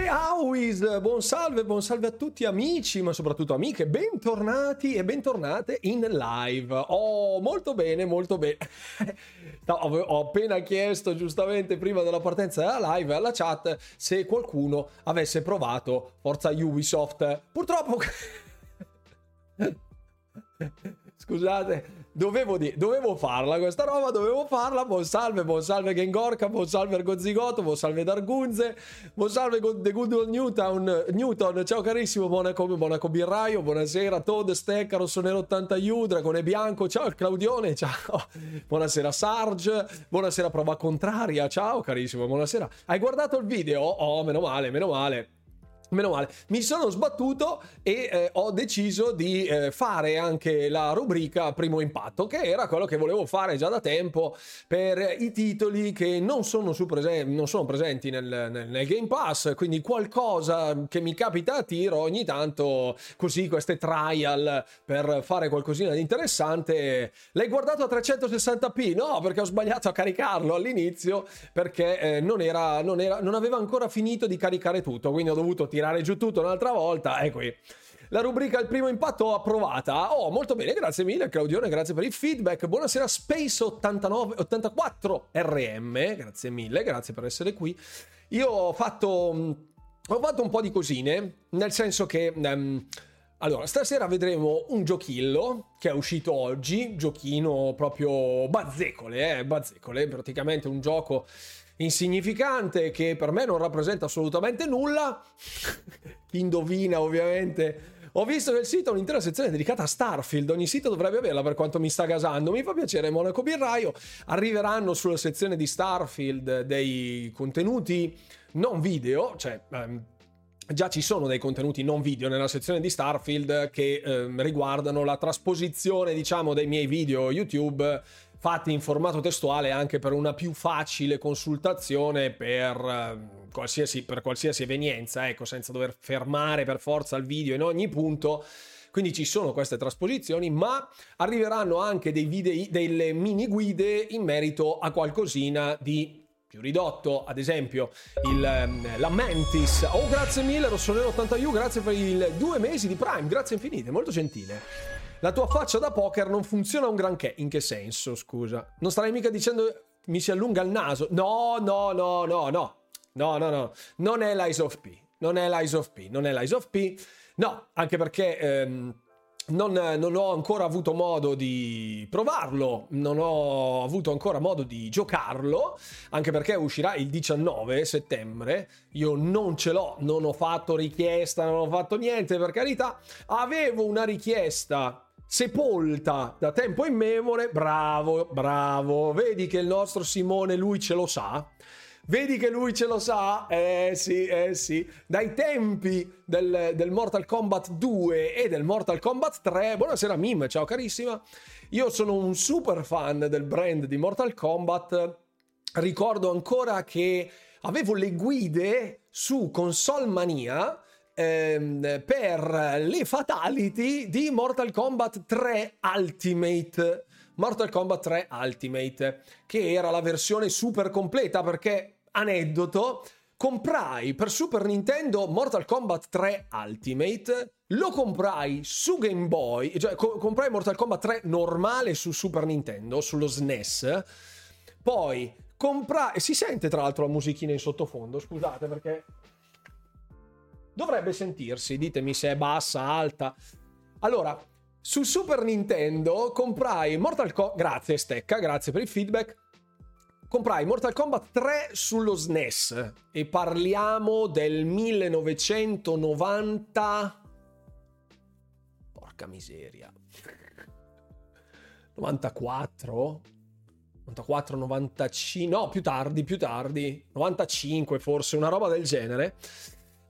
E Awis, buon salve, buon salve a tutti amici, ma soprattutto amiche, bentornati e bentornate in live. Oh, molto bene, molto bene. No, ho appena chiesto giustamente prima della partenza della live alla chat se qualcuno avesse provato Forza Ubisoft. Purtroppo... Scusate, dovevo, di- dovevo farla questa roba, dovevo farla. Buon salve, buon salve Gengorka, buon salve Ergozigoto, buon salve Dargunze, buon salve The Good Old Newton, Newton. Ciao carissimo Monaco, Monaco Birraio, buonasera Todd, Stecca, Rossonero 80 U, Dragone Bianco, ciao Claudione, ciao. Buonasera Sarge, buonasera Prova Contraria, ciao carissimo, buonasera. Hai guardato il video? Oh, meno male, meno male. Meno male, mi sono sbattuto e eh, ho deciso di eh, fare anche la rubrica primo impatto, che era quello che volevo fare già da tempo per i titoli che non sono, presen- non sono presenti nel, nel, nel, Game Pass, quindi qualcosa che mi capita a tiro ogni tanto, così queste trial per fare qualcosina di interessante. L'hai guardato a 360p? No, perché ho sbagliato a caricarlo all'inizio, perché eh, non, era, non, era, non aveva ancora finito di caricare tutto, quindi ho dovuto tirare tirare giù tutto un'altra volta. E qui. La rubrica Il primo impatto approvata. Oh, molto bene, grazie mille Claudione, grazie per il feedback. Buonasera Space 89, 84 RM, grazie mille, grazie per essere qui. Io ho fatto, ho fatto un po' di cosine, nel senso che... Um, allora, stasera vedremo un giochillo che è uscito oggi, giochino proprio bazzecole, eh, bazzecole, praticamente un gioco insignificante che per me non rappresenta assolutamente nulla. Indovina ovviamente. Ho visto il sito un'intera sezione dedicata a Starfield, ogni sito dovrebbe averla per quanto mi sta gasando, mi fa piacere Monaco Birraio, arriveranno sulla sezione di Starfield dei contenuti non video, cioè ehm, già ci sono dei contenuti non video nella sezione di Starfield che ehm, riguardano la trasposizione diciamo dei miei video YouTube fatti in formato testuale anche per una più facile consultazione per, uh, qualsiasi, per qualsiasi evenienza, ecco, senza dover fermare per forza il video in ogni punto. Quindi ci sono queste trasposizioni, ma arriveranno anche video, delle mini guide in merito a qualcosina di più ridotto, ad esempio il, um, la Mantis. Oh, grazie mille, Rossonero 80U, grazie per i due mesi di Prime, grazie infinite, molto gentile. La tua faccia da poker non funziona un granché. In che senso, scusa? Non starai mica dicendo mi si allunga il naso? No, no, no, no, no. No, no, no. Non è l'Eyes of P. Non è l'Eyes of P. Non è l'Eyes of P. No, anche perché... Ehm, non, non, ho ancora avuto modo di provarlo, non ho avuto ancora modo di giocarlo, anche perché uscirà il 19 settembre. Io non ce l'ho, non ho fatto richiesta, non ho fatto niente, per carità. Avevo una richiesta sepolta da tempo immemore. Bravo, bravo. Vedi che il nostro Simone lui ce lo sa. Vedi che lui ce lo sa? Eh sì, eh sì. Dai tempi del, del, Mortal Kombat 2 e del Mortal Kombat 3. Buonasera Mim, ciao carissima. Io sono un super fan del brand di Mortal Kombat. Ricordo ancora che avevo le guide su Console Mania ehm, per le fatality di Mortal Kombat 3 Ultimate. Mortal Kombat 3 Ultimate, che era la versione super completa perché, aneddoto, comprai per Super Nintendo Mortal Kombat 3 Ultimate, lo comprai su Game Boy, cioè co- comprai Mortal Kombat 3 normale su Super Nintendo, sullo SNES, poi comprai... Si sente tra l'altro la musichina in sottofondo, scusate perché Dovrebbe sentirsi, ditemi se è bassa, alta. Allora, su Super Nintendo comprai Mortal Kombat... Grazie Stecca, grazie per il feedback. Comprai Mortal Kombat 3 sullo SNES e parliamo del 1990... Porca miseria. 94? 94, 95, no, più tardi, più tardi, 95 forse, una roba del genere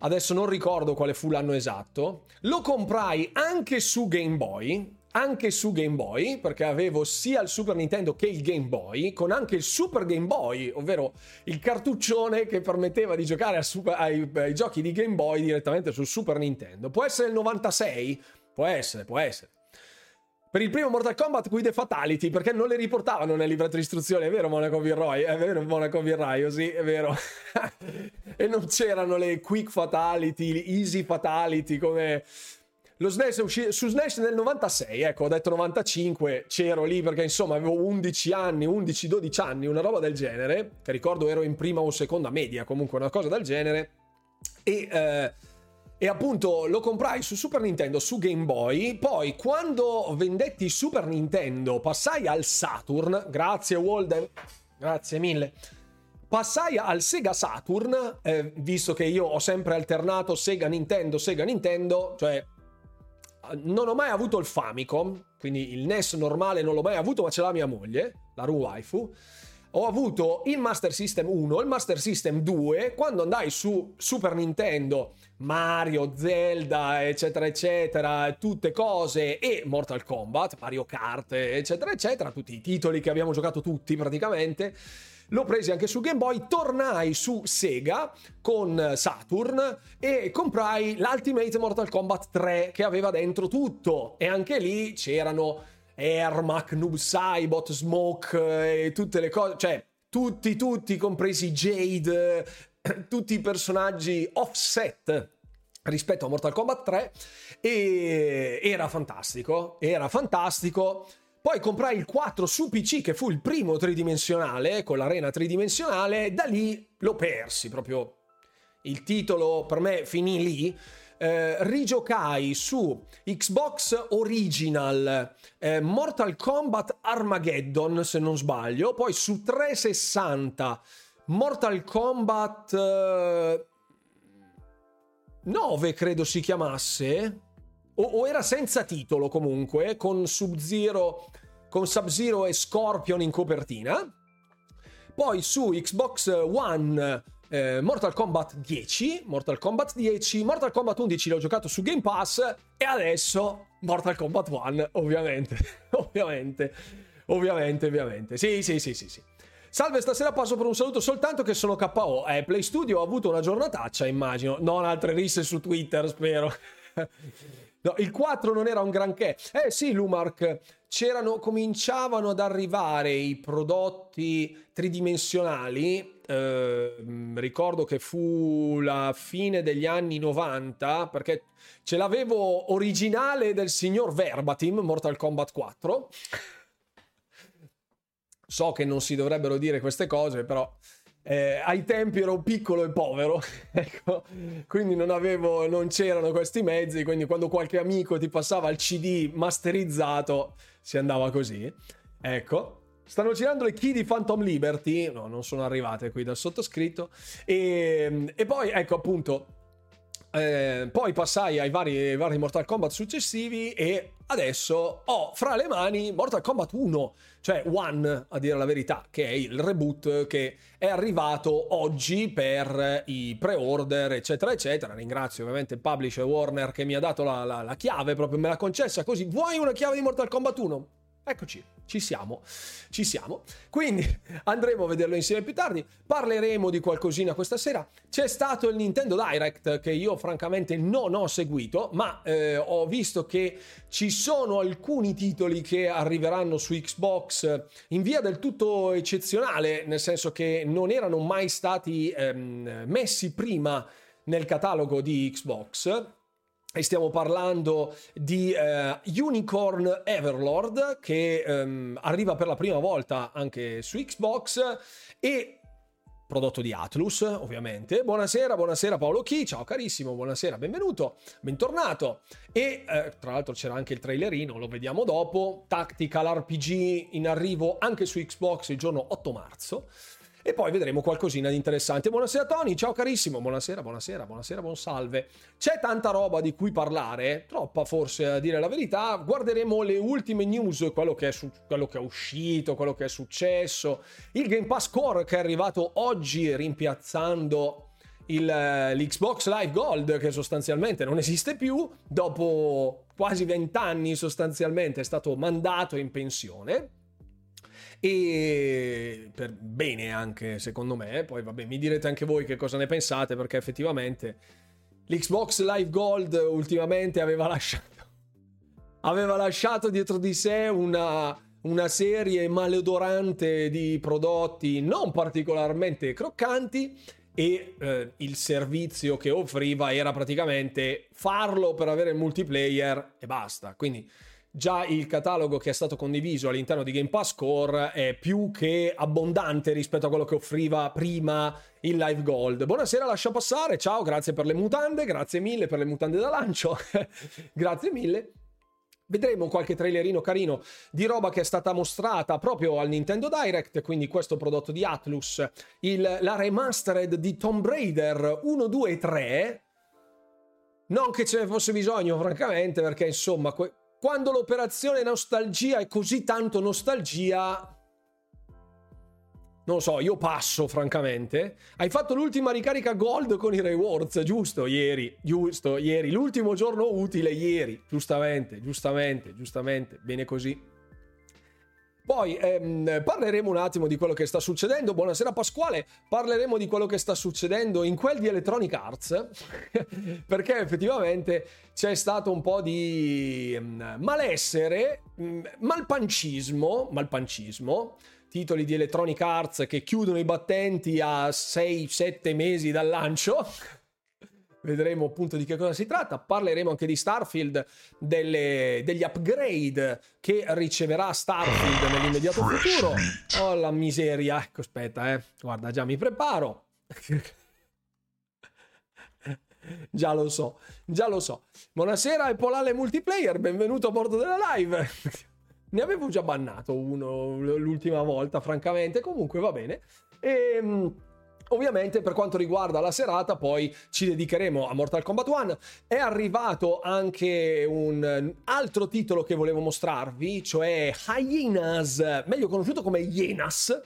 adesso non ricordo quale fu l'anno esatto, lo comprai anche su Game Boy, anche su Game Boy, perché avevo sia il Super Nintendo che il Game Boy, con anche il Super Game Boy, ovvero il cartuccione che permetteva di giocare super, ai, ai giochi di Game Boy direttamente sul Super Nintendo. Può essere il 96? Può essere, può essere. Per il primo Mortal Kombat guide fatality, perché non le riportavano nel libretto di istruzione, è vero Monaco Virroy? È vero Monaco Virraio, sì, è vero. e non c'erano le quick fatality, le easy fatality come lo SNES è uscito su SNES nel 96, ecco, ho detto 95, c'ero lì perché insomma avevo 11 anni, 11-12 anni, una roba del genere, che ricordo ero in prima o seconda media, comunque una cosa del genere, e, eh, e appunto lo comprai su Super Nintendo, su Game Boy, poi quando vendetti Super Nintendo passai al Saturn, grazie Walden, grazie mille, passai al Sega Saturn, eh, visto che io ho sempre alternato Sega Nintendo, Sega Nintendo, cioè non ho mai avuto il Famicom, quindi il NES normale non l'ho mai avuto, ma ce l'ha mia moglie, la Ru Waifu. Ho avuto il Master System 1, il Master System 2, quando andai su Super Nintendo, Mario, Zelda, eccetera, eccetera, tutte cose, e Mortal Kombat, Mario Kart, eccetera, eccetera, tutti i titoli che abbiamo giocato tutti praticamente. L'ho presi anche su Game Boy, tornai su Sega con Saturn e comprai l'Ultimate Mortal Kombat 3 che aveva dentro tutto. E anche lì c'erano Ermac, Noob Saibot, Smoke e tutte le cose, cioè tutti, tutti, compresi Jade, tutti i personaggi offset rispetto a Mortal Kombat 3 e era fantastico, era fantastico poi comprai il 4 su PC, che fu il primo tridimensionale, con l'arena tridimensionale, da lì l'ho persi proprio. Il titolo per me finì lì. Eh, rigiocai su Xbox Original eh, Mortal Kombat Armageddon, se non sbaglio, poi su 360 Mortal Kombat eh, 9, credo si chiamasse o, o era senza titolo comunque, con Sub-Zero, con Sub-Zero e Scorpion in copertina. Poi su Xbox One eh, Mortal Kombat 10, Mortal Kombat 10, Mortal Kombat 11 l'ho giocato su Game Pass e adesso Mortal Kombat 1, ovviamente, ovviamente, ovviamente, ovviamente. Sì, sì, sì, sì, sì. Salve, stasera passo per un saluto soltanto che sono KO. Eh, Play Studio ha avuto una giornataccia, immagino. Non altre risse su Twitter, spero. No, il 4 non era un granché. Eh sì, Lumark, c'erano, cominciavano ad arrivare i prodotti tridimensionali. Eh, ricordo che fu la fine degli anni 90, perché ce l'avevo originale del signor Verbatim, Mortal Kombat 4. So che non si dovrebbero dire queste cose, però eh, ai tempi ero piccolo e povero, ecco, quindi non avevo, non c'erano questi mezzi, quindi quando qualche amico ti passava il CD masterizzato si andava così. Ecco, stanno girando le key di Phantom Liberty, no, non sono arrivate qui dal sottoscritto, e, e poi ecco appunto eh, poi passai ai vari, ai vari, Mortal Kombat successivi e adesso ho fra le mani Mortal Kombat 1, cioè One a dire la verità, che è il reboot che è arrivato oggi per i pre-order, eccetera, eccetera. Ringrazio ovviamente il publisher Warner che mi ha dato la, la, la chiave, proprio me l'ha concessa così. Vuoi una chiave di Mortal Kombat 1? Eccoci, ci siamo, ci siamo. Quindi andremo a vederlo insieme più tardi. Parleremo di qualcosina questa sera. C'è stato il Nintendo Direct che io francamente non ho seguito, ma eh, ho visto che ci sono alcuni titoli che arriveranno su Xbox in via del tutto eccezionale, nel senso che non erano mai stati ehm, messi prima nel catalogo di Xbox e stiamo parlando di uh, Unicorn Everlord che um, arriva per la prima volta anche su Xbox e prodotto di Atlus ovviamente. Buonasera, buonasera Paolo Chi, ciao carissimo, buonasera, benvenuto, bentornato. E eh, tra l'altro c'era anche il trailerino, lo vediamo dopo, Tactical RPG in arrivo anche su Xbox il giorno 8 marzo e poi vedremo qualcosina di interessante. Buonasera Tony, ciao carissimo, buonasera, buonasera, buonasera, buon salve. C'è tanta roba di cui parlare, troppa forse a dire la verità. Guarderemo le ultime news, quello che è, su- quello che è uscito, quello che è successo. Il Game Pass Core che è arrivato oggi rimpiazzando il, l'Xbox Live Gold che sostanzialmente non esiste più, dopo quasi vent'anni sostanzialmente è stato mandato in pensione e per bene anche secondo me, poi vabbè mi direte anche voi che cosa ne pensate perché effettivamente l'Xbox Live Gold ultimamente aveva lasciato aveva lasciato dietro di sé una, una serie maleodorante di prodotti non particolarmente croccanti e eh, il servizio che offriva era praticamente farlo per avere il multiplayer e basta. Quindi già il catalogo che è stato condiviso all'interno di Game Pass Core è più che abbondante rispetto a quello che offriva prima il Live Gold. Buonasera, lascia passare. Ciao, grazie per le mutande, grazie mille per le mutande da lancio. grazie mille. Vedremo qualche trailerino carino di roba che è stata mostrata proprio al Nintendo Direct, quindi questo prodotto di Atlus, il, la remastered di Tomb Raider 1, 2 e 3. Non che ce ne fosse bisogno, francamente, perché insomma, que- quando l'operazione nostalgia è così tanto nostalgia, non lo so, io passo francamente. Hai fatto l'ultima ricarica gold con i rewards, giusto? Ieri, giusto, ieri. L'ultimo giorno utile, ieri. Giustamente, giustamente, giustamente. Bene così. Poi ehm, parleremo un attimo di quello che sta succedendo. Buonasera Pasquale, parleremo di quello che sta succedendo in quel di Electronic Arts, perché effettivamente c'è stato un po' di um, malessere, um, malpancismo, malpancismo titoli di Electronic Arts che chiudono i battenti a 6-7 mesi dal lancio. Vedremo appunto di che cosa si tratta. Parleremo anche di Starfield, delle, degli upgrade che riceverà Starfield nell'immediato futuro. Oh la miseria. Ecco, aspetta, eh. Guarda, già mi preparo. già lo so, già lo so. Buonasera e Polale Multiplayer, benvenuto a bordo della live. Ne avevo già bannato uno l'ultima volta, francamente. Comunque va bene. Ehm, ovviamente per quanto riguarda la serata poi ci dedicheremo a Mortal Kombat 1. È arrivato anche un altro titolo che volevo mostrarvi, cioè Hyenas, meglio conosciuto come Hyenas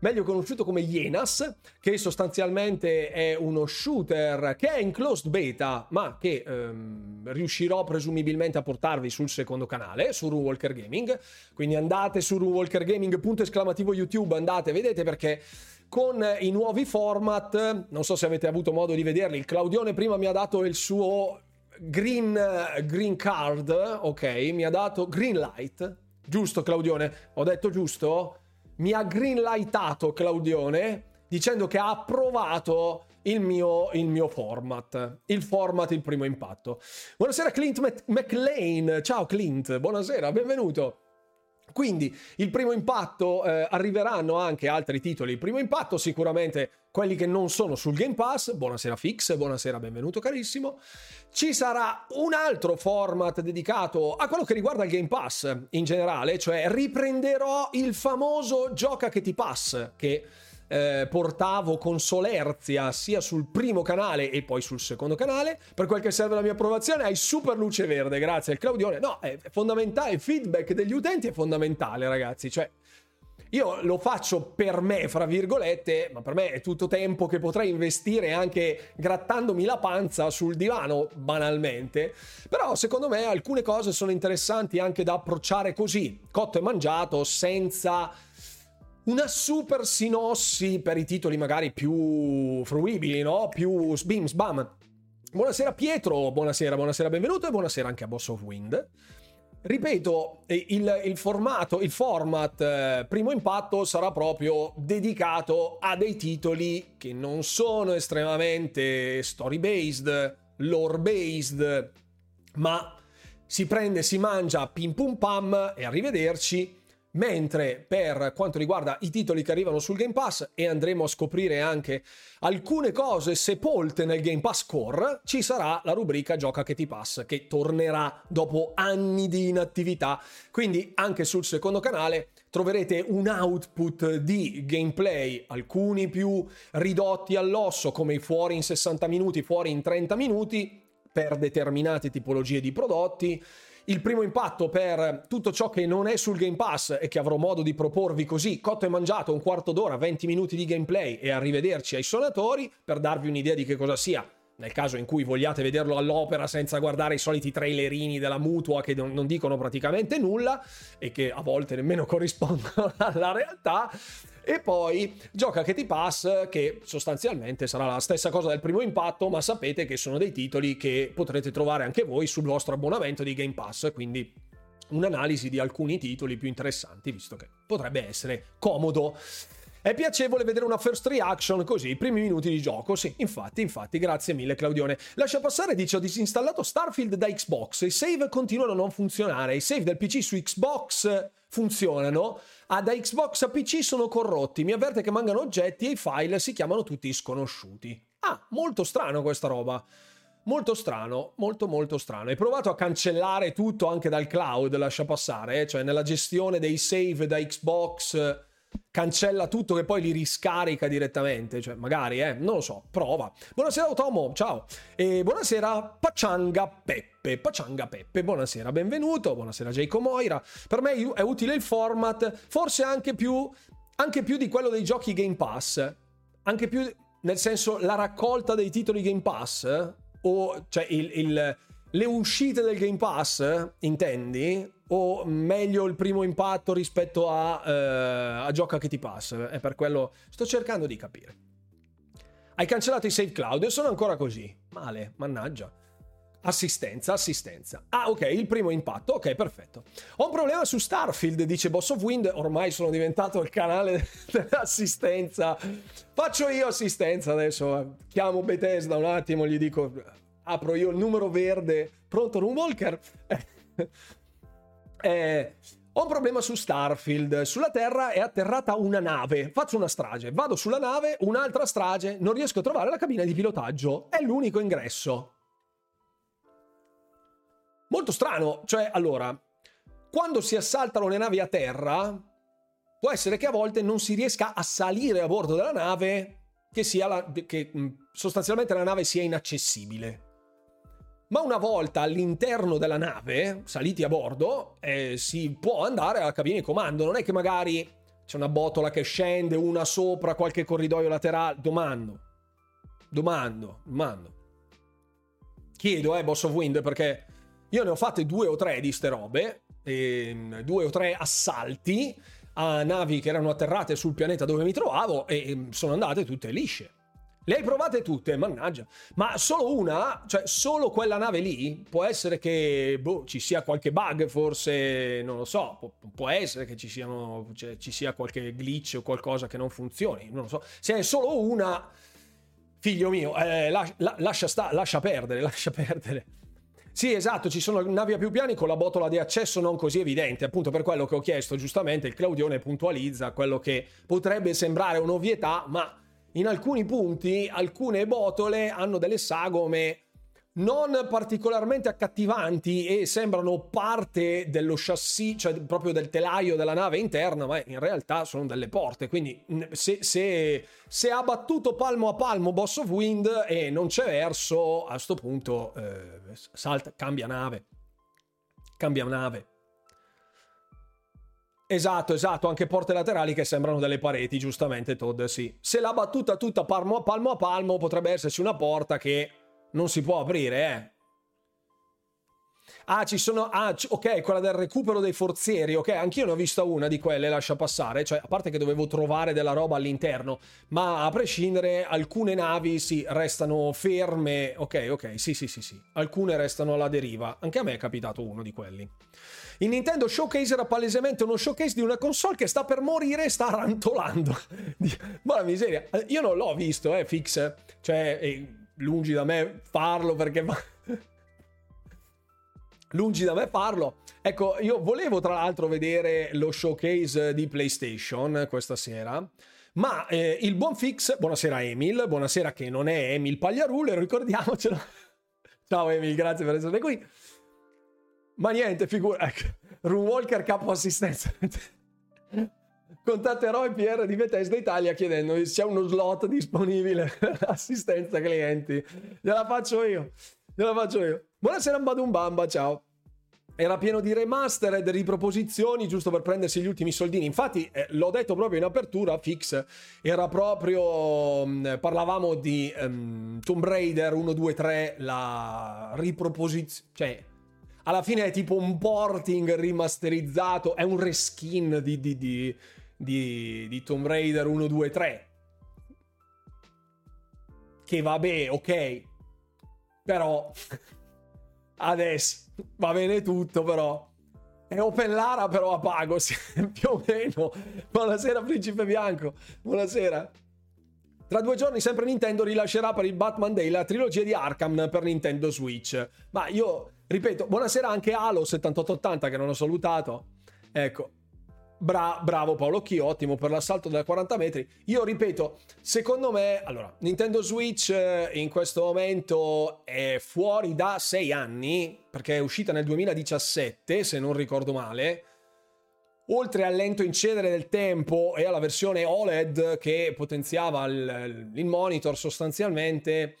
meglio conosciuto come Ienas, che sostanzialmente è uno shooter che è in closed beta, ma che ehm, riuscirò presumibilmente a portarvi sul secondo canale, su Runwalker Gaming. Quindi andate su Runwalker Gaming, punto esclamativo YouTube, andate, vedete perché con i nuovi format, non so se avete avuto modo di vederli, il Claudione prima mi ha dato il suo green, green card, ok, mi ha dato green light, giusto Claudione? Ho detto giusto? Mi ha greenlightato Claudione dicendo che ha approvato il mio, il mio, format. Il format, il primo impatto. Buonasera Clint McLean. Ciao Clint, buonasera, benvenuto. Quindi il primo impatto eh, arriveranno anche altri titoli. Il primo impatto sicuramente quelli che non sono sul Game Pass. Buonasera Fix, buonasera, benvenuto carissimo. Ci sarà un altro format dedicato a quello che riguarda il Game Pass in generale, cioè riprenderò il famoso gioca che ti pass che eh, portavo con solerzia sia sul primo canale e poi sul secondo canale. Per quel che serve la mia approvazione, hai super luce verde, grazie al Claudione. No, è fondamentale, il feedback degli utenti è fondamentale, ragazzi. Cioè, io lo faccio per me, fra virgolette, ma per me è tutto tempo che potrei investire anche grattandomi la panza sul divano, banalmente. Però secondo me alcune cose sono interessanti anche da approcciare così, cotto e mangiato, senza una super sinossi per i titoli magari più fruibili, no? Più sbim sbam. Buonasera Pietro, buonasera, buonasera, benvenuto e buonasera anche a Boss of Wind. Ripeto, il, il formato, il format eh, primo impatto sarà proprio dedicato a dei titoli che non sono estremamente story based, lore based, ma si prende, si mangia pim pum pam e arrivederci Mentre per quanto riguarda i titoli che arrivano sul Game Pass e andremo a scoprire anche alcune cose sepolte nel Game Pass Core, ci sarà la rubrica Gioca che ti passa che tornerà dopo anni di inattività. Quindi anche sul secondo canale troverete un output di gameplay, alcuni più ridotti all'osso come i fuori in 60 minuti, fuori in 30 minuti per determinate tipologie di prodotti il primo impatto per tutto ciò che non è sul Game Pass e che avrò modo di proporvi così, cotto e mangiato, un quarto d'ora, 20 minuti di gameplay e arrivederci ai suonatori per darvi un'idea di che cosa sia nel caso in cui vogliate vederlo all'opera senza guardare i soliti trailerini della mutua che non, dicono praticamente nulla e che a volte nemmeno corrispondono alla realtà. E poi gioca che ti pass, che sostanzialmente sarà la stessa cosa del primo impatto, ma sapete che sono dei titoli che potrete trovare anche voi sul vostro abbonamento di Game Pass, quindi un'analisi di alcuni titoli più interessanti, visto che potrebbe essere comodo È piacevole vedere una first reaction così, i primi minuti di gioco. Sì, infatti, infatti, grazie mille Claudione. Lascia passare, dice, ho disinstallato Starfield da Xbox, i save continuano a non funzionare, i save del PC su Xbox funzionano, ah, da Xbox a PC sono corrotti, mi avverte che mancano oggetti e i file si chiamano tutti sconosciuti. Ah, molto strano questa roba. Molto strano, molto molto strano. Hai provato a cancellare tutto anche dal cloud, lascia passare, eh? cioè nella gestione dei save da Xbox cancella tutto che poi li riscarica direttamente, cioè magari, eh, non lo so, prova. Buonasera Otomo, ciao. E buonasera Paccianga Peppe, Paccianga Peppe, buonasera, benvenuto, buonasera Jacob Moira. Per me è utile il format, forse anche più, anche più di quello dei giochi Game Pass, anche più, nel senso, la raccolta dei titoli Game Pass, o cioè il, il le uscite del Game Pass, intendi? O meglio il primo impatto rispetto a, eh, a Gioca che ti passa? È per quello sto cercando di capire. Hai cancellato i save cloud e sono ancora così. Male, mannaggia. Assistenza, assistenza. Ah, ok, il primo impatto. Ok, perfetto. Ho un problema su Starfield, dice Boss of Wind. Ormai sono diventato il canale dell'assistenza. Faccio io assistenza adesso. Chiamo Bethesda un attimo, gli dico apro io il numero verde, pronto Runwalker? eh, ho un problema su Starfield. Sulla Terra è atterrata una nave. Faccio una strage. Vado sulla nave, un'altra strage. Non riesco a trovare la cabina di pilotaggio. È l'unico ingresso. Molto strano. Cioè, allora, quando si assaltano le navi a terra, può essere che a volte non si riesca a salire a bordo della nave, che, la, che sostanzialmente la nave sia inaccessibile. Ma una volta all'interno della nave, saliti a bordo, eh, si può andare alla cabina di comando. Non è che magari c'è una botola che scende, una sopra, qualche corridoio laterale. Domando. Domando. Domando. Chiedo, eh, Boss of Wind, perché io ne ho fatte due o tre di ste robe. Ehm, due o tre assalti a navi che erano atterrate sul pianeta dove mi trovavo e ehm, sono andate tutte lisce. Le hai provate tutte, mannaggia. Ma solo una, cioè solo quella nave lì, può essere che boh, ci sia qualche bug, forse, non lo so, può, può essere che ci, siano, cioè, ci sia qualche glitch o qualcosa che non funzioni, non lo so. Se è solo una, figlio mio, eh, la, la, lascia, sta, lascia perdere, lascia perdere. Sì, esatto, ci sono navi a più piani con la botola di accesso non così evidente, appunto per quello che ho chiesto giustamente, il Claudione puntualizza quello che potrebbe sembrare un'ovvietà, ma in alcuni punti alcune botole hanno delle sagome non particolarmente accattivanti e sembrano parte dello chassis, cioè proprio del telaio della nave interna, ma in realtà sono delle porte. Quindi se, se, se ha battuto palmo a palmo Boss of Wind e non c'è verso, a questo punto eh, salta, cambia nave. Cambia nave. Esatto, esatto, anche porte laterali che sembrano delle pareti, giustamente Todd, sì. Se l'ha battuta tutta palmo a palmo a palmo, potrebbe esserci una porta che non si può aprire, eh. Ah, ci sono. Ah, ok, quella del recupero dei forzieri. Ok, anch'io ne ho vista una di quelle, lascia passare. Cioè, a parte che dovevo trovare della roba all'interno, ma a prescindere, alcune navi sì, restano ferme. Ok, ok, sì, sì, sì, sì. Alcune restano alla deriva. Anche a me è capitato uno di quelli. Il Nintendo Showcase era palesemente uno showcase di una console che sta per morire e sta rantolando. Ma miseria, io non l'ho visto, eh, fix. Cioè, eh, lungi da me farlo perché... lungi da me farlo. Ecco, io volevo tra l'altro vedere lo showcase di PlayStation questa sera. Ma eh, il buon fix, buonasera Emil, buonasera che non è Emil Pagliarulo, ricordiamocelo. Ciao Emil, grazie per essere qui. Ma niente, figura. Ecco, Runwalker capo assistenza. Contatterò il PR di Bethesda Italia chiedendo se c'è uno slot disponibile assistenza clienti. Gliela faccio io. Gliela faccio io. Buonasera Badum Bamba, ciao. Era pieno di remastered, riproposizioni, giusto per prendersi gli ultimi soldini. Infatti, eh, l'ho detto proprio in apertura, Fix, era proprio... Mh, mm, parlavamo di um, Tomb Raider 1, 2, 3, la riproposizione... Cioè, alla fine è tipo un porting rimasterizzato, è un reskin di, di, di, di, di Tomb Raider 1, 2, 3. Che vabbè, ok. Però adesso va bene tutto, però È Open Lara però a pago, sì, più o meno. Buonasera Principe Bianco, buonasera. Tra due giorni sempre Nintendo rilascerà per il Batman Day la trilogia di Arkham per Nintendo Switch. Ma io, ripeto, buonasera anche a Halo 7880 che non ho salutato. Ecco, Bra- bravo Paolo Chi, ottimo per l'assalto da 40 metri. Io ripeto, secondo me, allora, Nintendo Switch eh, in questo momento è fuori da 6 anni, perché è uscita nel 2017, se non ricordo male. Oltre al lento incedere del tempo e alla versione OLED che potenziava il, il monitor sostanzialmente,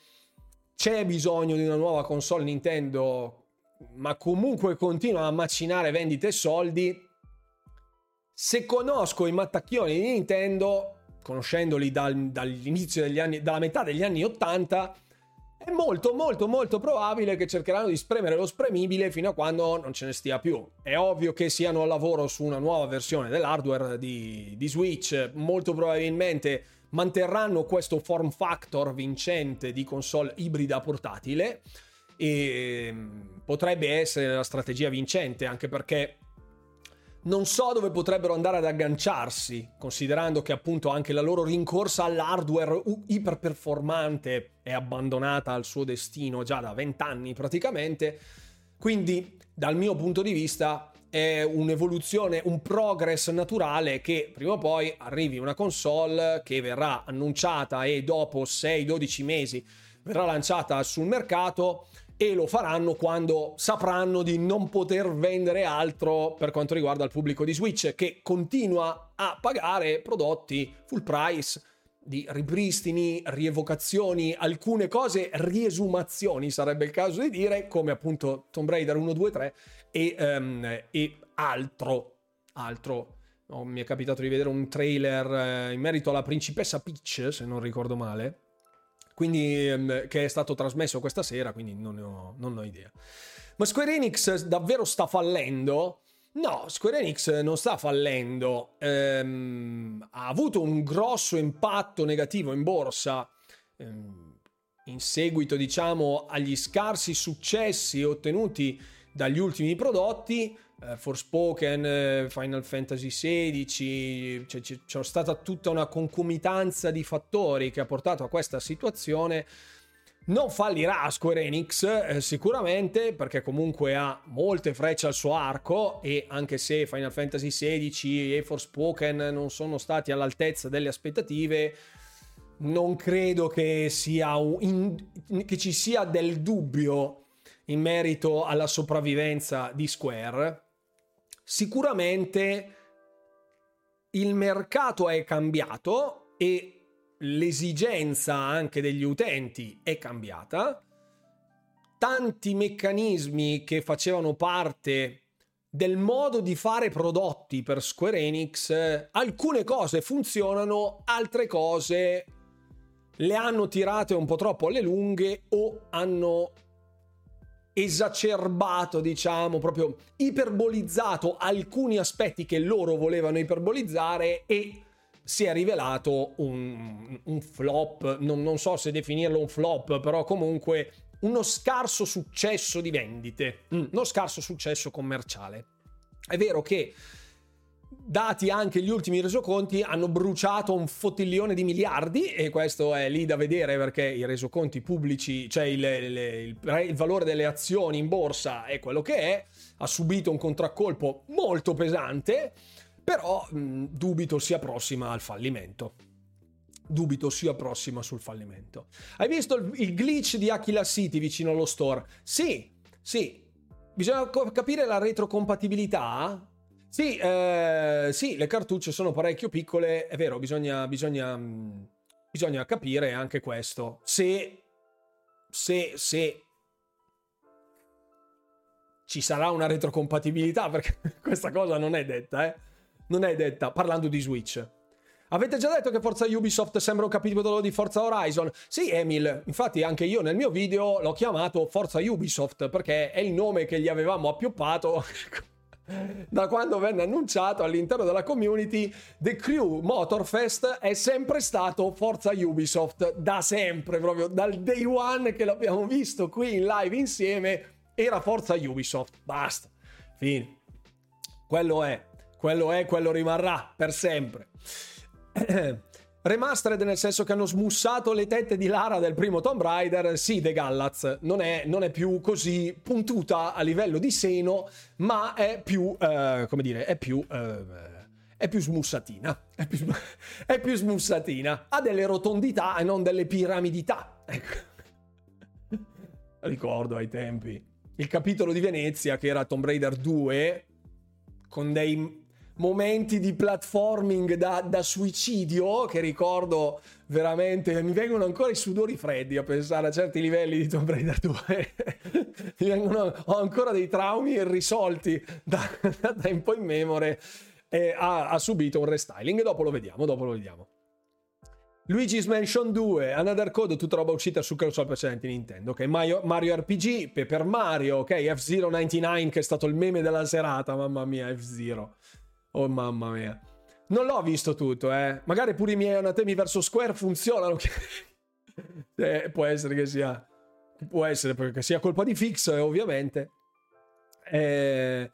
c'è bisogno di una nuova console Nintendo, ma comunque continua a macinare vendite e soldi. Se conosco i mattacchioni di Nintendo, conoscendoli dal, dall'inizio degli anni, dalla metà degli anni 80, è molto molto molto probabile che cercheranno di spremere lo spremibile fino a quando non ce ne stia più. È ovvio che siano al lavoro su una nuova versione dell'hardware di, di Switch, molto probabilmente manterranno questo form factor vincente di console ibrida portatile e ehm, potrebbe essere la strategia vincente anche perché non so dove potrebbero andare ad agganciarsi, considerando che appunto anche la loro rincorsa all'hardware iperperformante è abbandonata al suo destino già da vent'anni praticamente. Quindi, dal mio punto di vista, è un'evoluzione, un progress naturale che prima o poi arrivi una console che verrà annunciata e dopo 6-12 mesi verrà lanciata sul mercato e lo faranno quando sapranno di non poter vendere altro per quanto riguarda il pubblico di Switch che continua a pagare prodotti full price di ripristini, rievocazioni, alcune cose, riesumazioni sarebbe il caso di dire, come appunto Tomb Raider 1, 2, 3 e, um, e altro. Altro. Oh, mi è capitato di vedere un trailer eh, in merito alla principessa Peach, se non ricordo male quindi ehm, che è stato trasmesso questa sera, quindi non ho, non ho idea. Ma Square Enix davvero sta fallendo? No, Square Enix non sta fallendo, ehm, ha avuto un grosso impatto negativo in borsa ehm, in seguito, diciamo, agli scarsi successi ottenuti dagli ultimi prodotti, eh, Forspoken, eh, Final Fantasy XVI, cioè, c- c'è stata tutta una concomitanza di fattori che ha portato a questa situazione. Non fallirà Square Enix eh, sicuramente perché comunque ha molte frecce al suo arco e anche se Final Fantasy XVI e Forspoken non sono stati all'altezza delle aspettative, non credo che, un, in, che ci sia del dubbio in merito alla sopravvivenza di Square sicuramente il mercato è cambiato e l'esigenza anche degli utenti è cambiata. Tanti meccanismi che facevano parte del modo di fare prodotti per Square Enix, alcune cose funzionano, altre cose le hanno tirate un po' troppo alle lunghe o hanno esacerbato, diciamo, proprio iperbolizzato alcuni aspetti che loro volevano iperbolizzare e si è rivelato un, un flop, non, non, so se definirlo un flop, però comunque uno scarso successo di vendite, mm, uno scarso successo commerciale. È vero che dati anche gli ultimi resoconti, hanno bruciato un fottiglione di miliardi e questo è lì da vedere perché i resoconti pubblici, cioè il, il, il, valore delle azioni in borsa è quello che è, ha subito un contraccolpo molto pesante, però mh, dubito sia prossima al fallimento. Dubito sia prossima sul fallimento. Hai visto il, il glitch di Aquila City vicino allo store? Sì, sì. Bisogna capire la retrocompatibilità sì, eh, sì, le cartucce sono parecchio piccole, è vero, bisogna, bisogna, mm, bisogna capire anche questo. Se, se, se ci sarà una retrocompatibilità, perché questa cosa non è detta, eh? Non è detta, parlando di Switch. Avete già detto che Forza Ubisoft sembra un capitolo di Forza Horizon? Sì, Emil, infatti anche io nel mio video l'ho chiamato Forza Ubisoft perché è il nome che gli avevamo appioppato da quando venne annunciato all'interno della community, The Crew Motorfest è sempre stato Forza Ubisoft, da sempre, proprio dal day one che l'abbiamo visto qui in live insieme, era Forza Ubisoft. Basta, fine. Quello è, quello è, quello rimarrà per sempre. Remastered nel senso che hanno smussato le tette di Lara del primo Tomb Raider, sì, The Gallaz non è, non è più così puntuta a livello di seno, ma è più, eh, come dire, è più... Eh, è più smussatina, è più, è più smussatina, ha delle rotondità e non delle piramidità. Ecco. Ricordo ai tempi il capitolo di Venezia che era Tomb Raider 2 con dei momenti di platforming da, da, suicidio che ricordo veramente mi vengono ancora i sudori freddi a pensare a certi livelli di Tomb Raider 2 mi vengono, ho ancora dei traumi irrisolti da, da tempo in memoria e ha, ha subito un restyling dopo lo vediamo dopo lo vediamo Luigi's Mansion 2, Another Code, tutta roba uscita su console precedenti Nintendo. Ok, Mario, Mario RPG, Paper Mario, ok, F-Zero 99 che è stato il meme della serata, mamma mia, F-Zero. Oh mamma mia. Non l'ho visto tutto, eh. Magari pure i miei anatemi verso Square funzionano. eh, può essere che sia... Può essere che sia colpa di Fix, eh, ovviamente. Eh,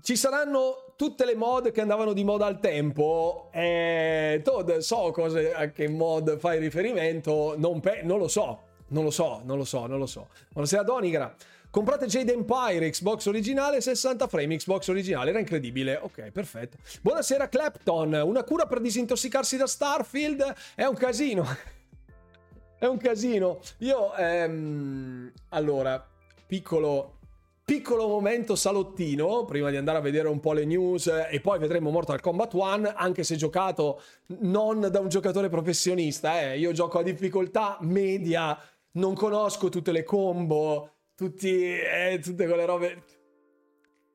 ci saranno tutte le mod che andavano di moda al tempo. Eh, Todd, so cose a che mod fai riferimento, non, pe- non lo so. Non lo so, non lo so, non lo so. Buonasera Donigra. Comprate Jade Empire, Xbox originale, 60 frame, Xbox originale, era incredibile. Ok, perfetto. Buonasera Clapton, una cura per disintossicarsi da Starfield è un casino. è un casino. Io, ehm, allora, piccolo, piccolo momento salottino, prima di andare a vedere un po' le news e poi vedremo Mortal Kombat 1, anche se giocato non da un giocatore professionista, eh. io gioco a difficoltà media, non conosco tutte le combo, tutti, eh, tutte quelle robe.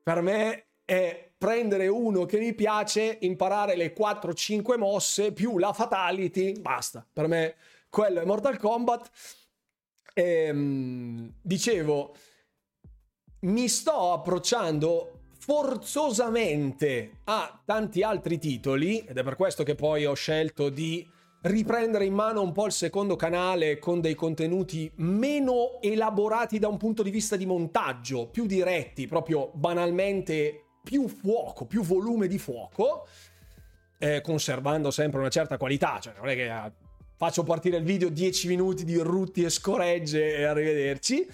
Per me è prendere uno che mi piace, imparare le 4-5 mosse più la fatality, basta. Per me quello è Mortal Kombat. Ehm, dicevo, mi sto approcciando forzosamente a tanti altri titoli ed è per questo che poi ho scelto di riprendere in mano un po' il secondo canale con dei contenuti meno elaborati da un punto di vista di montaggio, più diretti, proprio banalmente più fuoco, più volume di fuoco, eh, conservando sempre una certa qualità, cioè non è che eh, faccio partire il video 10 minuti di rutti e scoregge e arrivederci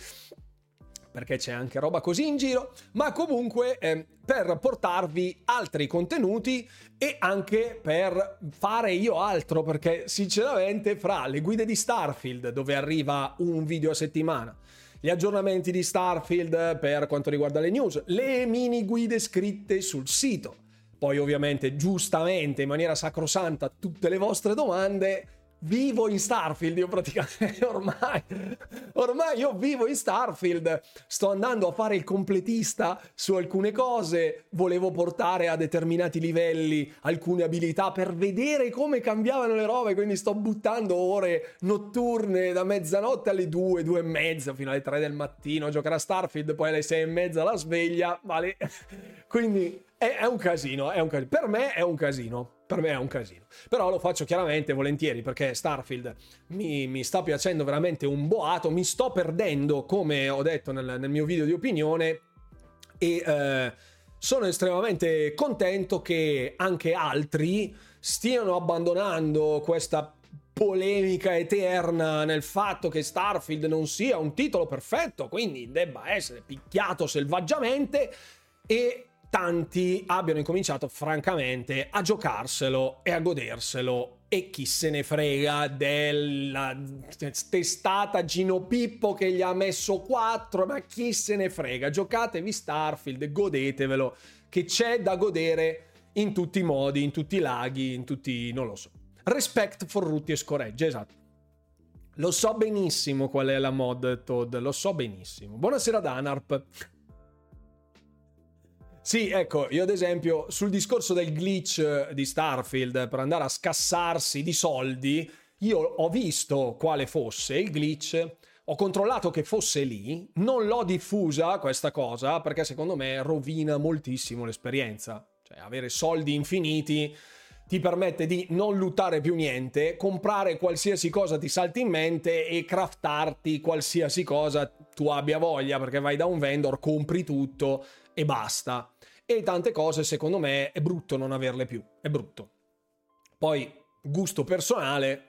perché c'è anche roba così in giro, ma comunque eh, per portarvi altri contenuti e anche per fare io altro, perché sinceramente fra le guide di Starfield, dove arriva un video a settimana, gli aggiornamenti di Starfield per quanto riguarda le news, le mini guide scritte sul sito, poi ovviamente giustamente in maniera sacrosanta tutte le vostre domande, vivo in Starfield io praticamente ormai ormai io vivo in Starfield sto andando a fare il completista su alcune cose volevo portare a determinati livelli alcune abilità per vedere come cambiavano le robe quindi sto buttando ore notturne da mezzanotte alle due due e mezza fino alle tre del mattino a giocare a Starfield poi alle sei e mezza la sveglia vale. Quindi è, è un casino è un casino per me è un casino per me è un casino. Però lo faccio chiaramente volentieri perché Starfield mi, mi sta piacendo veramente un boato, mi sto perdendo, come ho detto nel, nel mio video di opinione, e eh, sono estremamente contento che anche altri stiano abbandonando questa polemica eterna nel fatto che Starfield non sia un titolo perfetto, quindi debba essere picchiato selvaggiamente e tanti abbiano incominciato francamente a giocarselo e a goderselo. E chi se ne frega della testata Gino Pippo che gli ha messo 4 ma chi se ne frega? Giocatevi Starfield godetevelo che c'è da godere in tutti i modi in tutti i laghi in tutti non lo so. Respect for Rutti e scoregge esatto. Lo so benissimo qual è la mod Todd lo so benissimo. Buonasera Danarp sì, ecco, io ad esempio sul discorso del glitch di Starfield per andare a scassarsi di soldi, io ho visto quale fosse il glitch, ho controllato che fosse lì, non l'ho diffusa questa cosa perché secondo me rovina moltissimo l'esperienza. Cioè avere soldi infiniti ti permette di non lottare più niente, comprare qualsiasi cosa ti salti in mente e craftarti qualsiasi cosa tu abbia voglia perché vai da un vendor, compri tutto e basta e tante cose secondo me è brutto non averle più, è brutto. Poi gusto personale,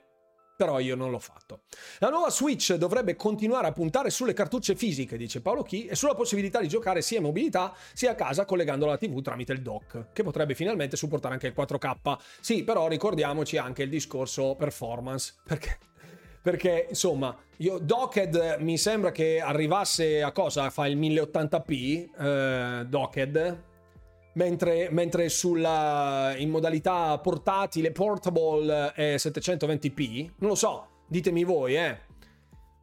però io non l'ho fatto. La nuova Switch dovrebbe continuare a puntare sulle cartucce fisiche, dice Paolo Chi, e sulla possibilità di giocare sia in mobilità sia a casa collegandola alla TV tramite il dock, che potrebbe finalmente supportare anche il 4K. Sì, però ricordiamoci anche il discorso performance, perché perché insomma io Docked mi sembra che arrivasse a cosa fa il 1080p eh, Docked mentre, mentre sulla, in modalità portatile, portable è 720p. Non lo so, ditemi voi, eh.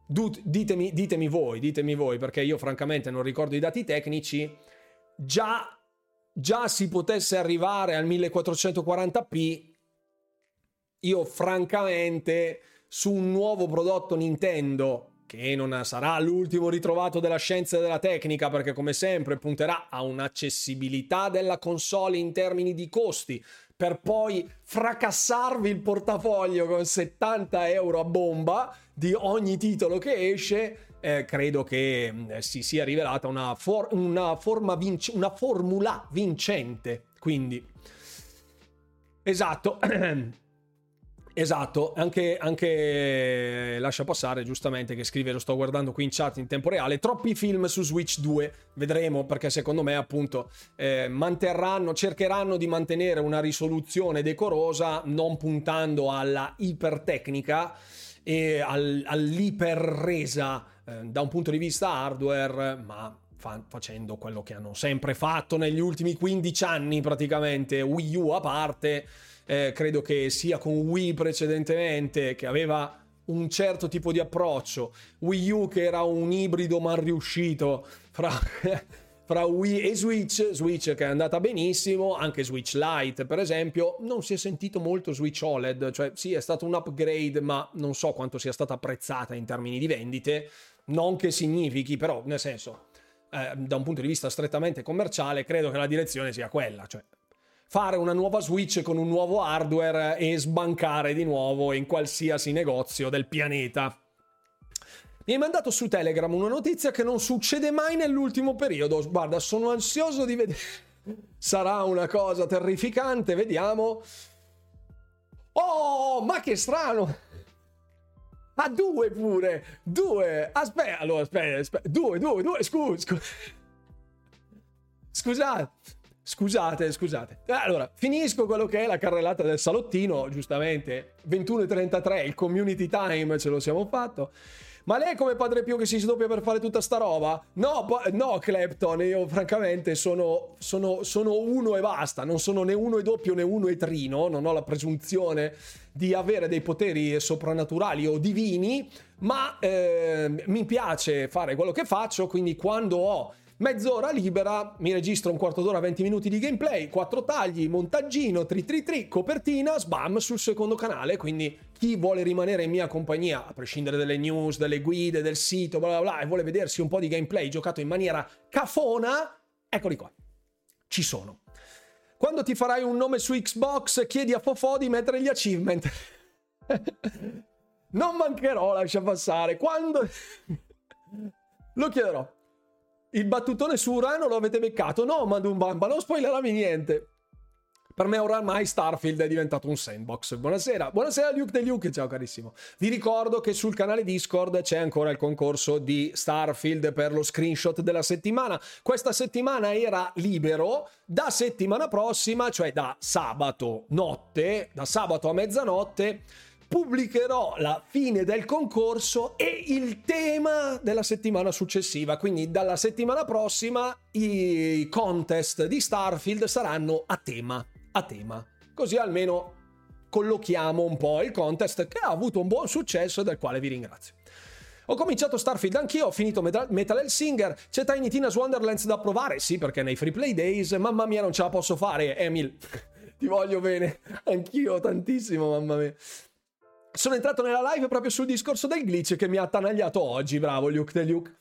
Ditemi, ditemi voi, ditemi voi, perché io francamente non ricordo i dati tecnici. Già, già si potesse arrivare al 1440p, io francamente su un nuovo prodotto Nintendo che non sarà l'ultimo ritrovato della scienza e della tecnica perché come sempre punterà a un'accessibilità della console in termini di costi per poi fracassarvi il portafoglio con 70 euro a bomba di ogni titolo che esce eh, credo che eh, si sia rivelata una, for- una, vinc- una formula vincente quindi. Esatto Esatto, anche, anche, lascia passare giustamente che scrive, lo sto guardando qui in chat in tempo reale, troppi film su Switch 2, vedremo perché secondo me appunto eh, manterranno, cercheranno di mantenere una risoluzione decorosa non puntando alla ipertecnica e al, all'iperresa eh, da un punto di vista hardware, ma fa- facendo quello che hanno sempre fatto negli ultimi 15 anni praticamente, Wii U a parte eh, credo che sia con Wii precedentemente, che aveva un certo tipo di approccio, Wii U che era un ibrido mal riuscito fra, fra Wii e Switch, Switch che è andata benissimo, anche Switch Lite per esempio, non si è sentito molto Switch OLED, cioè sì è stato un upgrade ma non so quanto sia stata apprezzata in termini di vendite, non che significhi però nel senso eh, da un punto di vista strettamente commerciale credo che la direzione sia quella, cioè fare una nuova Switch con un nuovo hardware e sbancare di nuovo in qualsiasi negozio del pianeta. Mi hai mandato su Telegram una notizia che non succede mai nell'ultimo periodo. Guarda, sono ansioso di vedere. Sarà una cosa terrificante, vediamo. Oh, ma che strano! Ah, due pure! Due! Aspetta, allora, aspetta, aspetta. Due, due, due, scusa, scusa. Scusate. Scusate, scusate. Allora, finisco quello che è la carrellata del salottino, giustamente. 21.33, il community time ce lo siamo fatto. Ma lei come padre Pio che si sdoppia per fare tutta sta roba? No, no, Clapton, io francamente sono, sono, sono, uno e basta. Non sono né uno e doppio né uno e trino. Non ho la presunzione di avere dei poteri soprannaturali o divini. Ma eh, mi piace fare quello che faccio. Quindi quando ho Mezz'ora libera, mi registro un quarto d'ora, 20 minuti di gameplay, quattro tagli, montaggino, tri tri tri, copertina, sbam sul secondo canale, quindi chi vuole rimanere in mia compagnia, a prescindere dalle news, dalle guide, del sito, bla bla bla, e vuole vedersi un po' di gameplay giocato in maniera cafona, eccoli qua. Ci sono. Quando ti farai un nome su Xbox, chiedi a Fofò di mettere gli achievement. non mancherò, lascia passare. Quando... Lo chiederò. Il battutone su Urano lo avete beccato? No, Madumbamba, non spoilerami niente. Per me oramai Starfield è diventato un sandbox. Buonasera, buonasera Luke De Luke, ciao carissimo. Vi ricordo che sul canale Discord c'è ancora il concorso di Starfield per lo screenshot della settimana. Questa settimana era libero, da settimana prossima, cioè da sabato notte, da sabato a mezzanotte, pubblicherò la fine del concorso e il tema della settimana successiva. Quindi dalla settimana prossima i contest di Starfield saranno a tema. A tema. Così almeno collochiamo un po' il contest che ha avuto un buon successo del quale vi ringrazio. Ho cominciato Starfield anch'io, ho finito Metal, Metal Singer, c'è Tiny Tina's Wonderlands da provare, sì perché nei free play days, mamma mia non ce la posso fare, Emil, ti voglio bene, anch'io tantissimo, mamma mia. Sono entrato nella live proprio sul discorso del glitch che mi ha attanagliato oggi, bravo Luke De Luke.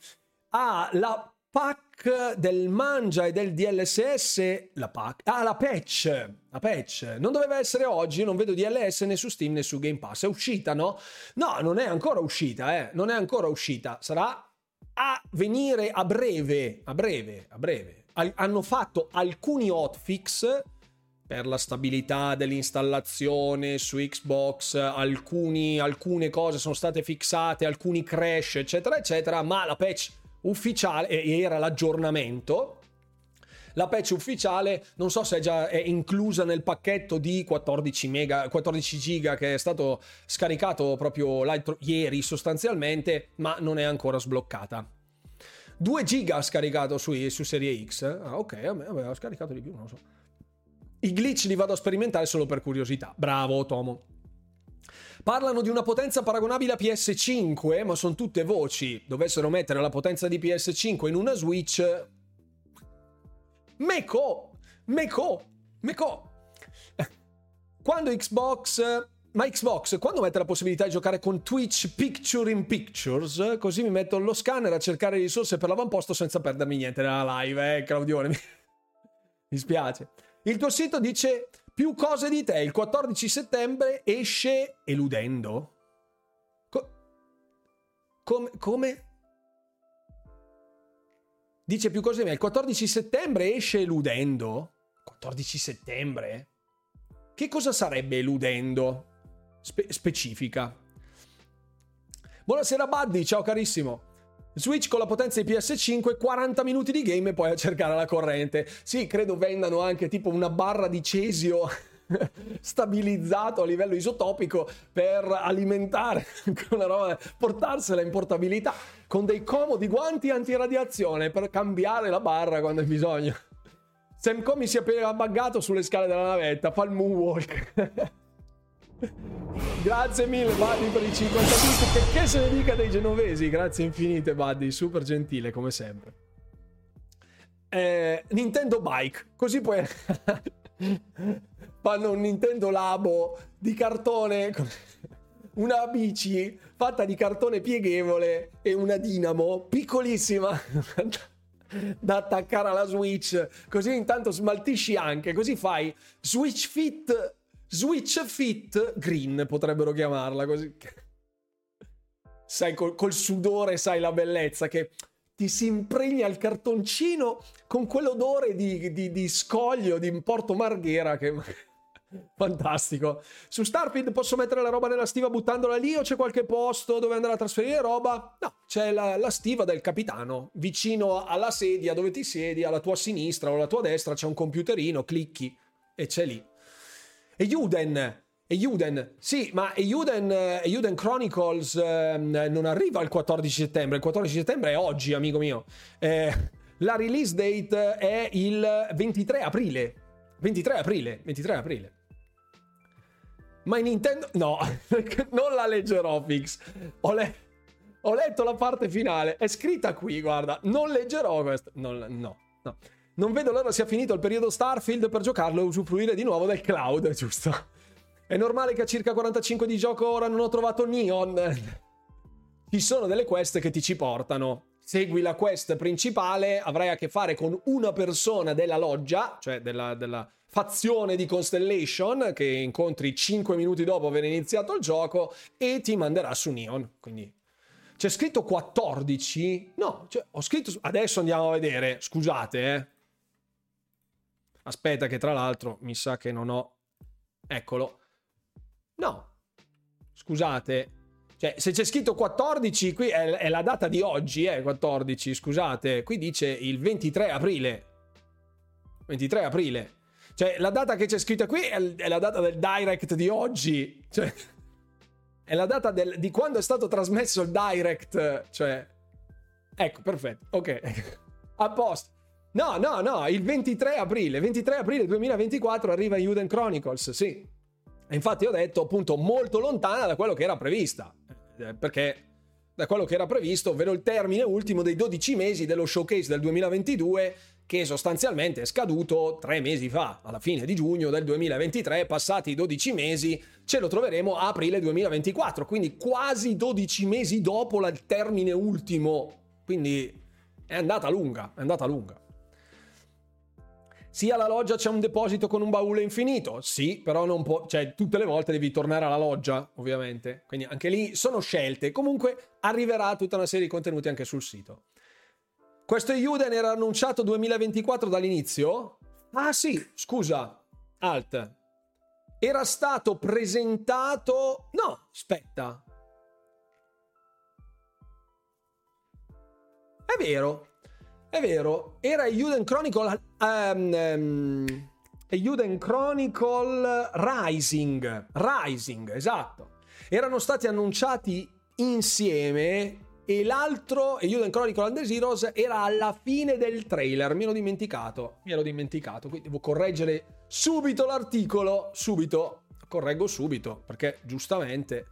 Ah, la pack del mangia e del DLSS, la pack, ah la patch, la patch, non doveva essere oggi, non vedo DLS né su Steam né su Game Pass, è uscita no? No, non è ancora uscita, eh, non è ancora uscita, sarà a venire a breve, a breve, a breve, al- hanno fatto alcuni hotfix per la stabilità dell'installazione su Xbox, alcuni, alcune cose sono state fissate, alcuni crash, eccetera, eccetera, ma la patch ufficiale era l'aggiornamento. La patch ufficiale non so se è già è inclusa nel pacchetto di 14, mega, 14 giga che è stato scaricato proprio ieri sostanzialmente, ma non è ancora sbloccata. 2 giga scaricato su, su Serie X. Ah, ok, aveva scaricato di più, non lo so. I glitch li vado a sperimentare solo per curiosità. Bravo, Tomo. Parlano di una potenza paragonabile a PS5, ma sono tutte voci. Dovessero mettere la potenza di PS5 in una Switch. Meco! Meco! Meco! Quando Xbox ma Xbox, quando mette la possibilità di giocare con Twitch Picture in Pictures, così mi metto lo scanner a cercare risorse per l'avamposto senza perdermi niente nella live, eh, Claudione. mi spiace. Il tuo sito dice più cose di te. Il 14 settembre esce eludendo. Co- come, come? Dice più cose di me. Il 14 settembre esce eludendo. 14 settembre? Che cosa sarebbe eludendo? Spe- specifica. Buonasera Buddy, ciao carissimo. Switch con la potenza di PS5, 40 minuti di game e poi a cercare la corrente. Sì, credo vendano anche tipo una barra di cesio stabilizzato a livello isotopico per alimentare una roba, portarsela in portabilità con dei comodi guanti antiradiazione per cambiare la barra quando hai bisogno. Sam Comi si è appena buggato sulle scale della navetta, fa il moonwalk. Grazie mille, Buddy, per i 50 bit. Che, che se ne dica dei genovesi? Grazie infinite, Buddy. Super gentile, come sempre. Eh, Nintendo Bike. Così poi fanno un Nintendo Labo di cartone. Una bici fatta di cartone pieghevole e una dinamo piccolissima da attaccare alla Switch. Così intanto smaltisci anche. Così fai Switch Fit Switch Fit Green potrebbero chiamarla così. Sai, col, col sudore sai la bellezza che ti si impregna il cartoncino con quell'odore di, di, di scoglio, di Porto Marghera che... Fantastico. Su Starfield posso mettere la roba nella stiva buttandola lì o c'è qualche posto dove andare a trasferire roba? No, c'è la, la, stiva del capitano. Vicino alla sedia dove ti siedi, alla tua sinistra o alla tua destra c'è un computerino, clicchi e c'è lì. Euden, Euden, sì, ma Euden, Euden Chronicles eh, non arriva il 14 settembre, il 14 settembre è oggi, amico mio. Eh, la release date è il 23 aprile. 23 aprile, 23 aprile. Ma in Nintendo... No, non la leggerò, Fix. Ho, le... Ho, letto la parte finale, è scritta qui, guarda. Non leggerò questo. Non, no, no. Non vedo l'ora sia finito il periodo Starfield per giocarlo e usufruire di nuovo del cloud, giusto? È normale che a circa 45 di gioco ora non ho trovato Neon. Ci sono delle quest che ti ci portano. Segui la quest principale, avrai a che fare con una persona della loggia, cioè della, della fazione di Constellation, che incontri 5 minuti dopo aver iniziato il gioco, e ti manderà su Neon. Quindi c'è scritto 14? No, cioè, ho scritto. Adesso andiamo a vedere. Scusate, eh. Aspetta che tra l'altro mi sa che non ho... Eccolo. No. Scusate. Cioè, se c'è scritto 14, qui è, è la data di oggi, eh, 14, scusate. Qui dice il 23 aprile. 23 aprile. Cioè, la data che c'è scritta qui è, è la data del direct di oggi. Cioè, è la data del, di quando è stato trasmesso il direct. Cioè, ecco, perfetto. Ok. A posto. No, no, no, il 23 aprile, 23 aprile 2024 arriva Uden Chronicles, sì. E infatti ho detto appunto molto lontana da quello che era prevista, eh, perché da quello che era previsto, ovvero il termine ultimo dei 12 mesi dello showcase del 2022 che sostanzialmente è scaduto tre mesi fa, alla fine di giugno del 2023, passati i 12 mesi, ce lo troveremo a aprile 2024, quindi quasi 12 mesi dopo il termine ultimo, quindi è andata lunga, è andata lunga. Sì, alla loggia c'è un deposito con un baule infinito. Sì, però non può. Cioè, tutte le volte devi tornare alla loggia, ovviamente. Quindi anche lì sono scelte. Comunque arriverà tutta una serie di contenuti anche sul sito. Questo Yuden era annunciato 2024 dall'inizio? Ah sì, scusa, alt. Era stato presentato... No, aspetta. È vero, è vero. Era Yuden Chronicle... Um, um, Yuden Chronicle Rising. Rising, esatto. Erano stati annunciati insieme e l'altro, e Yuden Chronicle and the Heroes, era alla fine del trailer. Mi ero dimenticato, mi ero dimenticato. Quindi devo correggere subito l'articolo, subito, correggo subito, perché giustamente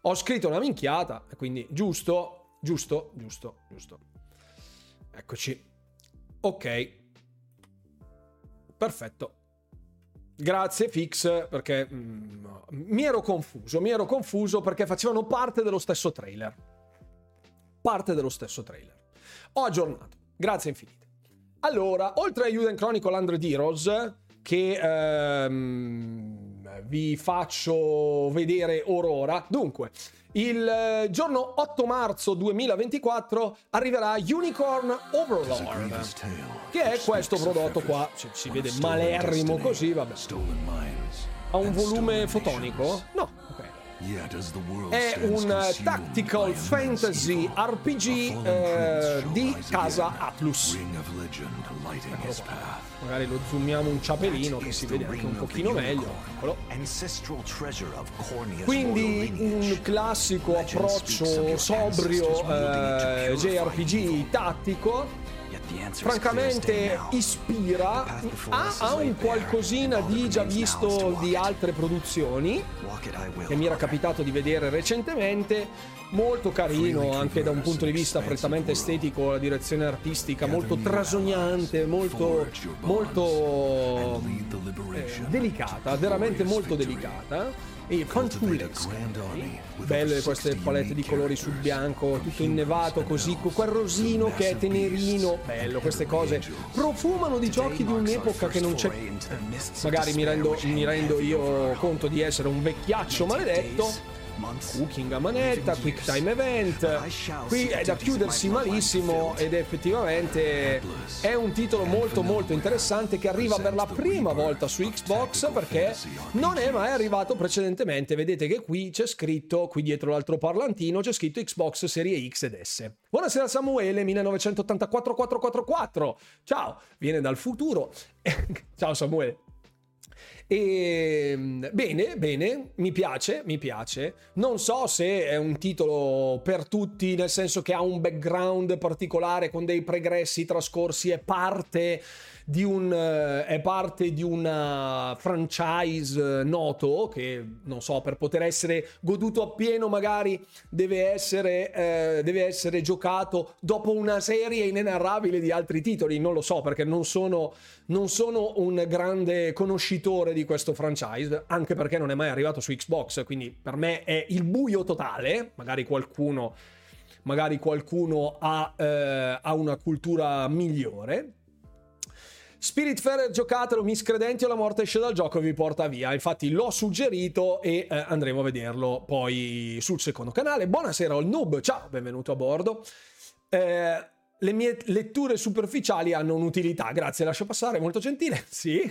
ho scritto una minchiata, quindi giusto, giusto, giusto, giusto. Eccoci. Ok. Perfetto. Grazie Fix perché mm, mi ero confuso, mi ero confuso perché facevano parte dello stesso trailer. Parte dello stesso trailer. Ho aggiornato. Grazie infinite. Allora, oltre a Yuden Chronicle 100 Heroes, che ehm, vi faccio vedere ora. Dunque, il eh, giorno 8 marzo 2024 arriverà Unicorn Overlord, che è questo prodotto qua. Cioè, si vede malerrimo così, vabbè. Ha un volume fotonico? No. È un tactical fantasy RPG eh, di casa Atlus. Magari lo zoomiamo un ciapelino che si vede anche un pochino meglio. Eccolo. Quindi un classico approccio sobrio eh, JRPG tattico francamente ispira ha, ha, un qualcosina di già visto di altre produzioni che mi era capitato di vedere recentemente molto carino anche da un punto di vista prettamente estetico la direzione artistica molto trasognante molto molto eh, delicata veramente molto delicata e fanciullesca. Belle queste palette di colori sul bianco, tutto innevato così, con quel rosino che è tenerino. Bello, queste cose profumano di giochi di un'epoca che non c'è. Magari mi rendo, mi rendo io conto di essere un vecchiaccio maledetto Cooking a manetta, Quick Time Event. Qui è da chiudersi malissimo ed effettivamente è un titolo molto molto interessante che arriva per la prima volta su Xbox perché non è mai arrivato precedentemente. Vedete che qui c'è scritto, qui dietro l'altro parlantino, c'è scritto Xbox Serie X ed S. Buonasera Samuele, 1984 444. Ciao, viene dal futuro. Ciao Samuele. E ehm, bene, bene, mi piace, mi piace. Non so se è un titolo per tutti, nel senso che ha un background particolare con dei pregressi trascorsi, è parte di un, eh, è parte di una franchise noto che non so per poter essere goduto appieno magari deve essere, eh, deve essere giocato dopo una serie inenarrabile di altri titoli. Non lo so perché non sono, non sono un grande conoscitore di questo franchise anche perché non è mai arrivato su Xbox quindi per me è il buio totale. Magari qualcuno magari qualcuno ha, eh, ha una cultura migliore Spiritfarer giocatelo, miscredenti o la morte esce dal gioco e vi porta via. Infatti l'ho suggerito e eh, andremo a vederlo poi sul secondo canale. Buonasera al noob, ciao, benvenuto a bordo. Eh, le mie letture superficiali hanno un'utilità, grazie, lascio passare, molto gentile. Sì.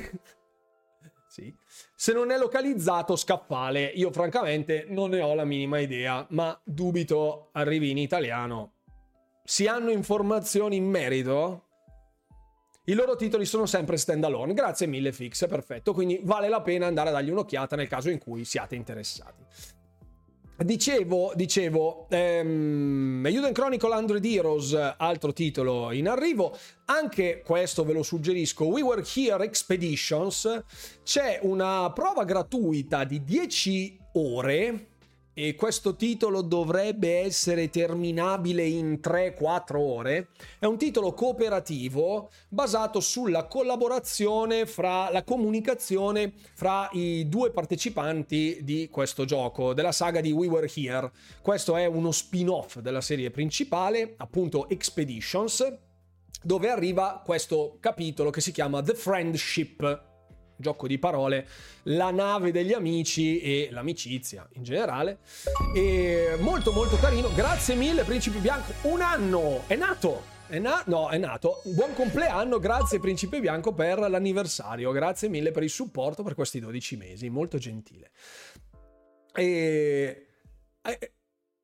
sì. Se non è localizzato, scaffale. Io francamente non ne ho la minima idea, ma dubito arrivi in italiano. Si hanno informazioni in merito? I loro titoli sono sempre stand alone. Grazie mille, Fix, perfetto. Quindi vale la pena andare a dargli un'occhiata nel caso in cui siate interessati. Dicevo, dicevo, ehm, Chronicle 100 Heroes, altro titolo in arrivo, anche questo ve lo suggerisco, We Were Here Expeditions, c'è una prova gratuita di 10 ore e questo titolo dovrebbe essere terminabile in 3-4 ore. È un titolo cooperativo basato sulla collaborazione fra la comunicazione fra i due partecipanti di questo gioco, della saga di We Were Here. Questo è uno spin-off della serie principale, appunto Expeditions, dove arriva questo capitolo che si chiama The Friendship gioco di parole, la nave degli amici e l'amicizia in generale. E molto molto carino. Grazie mille Principe Bianco, un anno è nato. È na- no, è nato. Buon compleanno, grazie Principe Bianco per l'anniversario. Grazie mille per il supporto per questi 12 mesi, molto gentile. E...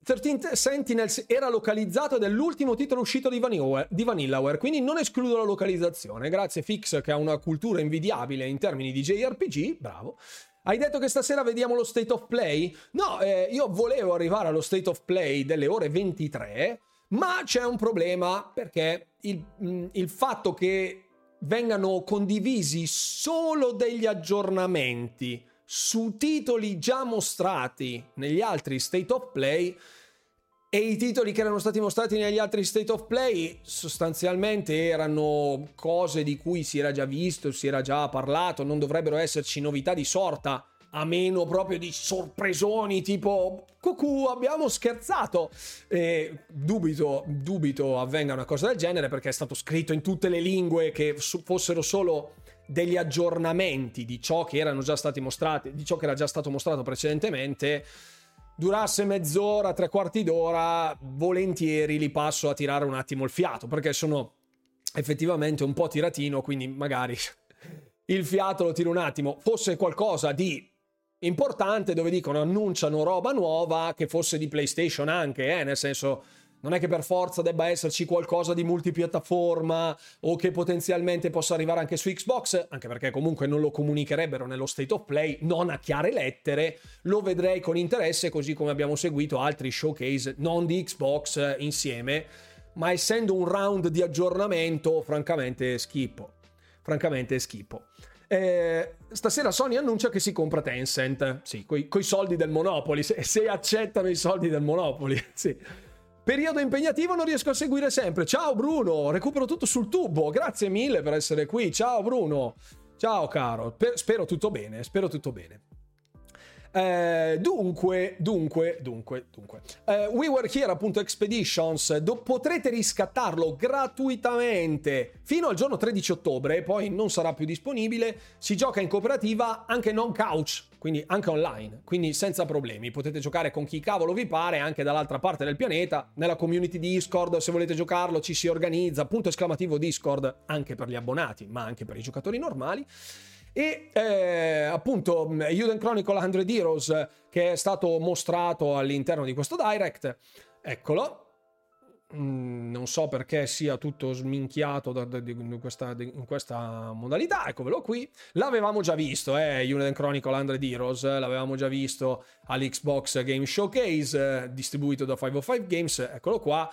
13 Sentinels era localizzato ed è l'ultimo titolo uscito di, Vanillaware, di Vanillaware, quindi non escludo la localizzazione. Grazie Fix che ha una cultura invidiabile in termini di JRPG, bravo. Hai detto che stasera vediamo lo State of Play? No, eh, io volevo arrivare allo State of Play delle ore 23, ma c'è un problema perché il, mm, il fatto che vengano condivisi solo degli aggiornamenti su titoli già mostrati negli altri State of Play e i titoli che erano stati mostrati negli altri State of Play sostanzialmente erano cose di cui si era già visto, si era già parlato, non dovrebbero esserci novità di sorta, a meno proprio di sorpresoni tipo cucù abbiamo scherzato! E dubito, dubito avvenga una cosa del genere perché è stato scritto in tutte le lingue che fossero solo degli aggiornamenti di ciò che erano già stati mostrati, di ciò che era già stato mostrato precedentemente durasse mezz'ora, tre quarti d'ora, volentieri li passo a tirare un attimo il fiato, perché sono effettivamente un po' tiratino, quindi magari il fiato lo tiro un attimo. Fosse qualcosa di importante dove dicono annunciano roba nuova, che fosse di PlayStation anche, eh, nel senso non è che per forza debba esserci qualcosa di multipiattaforma o che potenzialmente possa arrivare anche su Xbox, anche perché comunque non lo comunicherebbero nello state of play, non a chiare lettere, lo vedrei con interesse così come abbiamo seguito altri showcase non di Xbox insieme, ma essendo un round di aggiornamento, francamente schippo. Francamente schippo. Eh, stasera Sony annuncia che si compra Tencent, sì, coi, coi soldi del Monopoly, se, se accettano i soldi del Monopoly, sì. Periodo impegnativo non riesco a seguire sempre. Ciao Bruno, recupero tutto sul tubo. Grazie mille per essere qui. Ciao Bruno. Ciao caro. Per, spero tutto bene, spero tutto bene. Eh, dunque, dunque, dunque, dunque. Eh, We Were Here, appunto, Expeditions, do- potrete riscattarlo gratuitamente fino al giorno 13 ottobre, poi non sarà più disponibile. Si gioca in cooperativa anche non couch, quindi anche online, quindi senza problemi. Potete giocare con chi cavolo vi pare, anche dall'altra parte del pianeta. Nella community Discord, se volete giocarlo, ci si organizza. Punto esclamativo Discord anche per gli abbonati, ma anche per i giocatori normali. E eh, appunto Uden Chronicle 100 Heroes che è stato mostrato all'interno di questo direct, eccolo. Mm, non so perché sia tutto sminchiato da, da, in, questa, in, questa, modalità, eccolo qui. L'avevamo già visto, eh, Uden Chronicle 100 Heroes, l'avevamo già visto all'Xbox Game Showcase, eh, distribuito da 505 Games, eccolo qua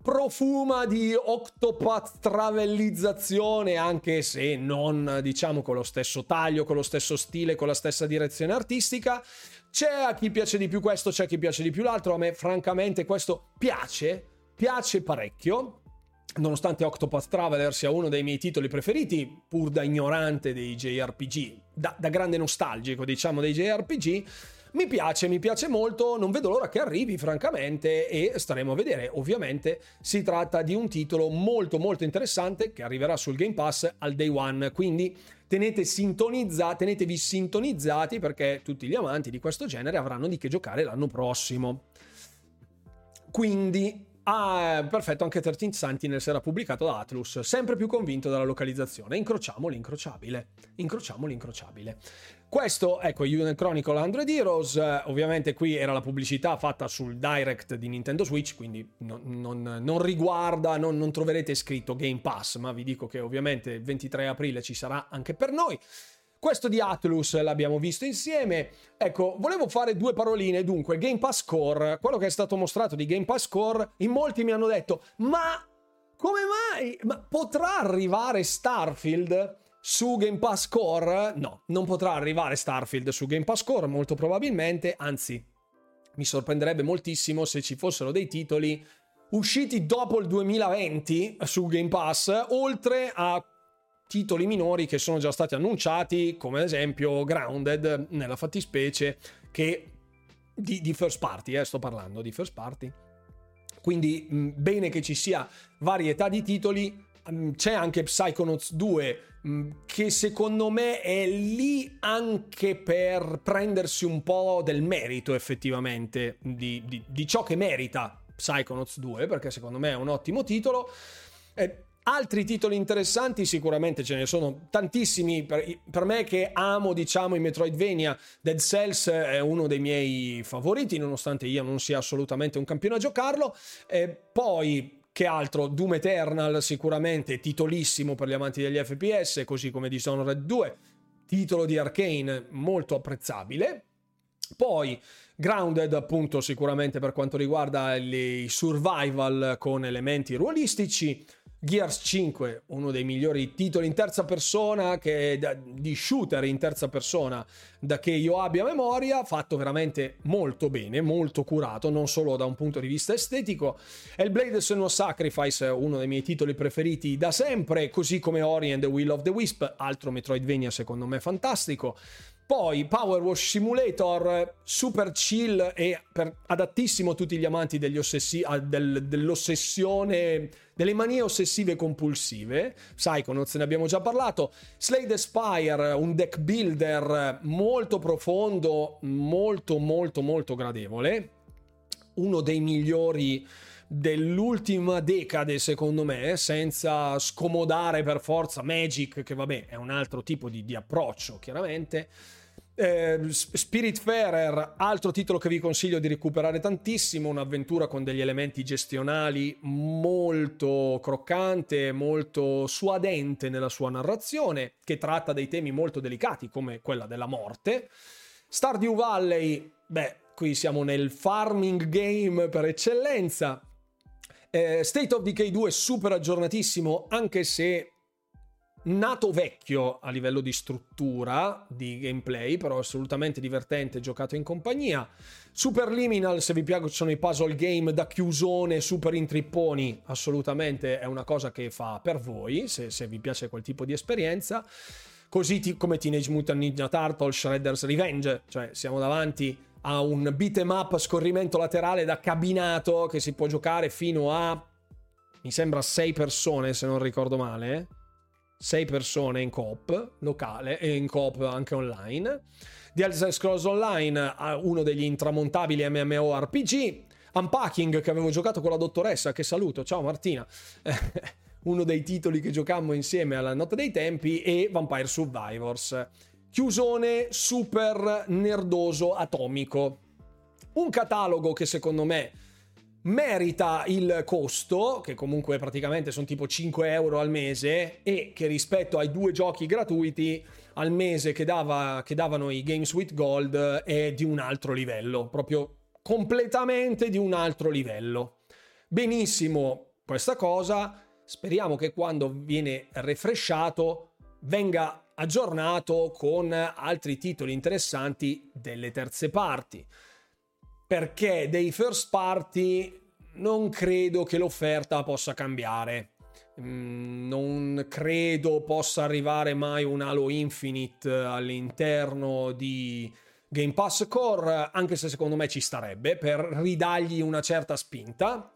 profuma di Octopath travellizzazione, anche se non diciamo con lo stesso taglio, con lo stesso stile, con la stessa direzione artistica. C'è a chi piace di più questo, c'è a chi piace di più l'altro. A me, francamente, questo piace, piace parecchio. Nonostante Octopath Traveler sia uno dei miei titoli preferiti, pur da ignorante dei JRPG, da, da grande nostalgico, diciamo, dei JRPG mi piace, mi piace molto, non vedo l'ora che arrivi francamente e staremo a vedere. Ovviamente si tratta di un titolo molto molto interessante che arriverà sul Game Pass al day one, quindi tenete sintonizza, tenetevi sintonizzati perché tutti gli amanti di questo genere avranno di che giocare l'anno prossimo. Quindi Ah, perfetto, anche 13 Sentinels era pubblicato da Atlus, sempre più convinto della localizzazione. Incrociamo l'incrociabile. Incrociamo l'incrociabile. Questo, ecco, Union Chronicle 100 Heroes, ovviamente qui era la pubblicità fatta sul direct di Nintendo Switch, quindi non, non, non riguarda, non, non troverete scritto Game Pass, ma vi dico che ovviamente il 23 aprile ci sarà anche per noi. Questo di Atlus l'abbiamo visto insieme. Ecco, volevo fare due paroline. Dunque, Game Pass Core, quello che è stato mostrato di Game Pass Core, in molti mi hanno detto, ma come mai? Ma potrà arrivare Starfield su Game Pass Core? No, non potrà arrivare Starfield su Game Pass Core, molto probabilmente, anzi, mi sorprenderebbe moltissimo se ci fossero dei titoli usciti dopo il 2020 su Game Pass, oltre a titoli minori che sono già stati annunciati, come ad esempio Grounded, nella fattispecie, che di, di first party, eh, sto parlando di first party. Quindi mh, bene che ci sia varietà di titoli, mh, c'è anche Psychonauts 2 mh, che secondo me è lì anche per prendersi un po' del merito effettivamente di, di, di ciò che merita Psychonauts 2 perché secondo me è un ottimo titolo. Eh, Altri titoli interessanti sicuramente ce ne sono tantissimi per, per, me che amo diciamo i Metroidvania. Dead Cells è uno dei miei favoriti nonostante io non sia assolutamente un campione a giocarlo. E poi che altro? Doom Eternal sicuramente titolissimo per gli amanti degli FPS così come Dishonored 2 titolo di Arkane molto apprezzabile. Poi Grounded appunto sicuramente per quanto riguarda i survival con elementi ruolistici. Gears 5, uno dei migliori titoli in terza persona che, di shooter in terza persona da che io abbia memoria, fatto veramente molto bene, molto curato, non solo da un punto di vista estetico. Hellblade Senua Sacrifice, uno dei miei titoli preferiti da sempre, così come Ori and the Will of the Wisp, altro Metroidvania secondo me fantastico. Poi Power Wash Simulator, super chill e per, adattissimo a tutti gli amanti ossessi, del, dell'ossessione, delle manie ossessive compulsive. Psychonauts ne abbiamo già parlato. Slade Spire, un deck builder molto profondo, molto molto molto gradevole. Uno dei migliori dell'ultima decade, secondo me, senza scomodare per forza Magic, che vabbè è un altro tipo di, di approccio, chiaramente. Eh, Spiritfarer, altro titolo che vi consiglio di recuperare tantissimo, un'avventura con degli elementi gestionali molto croccante, molto suadente nella sua narrazione, che tratta dei temi molto delicati come quella della morte. Stardew Valley, beh, qui siamo nel farming game per eccellenza. Eh, State of Decay 2 super aggiornatissimo, anche se nato vecchio a livello di struttura, di gameplay, però assolutamente divertente, giocato in compagnia. Superliminal, se vi piacciono i puzzle game da chiusone, super intripponi, assolutamente è una cosa che fa per voi, se, se vi piace quel tipo di esperienza. Così ti, come Teenage Mutant Ninja Turtle, Shredder's Revenge, cioè siamo davanti a un beat'em up a scorrimento laterale da cabinato che si può giocare fino a mi sembra 6 persone se non ricordo male 6 persone in coop locale e in coop anche online. The Elder Scrolls Online, uno degli intramontabili MMORPG. Unpacking che avevo giocato con la dottoressa, che saluto, ciao Martina. uno dei titoli che giocammo insieme alla Notte dei Tempi e Vampire Survivors. Chiusone super nerdoso atomico. Un catalogo che secondo me merita il costo, che comunque praticamente sono tipo 5 euro al mese, e che rispetto ai due giochi gratuiti al mese che, dava, che davano i Games with Gold è di un altro livello, proprio completamente di un altro livello. Benissimo questa cosa, speriamo che quando viene refresciato venga aggiornato con altri titoli interessanti delle terze parti perché dei first party non credo che l'offerta possa cambiare. Mm, non credo possa arrivare mai un Halo Infinite all'interno di Game Pass Core, anche se secondo me ci starebbe per ridargli una certa spinta.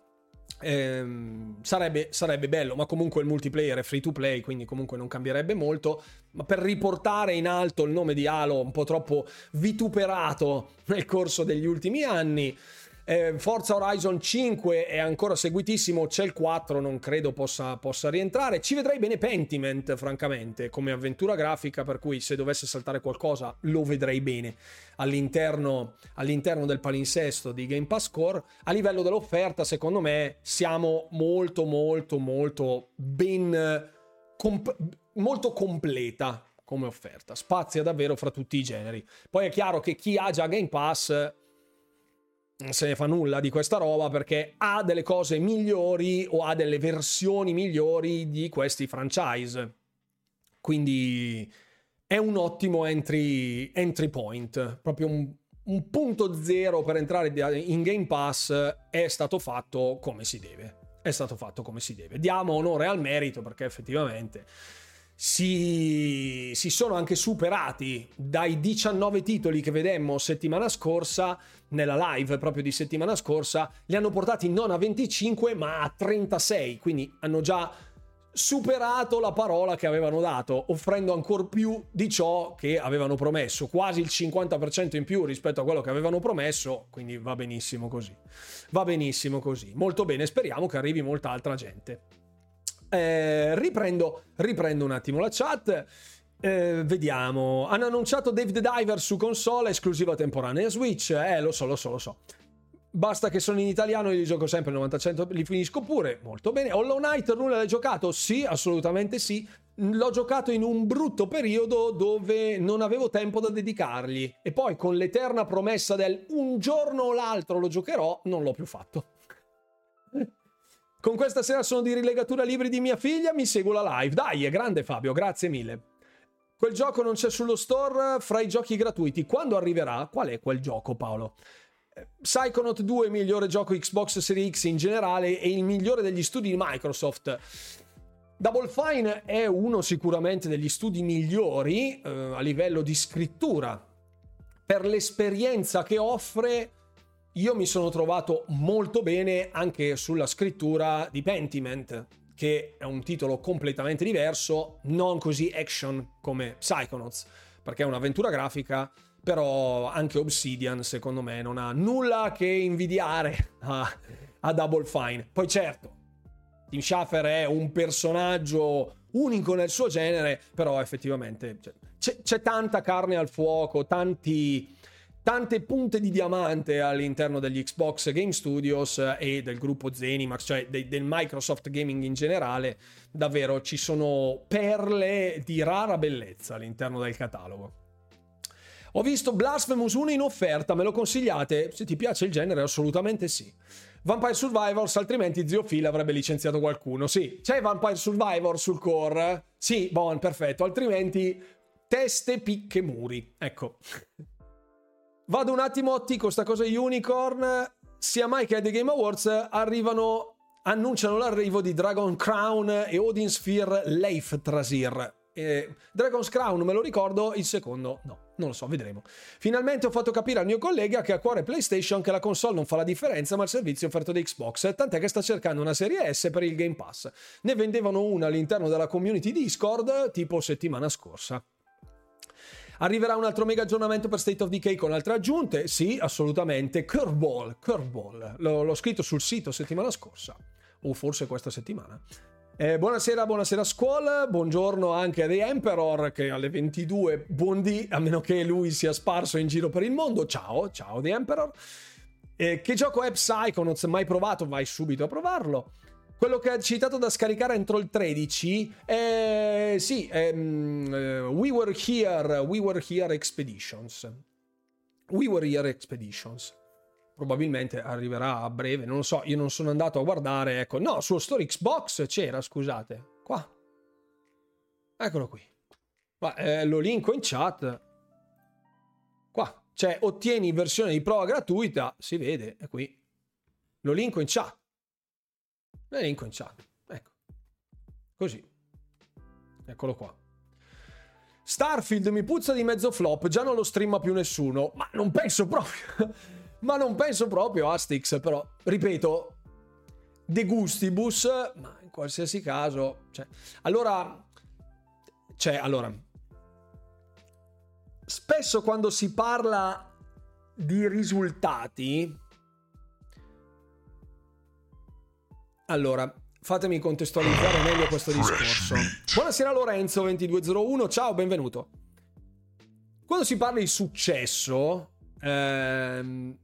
Ehm, sarebbe, sarebbe, bello, ma comunque il multiplayer è free to play, quindi comunque non cambierebbe molto. Ma per riportare in alto il nome di Halo, un po' troppo vituperato nel corso degli ultimi anni, eh, Forza Horizon 5 è ancora seguitissimo, c'è il 4, non credo possa, possa, rientrare. Ci vedrei bene Pentiment, francamente, come avventura grafica, per cui se dovesse saltare qualcosa lo vedrei bene all'interno, all'interno del palinsesto di Game Pass Core. A livello dell'offerta, secondo me, siamo molto, molto, molto ben... Comp- molto completa come offerta, spazia davvero fra tutti i generi. Poi è chiaro che chi ha già Game Pass se ne fa nulla di questa roba perché ha delle cose migliori o ha delle versioni migliori di questi franchise. Quindi è un ottimo entry, entry point, proprio un, un punto zero per entrare in Game Pass è stato fatto come si deve. È stato fatto come si deve. Diamo onore al merito perché effettivamente si, si, sono anche superati dai 19 titoli che vedemmo settimana scorsa, nella live proprio di settimana scorsa, li hanno portati non a 25 ma a 36, quindi hanno già superato la parola che avevano dato, offrendo ancora più di ciò che avevano promesso, quasi il 50% in più rispetto a quello che avevano promesso, quindi va benissimo così. Va benissimo così. Molto bene, speriamo che arrivi molta altra gente. Eh, riprendo, riprendo un attimo la chat. Eh, vediamo. Hanno annunciato Dave the Diver su console esclusiva temporanea Switch. Eh, lo so, lo so, lo so. Basta che sono in italiano, io li gioco sempre il 90% li finisco pure. Molto bene. Hollow Knight, nulla l'hai giocato? Sì, assolutamente sì. L'ho giocato in un brutto periodo dove non avevo tempo da dedicargli. E poi con l'eterna promessa del un giorno o l'altro lo giocherò, non l'ho più fatto. Con questa sera sono di rilegatura libri di mia figlia, mi seguo la live. Dai, è grande Fabio, grazie mille. Quel gioco non c'è sullo store fra i giochi gratuiti. Quando arriverà? Qual è quel gioco, Paolo? Psychonaut 2 è il migliore gioco Xbox Series X in generale e il migliore degli studi di Microsoft. Double Fine è uno sicuramente degli studi migliori eh, a livello di scrittura. Per l'esperienza che offre, io mi sono trovato molto bene anche sulla scrittura di Pentiment, che è un titolo completamente diverso, non così action come Psychonauts, perché è un'avventura grafica però anche Obsidian secondo me non ha nulla che invidiare a, a Double Fine. Poi certo, Tim Schafer è un personaggio unico nel suo genere, però effettivamente cioè, c'è, c'è, tanta carne al fuoco, tanti, tante punte di diamante all'interno degli Xbox Game Studios e del gruppo Zenimax, cioè de, del Microsoft Gaming in generale. Davvero ci sono perle di rara bellezza all'interno del catalogo. Ho visto Blasphemous 1 in offerta, me lo consigliate? Se ti piace il genere, assolutamente sì. Vampire Survivors, altrimenti zio Phil avrebbe licenziato qualcuno. Sì, c'è Vampire Survivor sul core? Sì, buon, perfetto. Altrimenti teste, picche, muri. Ecco. Vado un attimo, Tico, sta cosa Unicorn. Sia mai che ai The Game Awards arrivano, annunciano l'arrivo di Dragon Crown e Odin Sphere Leif Trasir. Dragon's Crown me lo ricordo, il secondo no. Non lo so, vedremo. Finalmente ho fatto capire al mio collega che a cuore PlayStation che la console non fa la differenza, ma il servizio offerto da Xbox, tant'è che sta cercando una serie S per il Game Pass. Ne vendevano una all'interno della community Discord tipo settimana scorsa. Arriverà un altro mega aggiornamento per State of Decay con altre aggiunte? Sì, assolutamente. Curveball, Curveball. L- l'ho scritto sul sito settimana scorsa. O forse questa settimana. Eh, buonasera, buonasera Squall, buongiorno anche a The Emperor che alle 22 buondì, a meno che lui sia sparso in giro per il mondo. Ciao, ciao The Emperor. Eh, che gioco è Psychonauts? Mai provato? Vai subito a provarlo. Quello che ha citato da scaricare entro il 13 è... sì, è, um, We Were Here, We Were Here Expeditions. We Were Here Expeditions probabilmente arriverà a breve, non lo so, io non sono andato a guardare, ecco, no, sullo store Xbox c'era, scusate, qua. Eccolo qui. Ma, eh, lo linko in chat. Qua, cioè, ottieni versione di prova gratuita, si vede, è qui. Lo linko in chat. Lo linko in chat, ecco. Così. Eccolo qua. Starfield mi puzza di mezzo flop, già non lo streama più nessuno, ma non penso proprio ma non penso proprio a Stix, però, ripeto, de gustibus, ma in qualsiasi caso, cioè, allora, cioè, allora, spesso quando si parla di risultati, allora, fatemi contestualizzare meglio questo discorso. Buonasera Lorenzo 2201, ciao, benvenuto. Quando si parla di successo, ehm,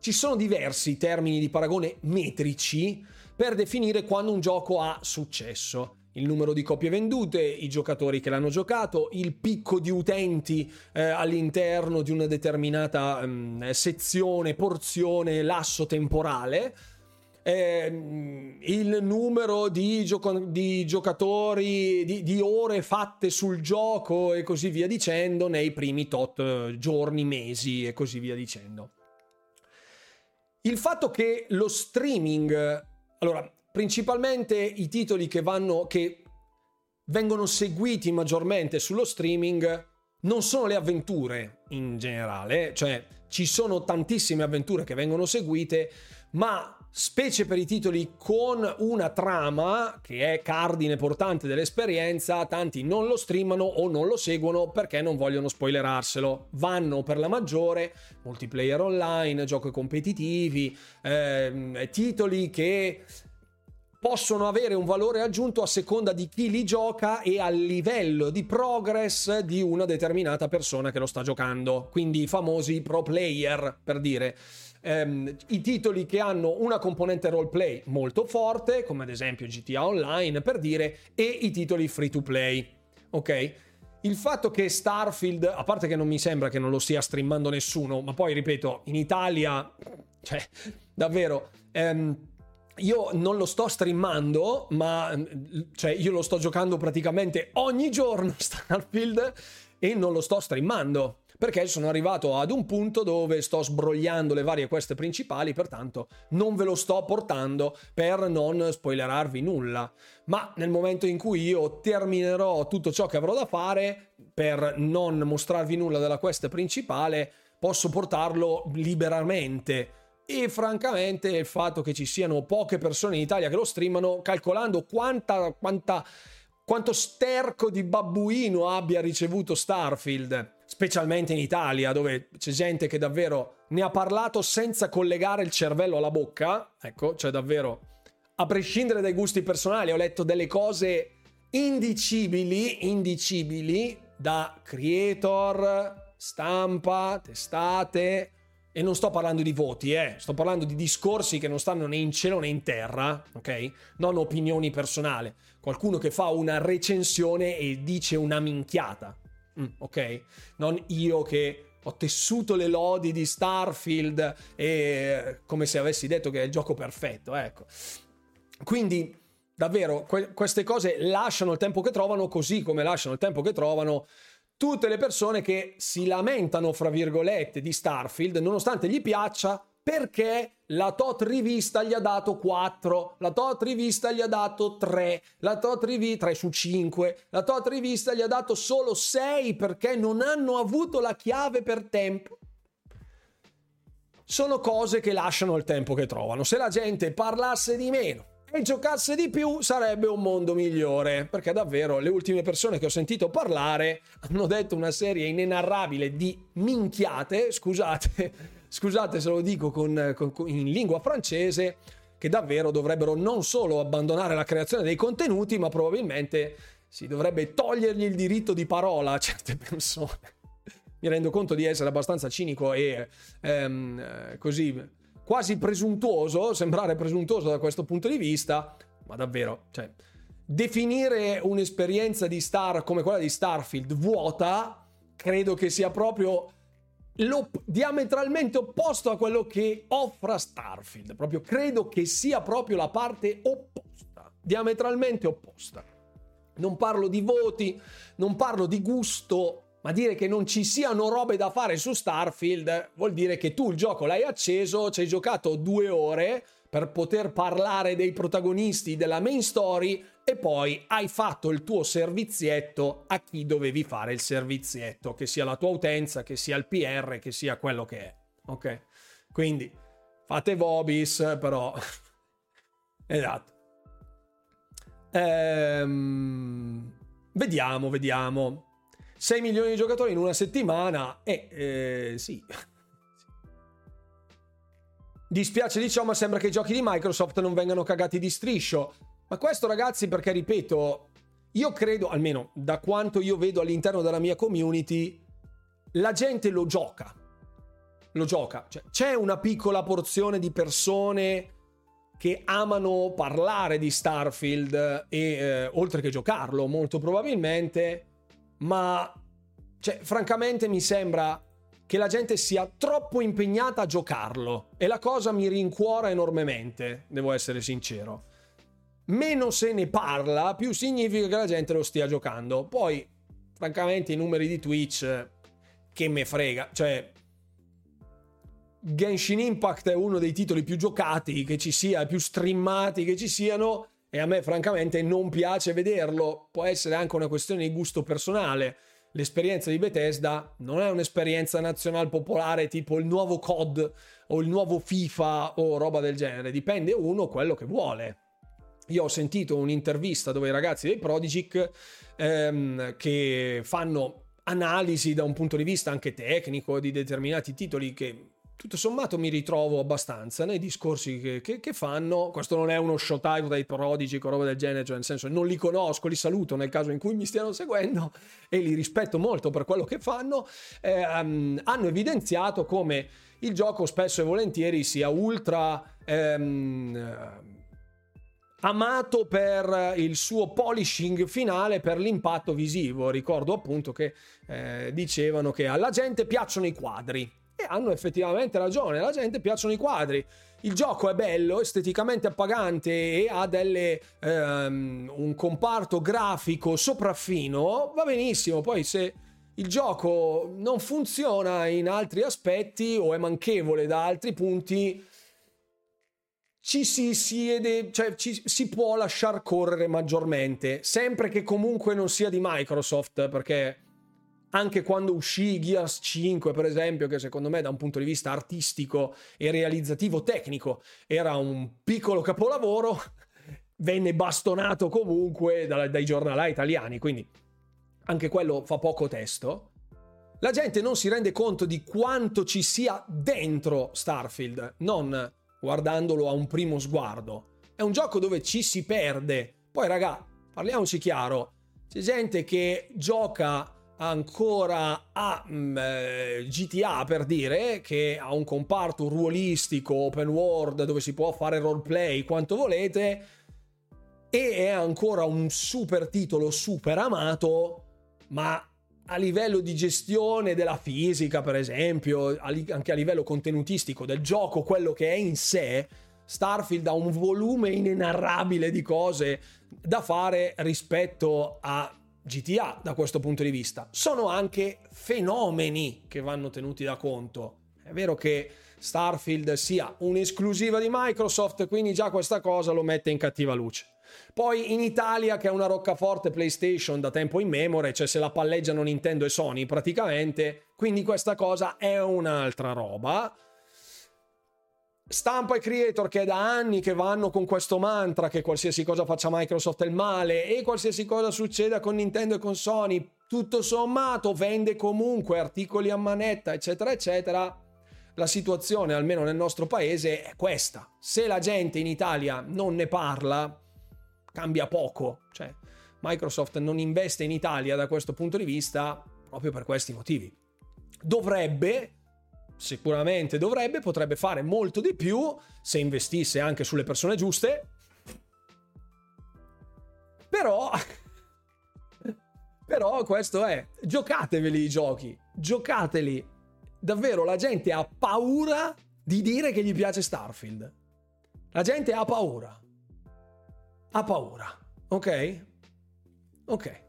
ci sono diversi termini di paragone metrici per definire quando un gioco ha successo. Il numero di copie vendute, i giocatori che l'hanno giocato, il picco di utenti eh, all'interno di una determinata um, sezione, porzione, lasso temporale. Eh, il numero di, gioco- di giocatori, di, di, ore fatte sul gioco e così via dicendo nei primi tot eh, giorni, mesi e così via dicendo. Il fatto che lo streaming, allora, principalmente i titoli che vanno, che vengono seguiti maggiormente sullo streaming non sono le avventure in generale, cioè ci sono tantissime avventure che vengono seguite, ma specie per i titoli con una trama che è cardine portante dell'esperienza, tanti non lo streamano o non lo seguono perché non vogliono spoilerarselo. Vanno per la maggiore, multiplayer online, giochi competitivi, eh, titoli che possono avere un valore aggiunto a seconda di chi li gioca e al livello di progress di una determinata persona che lo sta giocando. Quindi i famosi pro player, per dire ehm, i titoli che hanno una componente roleplay molto forte, come ad esempio GTA Online per dire, e i titoli free to play. Ok? Il fatto che Starfield, a parte che non mi sembra che non lo stia streamando nessuno, ma poi ripeto, in Italia, cioè, davvero, ehm, io non lo sto streamando, ma cioè, io lo sto giocando praticamente ogni giorno Starfield e non lo sto streamando perché sono arrivato ad un punto dove sto sbrogliando le varie quest principali, pertanto non ve lo sto portando per non spoilerarvi nulla. Ma nel momento in cui io terminerò tutto ciò che avrò da fare, per non mostrarvi nulla della quest principale, posso portarlo liberamente. E francamente il fatto che ci siano poche persone in Italia che lo streamano, calcolando quanta, quanta, quanto sterco di babbuino abbia ricevuto Starfield, specialmente in Italia, dove c'è gente che davvero ne ha parlato senza collegare il cervello alla bocca. Ecco, cioè davvero, a prescindere dai gusti personali, ho letto delle cose indicibili, indicibili da creator, stampa, testate. E non sto parlando di voti, eh. sto parlando di discorsi che non stanno né in cielo né in terra, ok? Non opinioni personali. Qualcuno che fa una recensione e dice una minchiata. Mm, ok? Non io che ho tessuto le lodi di Starfield e come se avessi detto che è il gioco perfetto, ecco. Quindi davvero que- queste cose lasciano il tempo che trovano così come lasciano il tempo che trovano tutte le persone che si lamentano fra virgolette di Starfield nonostante gli piaccia perché la Tot rivista gli ha dato 4, la Tot rivista gli ha dato 3, la Tot rivista 3 su 5, la Tot rivista gli ha dato solo 6 perché non hanno avuto la chiave per tempo. Sono cose che lasciano il tempo che trovano. Se la gente parlasse di meno e giocasse di più sarebbe un mondo migliore, perché davvero le ultime persone che ho sentito parlare hanno detto una serie inenarrabile di minchiate, scusate, scusate se lo dico con, con, in lingua francese, che davvero dovrebbero non solo abbandonare la creazione dei contenuti, ma probabilmente si dovrebbe togliergli il diritto di parola a certe persone. Mi rendo conto di essere abbastanza cinico e ehm, così quasi presuntuoso, sembrare presuntuoso da questo punto di vista, ma davvero, cioè, definire un'esperienza di Star come quella di Starfield vuota, credo che sia proprio lo, diametralmente opposto a quello che offra Starfield. Proprio credo che sia proprio la parte opposta, diametralmente opposta. Non parlo di voti, non parlo di gusto, ma dire che non ci siano robe da fare su Starfield vuol dire che tu il gioco l'hai acceso, ci hai giocato due ore per poter parlare dei protagonisti della main story e poi hai fatto il tuo servizietto a chi dovevi fare il servizietto, che sia la tua utenza, che sia il PR, che sia quello che è. Ok? Quindi fate Vobis, però... esatto. Ehm... Vediamo, vediamo. 6 milioni di giocatori in una settimana e eh, sì. Dispiace di ciò, ma sembra che i giochi di Microsoft non vengano cagati di striscio. Ma questo ragazzi perché ripeto, io credo, almeno da quanto io vedo all'interno della mia community, la gente lo gioca. Lo gioca. Cioè, c'è una piccola porzione di persone che amano parlare di Starfield e eh, oltre che giocarlo, molto probabilmente, ma cioè, francamente mi sembra che la gente sia troppo impegnata a giocarlo e la cosa mi rincuora enormemente, devo essere sincero meno se ne parla, più significa che la gente lo stia giocando. Poi, francamente, i numeri di Twitch, che me frega. Cioè, Genshin Impact è uno dei titoli più giocati che ci sia, più streamati che ci siano. E a me, francamente, non piace vederlo. Può essere anche una questione di gusto personale. l'esperienza di Bethesda non è un'esperienza nazionale popolare tipo il nuovo COD o il nuovo FIFA o roba del genere, dipende uno quello che vuole. Io ho sentito un'intervista dove i ragazzi dei Prodigic ehm, che fanno analisi da un punto di vista anche tecnico di determinati titoli che tutto sommato mi ritrovo abbastanza nei discorsi che, che, che, fanno. Questo non è uno showtime dai prodigi o roba del genere, cioè nel senso non li conosco, li saluto nel caso in cui mi stiano seguendo e li rispetto molto per quello che fanno. Eh, hanno evidenziato come il gioco spesso e volentieri sia ultra. Um, amato per il suo polishing finale per l'impatto visivo. Ricordo appunto che eh, dicevano che alla gente piacciono i quadri e hanno effettivamente ragione, alla gente piacciono i quadri. Il gioco è bello, esteticamente appagante e ha delle, um, un comparto grafico sopraffino, va benissimo. Poi se il gioco non funziona in altri aspetti o è manchevole da altri punti, ci si siede, cioè ci si può lasciar correre maggiormente, sempre che comunque non sia di Microsoft, perché anche quando uscì Gears 5, per esempio, che secondo me da un punto di vista artistico e realizzativo tecnico era un piccolo capolavoro, venne bastonato comunque dai, dai giornalai italiani, quindi anche quello fa poco testo. La gente non si rende conto di quanto ci sia dentro Starfield, non guardandolo a un primo sguardo. È un gioco dove ci si perde. Poi, raga, parliamoci chiaro, c'è gente che gioca ancora a mm, eh, GTA per dire che ha un comparto ruolistico open world dove si può fare roleplay quanto volete e è ancora un super titolo super amato ma a livello di gestione della fisica per esempio anche a livello contenutistico del gioco quello che è in sé Starfield ha un volume inenarrabile di cose da fare rispetto a GTA da questo punto di vista. Sono anche fenomeni che vanno tenuti da conto. È vero che Starfield sia un'esclusiva di Microsoft, quindi già questa cosa lo mette in cattiva luce. Poi in Italia, che è una roccaforte PlayStation da tempo in memoria, cioè se la palleggiano Nintendo e Sony praticamente, quindi questa cosa è un'altra roba. Stampa e creator che è da anni che vanno con questo mantra che qualsiasi cosa faccia Microsoft è il male e qualsiasi cosa succeda con Nintendo e con Sony tutto sommato vende comunque articoli a manetta eccetera eccetera. La situazione almeno nel nostro paese è questa. Se la gente in Italia non ne parla cambia poco cioè Microsoft non investe in Italia da questo punto di vista proprio per questi motivi dovrebbe sicuramente dovrebbe, potrebbe fare molto di più se investisse anche sulle persone giuste. Però, però questo è, giocateveli i giochi, giocateli. Davvero la gente ha paura di dire che gli piace Starfield. La gente ha paura. Ha paura, ok? Ok.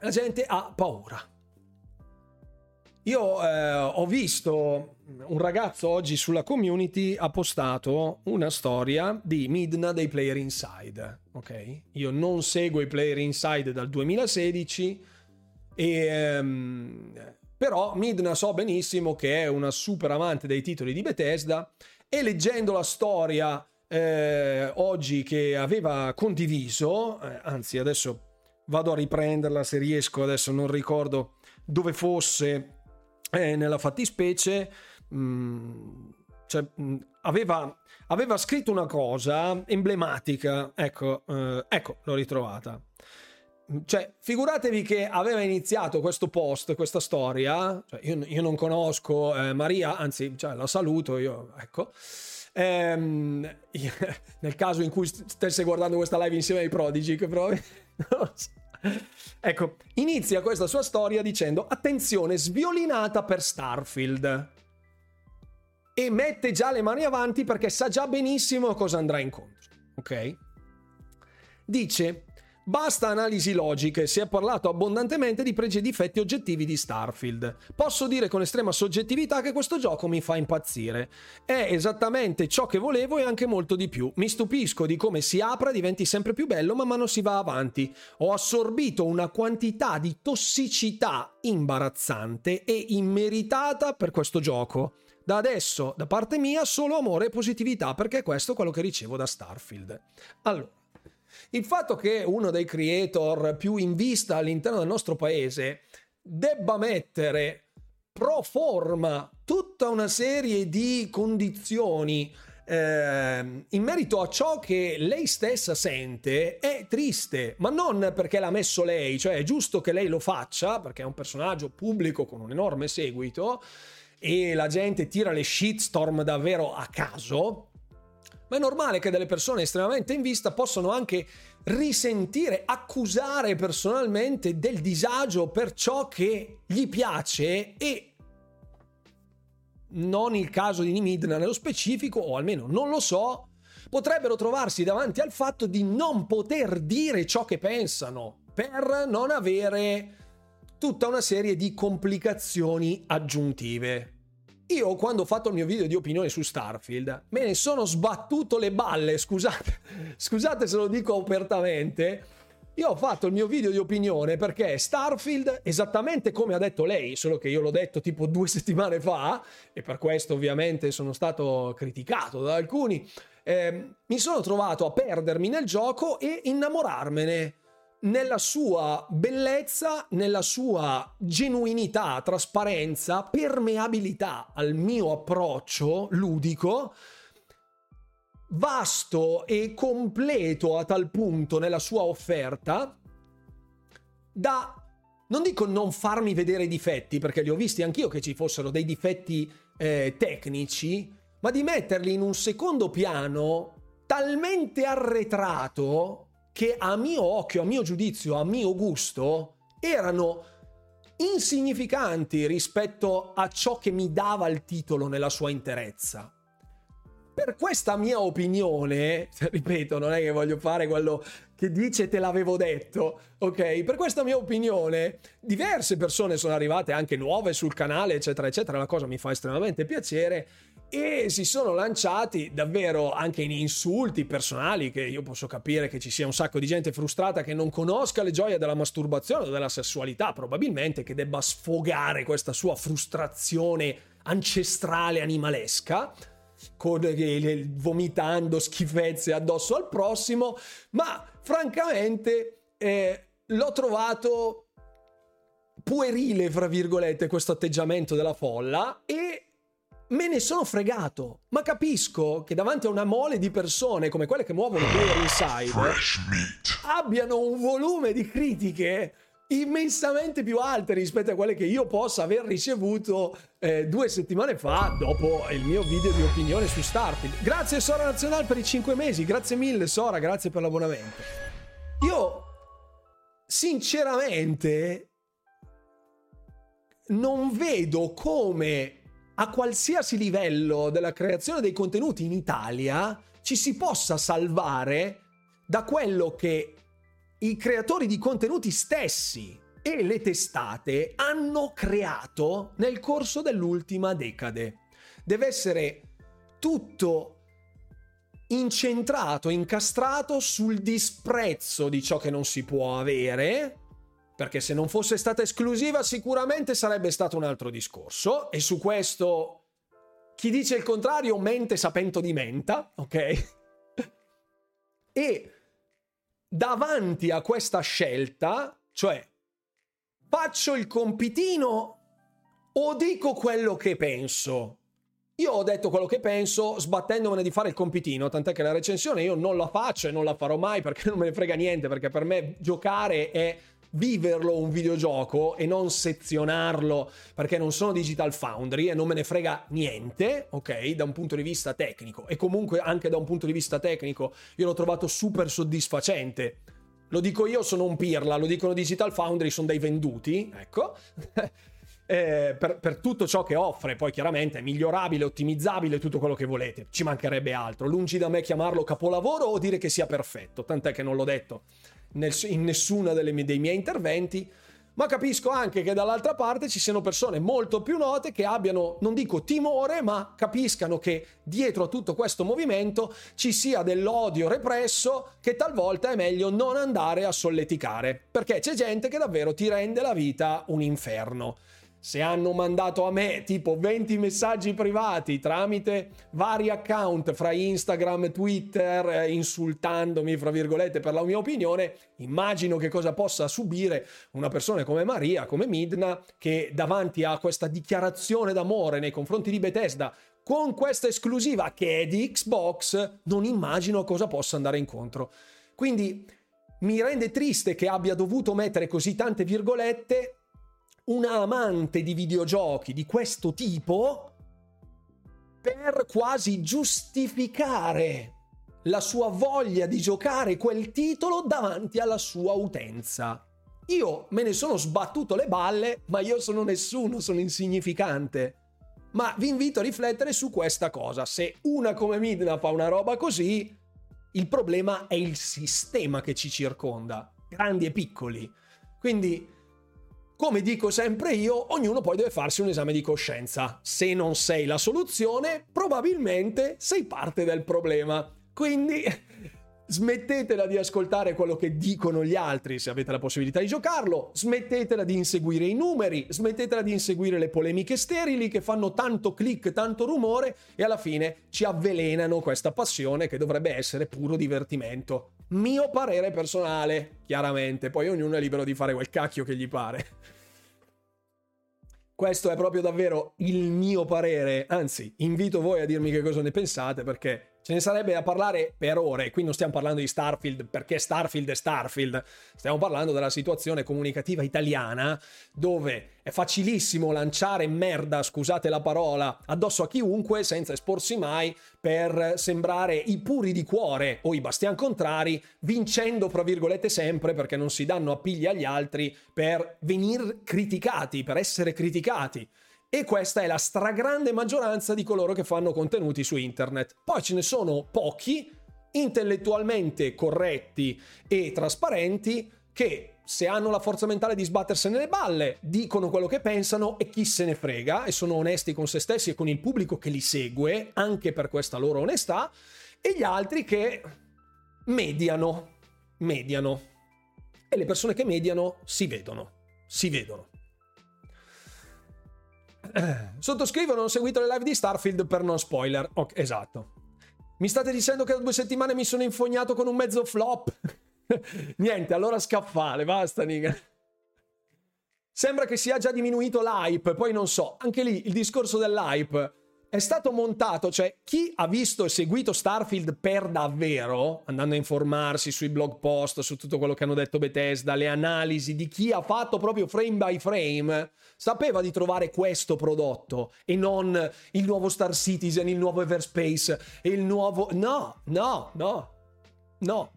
La gente ha paura. Io eh, ho visto un ragazzo oggi sulla community ha postato una storia di Midna dei Player Inside. Ok? Io non seguo i Player Inside dal 2016 e ehm, però Midna so benissimo che è una super amante dei titoli di Bethesda e leggendo la storia eh, oggi che aveva condiviso, eh, anzi adesso vado a riprenderla se riesco, adesso non ricordo dove fosse eh, nella fattispecie mh, mm, cioè, mh, mm, aveva, aveva, scritto una cosa emblematica, ecco, eh, ecco l'ho ritrovata. Cioè, figuratevi che aveva iniziato questo post, questa storia, cioè, io, io, non conosco eh, Maria, anzi, cioè, la saluto, io, ecco, ehm, nel caso in cui stesse guardando questa live insieme ai Prodigy, che provi, ecco, inizia questa sua storia dicendo attenzione sviolinata per Starfield. E mette già le mani avanti perché sa già benissimo cosa andrà incontro. Ok? Dice, Basta analisi logiche, si è parlato abbondantemente di pregi e difetti oggettivi di Starfield. Posso dire con estrema soggettività che questo gioco mi fa impazzire. È esattamente ciò che volevo e anche molto di più. Mi stupisco di come si apra, diventi sempre più bello man mano si va avanti. Ho assorbito una quantità di tossicità imbarazzante e immeritata per questo gioco. Da adesso, da parte mia, solo amore e positività, perché questo è quello che ricevo da Starfield. Allora. Il fatto che uno dei creator più in vista all'interno del nostro paese debba mettere pro forma tutta una serie di condizioni eh, in merito a ciò che lei stessa sente è triste, ma non perché l'ha messo lei, cioè è giusto che lei lo faccia perché è un personaggio pubblico con un enorme seguito e la gente tira le shitstorm davvero a caso, ma è normale che delle persone estremamente in vista possano anche risentire, accusare personalmente del disagio per ciò che gli piace e non il caso di Nimidna nello specifico, o almeno non lo so, potrebbero trovarsi davanti al fatto di non poter dire ciò che pensano per non avere tutta una serie di complicazioni aggiuntive. Io quando ho fatto il mio video di opinione su Starfield me ne sono sbattuto le balle, scusate, scusate se lo dico apertamente. Io ho fatto il mio video di opinione perché Starfield, esattamente come ha detto lei, solo che io l'ho detto tipo due settimane fa, e per questo ovviamente sono stato criticato da alcuni, eh, mi sono trovato a perdermi nel gioco e innamorarmene nella sua bellezza, nella sua genuinità, trasparenza, permeabilità al mio approccio ludico, vasto e completo a tal punto nella sua offerta da non dico non farmi vedere i difetti, perché li ho visti anch'io che ci fossero dei difetti eh, tecnici, ma di metterli in un secondo piano talmente arretrato che a mio occhio, a mio giudizio, a mio gusto, erano insignificanti rispetto a ciò che mi dava il titolo nella sua interezza. Per questa mia opinione, ripeto, non è che voglio fare quello che dice te l'avevo detto, ok? Per questa mia opinione, diverse persone sono arrivate anche nuove sul canale, eccetera, eccetera, la cosa mi fa estremamente piacere e si sono lanciati davvero anche in insulti personali che io posso capire che ci sia un sacco di gente frustrata che non conosca le gioie della masturbazione o della sessualità probabilmente che debba sfogare questa sua frustrazione ancestrale animalesca con, vomitando schifezze addosso al prossimo. Ma francamente eh, l'ho trovato puerile fra virgolette questo atteggiamento della folla e me ne sono fregato, ma capisco che davanti a una mole di persone come quelle che muovono Player Inside abbiano un volume di critiche immensamente più alte rispetto a quelle che io possa aver ricevuto eh, due settimane fa dopo il mio video di opinione su Starfield. Grazie Sora Nazionale per i 5 mesi, grazie mille Sora, grazie per l'abbonamento. Io sinceramente non vedo come a qualsiasi livello della creazione dei contenuti in Italia ci si possa salvare da quello che i creatori di contenuti stessi e le testate hanno creato nel corso dell'ultima decade. Deve essere tutto incentrato, incastrato sul disprezzo di ciò che non si può avere perché se non fosse stata esclusiva sicuramente sarebbe stato un altro discorso e su questo chi dice il contrario mente sapendo di menta, ok? e davanti a questa scelta, cioè faccio il compitino o dico quello che penso? Io ho detto quello che penso sbattendomene di fare il compitino, tant'è che la recensione io non la faccio e non la farò mai perché non me ne frega niente, perché per me giocare è viverlo un videogioco e non sezionarlo perché non sono Digital Foundry e non me ne frega niente, ok, da un punto di vista tecnico e comunque anche da un punto di vista tecnico io l'ho trovato super soddisfacente. Lo dico io, sono un pirla, lo dicono Digital Foundry, sono dei venduti, ecco. eh, per, per, tutto ciò che offre, poi chiaramente è migliorabile, ottimizzabile, tutto quello che volete, ci mancherebbe altro. Lungi da me chiamarlo capolavoro o dire che sia perfetto, tant'è che non l'ho detto in nessuno dei miei interventi, ma capisco anche che dall'altra parte ci siano persone molto più note che abbiano, non dico timore, ma capiscano che dietro a tutto questo movimento ci sia dell'odio represso che talvolta è meglio non andare a solleticare, perché c'è gente che davvero ti rende la vita un inferno se hanno mandato a me tipo 20 messaggi privati tramite vari account fra Instagram Twitter eh, insultandomi fra virgolette per la mia opinione, immagino che cosa possa subire una persona come Maria, come Midna, che davanti a questa dichiarazione d'amore nei confronti di Bethesda con questa esclusiva che è di Xbox, non immagino cosa possa andare incontro. Quindi mi rende triste che abbia dovuto mettere così tante virgolette una amante di videogiochi di questo tipo per quasi giustificare la sua voglia di giocare quel titolo davanti alla sua utenza. Io me ne sono sbattuto le balle, ma io sono nessuno, sono insignificante. Ma vi invito a riflettere su questa cosa. Se una come Midna fa una roba così, il problema è il sistema che ci circonda, grandi e piccoli. Quindi come dico sempre io, ognuno poi deve farsi un esame di coscienza. Se non sei la soluzione, probabilmente sei parte del problema. Quindi smettetela di ascoltare quello che dicono gli altri se avete la possibilità di giocarlo, smettetela di inseguire i numeri, smettetela di inseguire le polemiche sterili che fanno tanto click, tanto rumore e alla fine ci avvelenano questa passione che dovrebbe essere puro divertimento. Mio parere personale, chiaramente, poi ognuno è libero di fare quel cacchio che gli pare. Questo è proprio davvero il mio parere, anzi invito voi a dirmi che cosa ne pensate perché Ce ne sarebbe da parlare per ore, qui non stiamo parlando di Starfield perché Starfield è Starfield, stiamo parlando della situazione comunicativa italiana dove è facilissimo lanciare merda, scusate la parola, addosso a chiunque senza esporsi mai per sembrare i puri di cuore o i bastian contrari, vincendo fra virgolette sempre perché non si danno appigli agli altri per venire criticati, per essere criticati. E questa è la stragrande maggioranza di coloro che fanno contenuti su internet. Poi ce ne sono pochi, intellettualmente corretti e trasparenti, che se hanno la forza mentale di sbattersene le balle, dicono quello che pensano e chi se ne frega, e sono onesti con se stessi e con il pubblico che li segue, anche per questa loro onestà, e gli altri che mediano, mediano. E le persone che mediano si vedono, si vedono. Sottoscrivo, non ho seguito le live di Starfield per non spoiler. Ok, esatto. Mi state dicendo che da due settimane mi sono infognato con un mezzo flop? Niente, allora scaffale, basta, niga. Sembra che sia già diminuito l'hype, poi non so. Anche lì il discorso dell'hype è stato montato, cioè chi ha visto e seguito Starfield per davvero, andando a informarsi sui blog post, su tutto quello che hanno detto Bethesda, le analisi di chi ha fatto proprio frame by frame, sapeva di trovare questo prodotto e non il nuovo Star Citizen, il nuovo Everspace e il nuovo... No, no, no, no.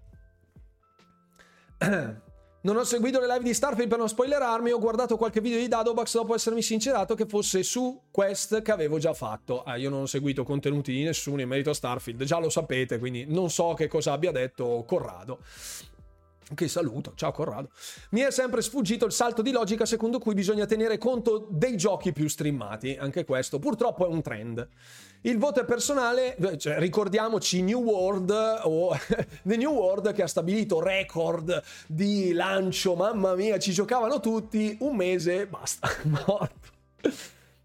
Non ho seguito le live di Starfield per non spoilerarmi, ho guardato qualche video di Dadobax dopo essermi sincerato che fosse su Quest che avevo già fatto. Ah, io non ho seguito contenuti di nessuno in merito a Starfield, già lo sapete, quindi non so che cosa abbia detto Corrado. Che saluto, ciao Corrado. Mi è sempre sfuggito il salto di logica secondo cui bisogna tenere conto dei giochi più streamati. Anche questo purtroppo è un trend. Il voto è personale, cioè, ricordiamoci New World o The New World che ha stabilito record di lancio, mamma mia, ci giocavano tutti, un mese, basta, morto.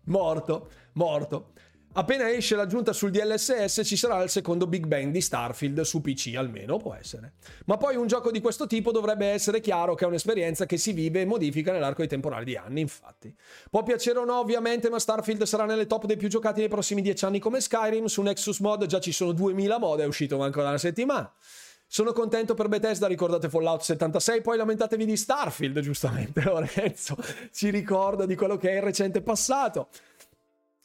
Morto, morto. Appena esce l'aggiunta sul DLSS ci sarà il secondo Big Bang di Starfield su PC almeno, può essere. Ma poi un gioco di questo tipo dovrebbe essere chiaro che è un'esperienza che si vive e modifica nell'arco di temporale di anni, infatti. Può piacere o no ovviamente, ma Starfield sarà nelle top dei più giocati nei prossimi dieci anni come Skyrim, su Nexus Mod già ci sono 2000 mod, è uscito manco da una settimana. Sono contento per Bethesda, ricordate Fallout 76, poi lamentatevi di Starfield, giustamente Lorenzo ci ricorda di quello che è il recente passato.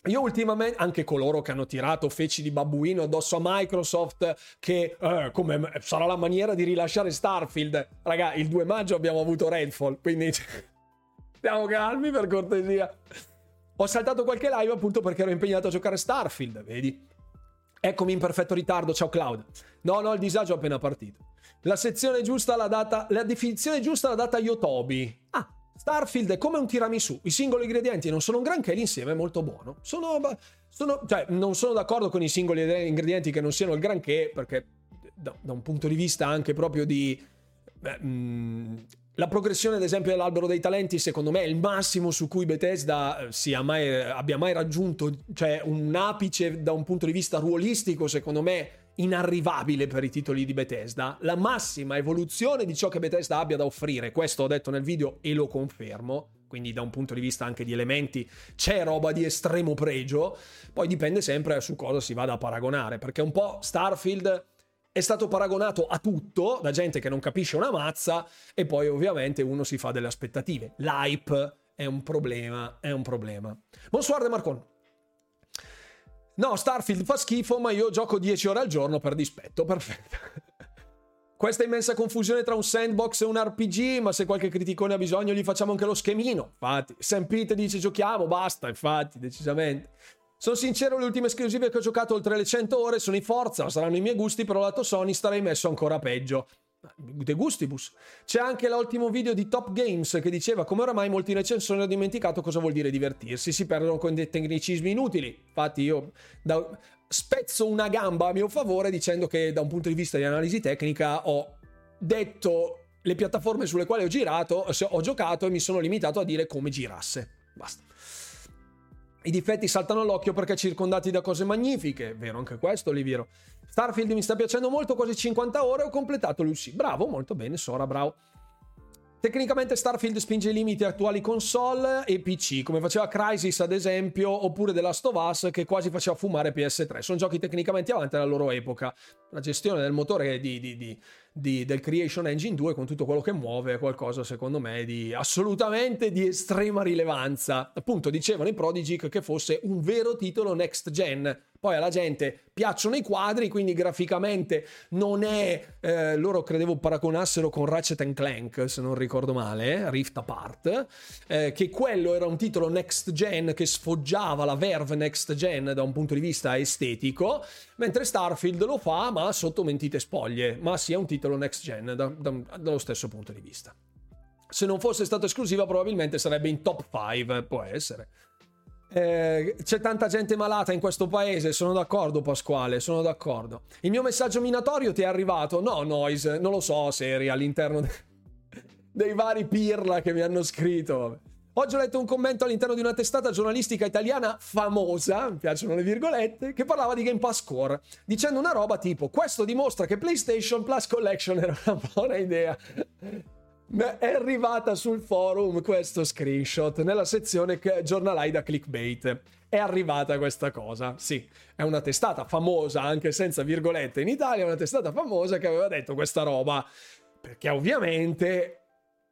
Io ultimamente, anche coloro che hanno tirato feci di babbuino addosso a Microsoft, che eh, come sarà la maniera di rilasciare Starfield. Raga, il 2 maggio abbiamo avuto Redfall, quindi stiamo calmi per cortesia. Ho saltato qualche live appunto perché ero impegnato a giocare Starfield, vedi? Eccomi in perfetto ritardo, ciao Cloud. No, no, il disagio è appena partito. La sezione giusta la data, la definizione giusta la data Yotobi. Ah, Starfield è come un tiramisù. I singoli ingredienti non sono un granché, l'insieme è molto buono. Sono, sono, cioè, non sono d'accordo con i singoli ingredienti che non siano il granché, perché da, da un punto di vista anche proprio di... Beh, mh, mm, la progressione, ad esempio, dell'albero dei talenti, secondo me, è il massimo su cui Bethesda eh, mai, abbia mai raggiunto, cioè un apice da un punto di vista ruolistico, secondo me, inarrivabile per i titoli di Bethesda. La massima evoluzione di ciò che Bethesda abbia da offrire, questo ho detto nel video e lo confermo. Quindi, da un punto di vista anche di elementi, c'è roba di estremo pregio. Poi dipende sempre su cosa si vada a paragonare, perché un po' Starfield è stato paragonato a tutto da gente che non capisce una mazza e poi ovviamente uno si fa delle aspettative. L'hype è un problema, è un problema. Bonsoir De Marcon. No, Starfield fa schifo, ma io gioco 10 ore al giorno per dispetto, perfetto. Questa immensa confusione tra un sandbox e un RPG, ma se qualche criticone ha bisogno gli facciamo anche lo schemino. Infatti, Sam Pete dice giochiamo, basta, infatti, decisamente. Sono sincero, le ultime esclusive che ho giocato oltre le 100 ore sono i Forza, saranno i miei gusti, però lato Sony starei messo ancora peggio. De gustibus. C'è anche l'ultimo video di Top Games che diceva come oramai molti recensori hanno dimenticato cosa vuol dire divertirsi, si perdono con dei tecnicismi inutili. Infatti io da... spezzo una gamba a mio favore dicendo che da un punto di vista di analisi tecnica ho detto le piattaforme sulle quali ho girato, ho giocato e mi sono limitato a dire come girasse. Basta. I difetti saltano all'occhio perché circondati da cose magnifiche, vero anche questo, Oliviero. Starfield mi sta piacendo molto, quasi 50 ore ho completato Lucy. Bravo, molto bene, Sora, bravo. Tecnicamente Starfield spinge i limiti attuali console e PC, come faceva Crysis ad esempio, oppure The Last of Us che quasi faceva fumare PS3. Sono giochi tecnicamente avanti alla loro epoca. La gestione del motore di, di, di, di, del Creation Engine 2 con tutto quello che muove è qualcosa secondo me di assolutamente di estrema rilevanza. Appunto dicevano i Prodigy che fosse un vero titolo next gen. Poi alla gente piacciono i quadri, quindi graficamente non è... Eh, loro credevo paragonassero con Ratchet Clank, se non ricordo male, Rift Apart, eh, che quello era un titolo next gen che sfoggiava la verve next gen da un punto di vista estetico, mentre Starfield lo fa ma sotto mentite spoglie, ma sia un titolo next gen da, da, dallo stesso punto di vista. Se non fosse stato esclusiva probabilmente sarebbe in top 5, può essere. Eh, c'è tanta gente malata in questo paese, sono d'accordo Pasquale, sono d'accordo. Il mio messaggio minatorio ti è arrivato? No, Noise, non lo so se eri all'interno de- dei vari pirla che mi hanno scritto. Oggi ho letto un commento all'interno di una testata giornalistica italiana famosa, mi piacciono le virgolette, che parlava di Game Pass Core, dicendo una roba tipo questo dimostra che PlayStation Plus Collection era una buona idea. È arrivata sul forum questo screenshot nella sezione giornalai da clickbait. È arrivata questa cosa, sì, è una testata famosa, anche senza virgolette in Italia, una testata famosa che aveva detto questa roba, perché ovviamente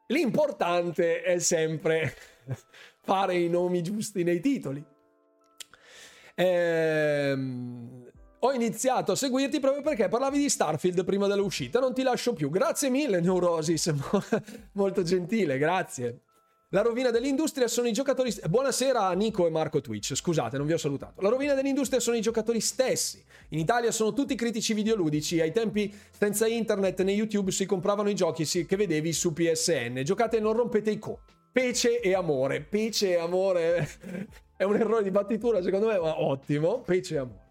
l'importante è sempre fare i nomi giusti nei titoli. Ehm, ho iniziato a seguirti proprio perché parlavi di Starfield prima dell'uscita. Non ti lascio più. Grazie mille, Neurosis. Molto gentile, grazie. La rovina dell'industria sono i giocatori. Buonasera a Nico e Marco Twitch. Scusate, non vi ho salutato. La rovina dell'industria sono i giocatori stessi. In Italia sono tutti critici videoludici. Ai tempi, senza internet né YouTube, si compravano i giochi che vedevi su PSN. Giocate e non rompete i co. Pece e amore. Pece e amore è un errore di battitura, secondo me, ma ottimo. Pece e amore.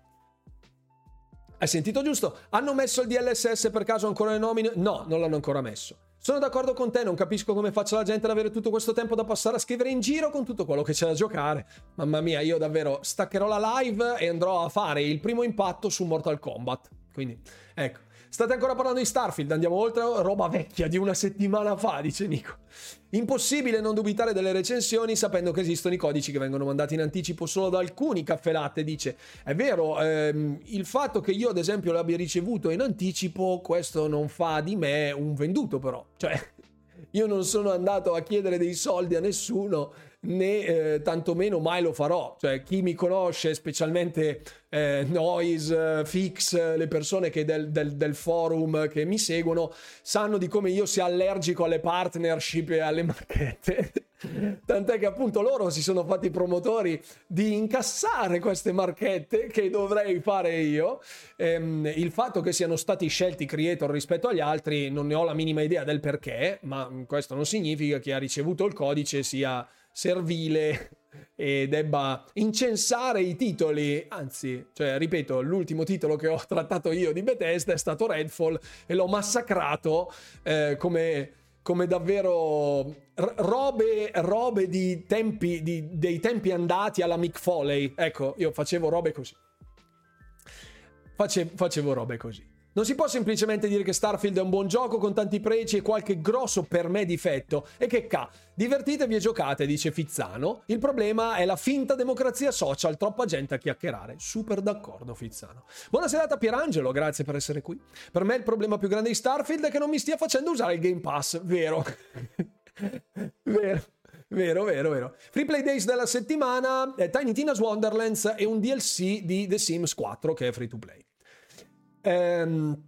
Hai sentito giusto? Hanno messo il DLSS per caso ancora le nomine? No, non l'hanno ancora messo. Sono d'accordo con te, non capisco come faccia la gente ad avere tutto questo tempo da passare a scrivere in giro con tutto quello che c'è da giocare. Mamma mia, io davvero staccherò la live e andrò a fare il primo impatto su Mortal Kombat. Quindi, ecco. State ancora parlando di Starfield, andiamo oltre roba vecchia di una settimana fa, dice Nico. Impossibile non dubitare delle recensioni sapendo che esistono i codici che vengono mandati in anticipo solo da alcuni caffè latte, dice. È vero, ehm, il fatto che io ad esempio l'abbia ricevuto in anticipo, questo non fa di me un venduto però. Cioè, io non sono andato a chiedere dei soldi a nessuno né eh, tantomeno mai lo farò. Cioè, chi mi conosce, specialmente eh, Noise, Fix, le persone del, del, del, forum che mi seguono, sanno di come io sia allergico alle partnership e alle marchette. Tant'è che appunto loro si sono fatti promotori di incassare queste marchette che dovrei fare io. Ehm, il fatto che siano stati scelti creator rispetto agli altri non ne ho la minima idea del perché, ma questo non significa che ha ricevuto il codice sia servile e debba incensare i titoli, anzi, cioè, ripeto, l'ultimo titolo che ho trattato io di Bethesda è stato Redfall e l'ho massacrato eh, come, come, davvero robe, robe di tempi, di, dei tempi andati alla Mick Foley. Ecco, io facevo robe così. Face, facevo robe così. Non si può semplicemente dire che Starfield è un buon gioco con tanti pregi e qualche grosso per me difetto. E che ca, divertitevi e giocate, dice Fizzano. Il problema è la finta democrazia social, troppa gente a chiacchierare. Super d'accordo, Fizzano. Buonasera a Pierangelo, grazie per essere qui. Per me il problema più grande di Starfield è che non mi stia facendo usare il Game Pass, vero? vero. Vero, vero, vero. Free Play Days della settimana, eh, Tiny Tina's Wonderlands e un DLC di The Sims 4 che è free to play. Ehm,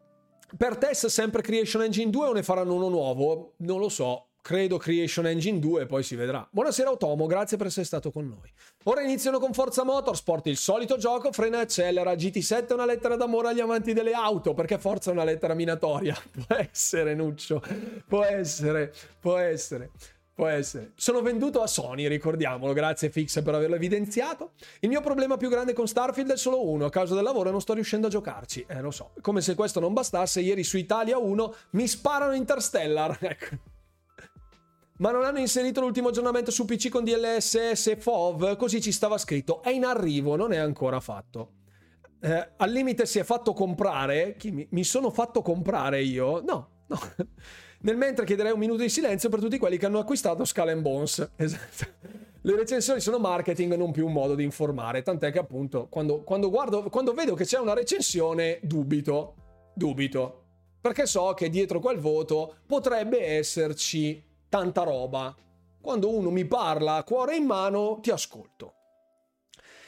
per test sempre Creation Engine 2 o ne faranno uno nuovo? Non lo so. Credo Creation Engine 2, poi si vedrà. Buonasera Otomo, grazie per essere stato con noi. Ora iniziano con Forza Motorsport, il solito gioco, frena e accelera. GT7 è una lettera d'amore agli amanti delle auto, perché Forza è una lettera minatoria. Può essere, Nuccio, può essere, può essere. Può essere. Sono venduto a Sony, ricordiamolo, grazie Fix per averlo evidenziato. Il mio problema più grande con Starfield è solo uno, a causa del lavoro non sto riuscendo a giocarci. Eh, lo so. Come se questo non bastasse, ieri su Italia 1 mi sparano Interstellar. Ecco. Ma non hanno inserito l'ultimo aggiornamento su PC con DLSS e FOV, così ci stava scritto. È in arrivo, non è ancora fatto. Eh, al limite si è fatto comprare. Chi mi, mi sono fatto comprare io? No, no. Nel mentre chiederei un minuto di silenzio per tutti quelli che hanno acquistato Skull and Bones. Esatto. Le recensioni sono marketing, non più un modo di informare. Tant'è che appunto quando, quando, guardo, quando vedo che c'è una recensione, dubito. Dubito. Perché so che dietro quel voto potrebbe esserci tanta roba. Quando uno mi parla cuore in mano, ti ascolto.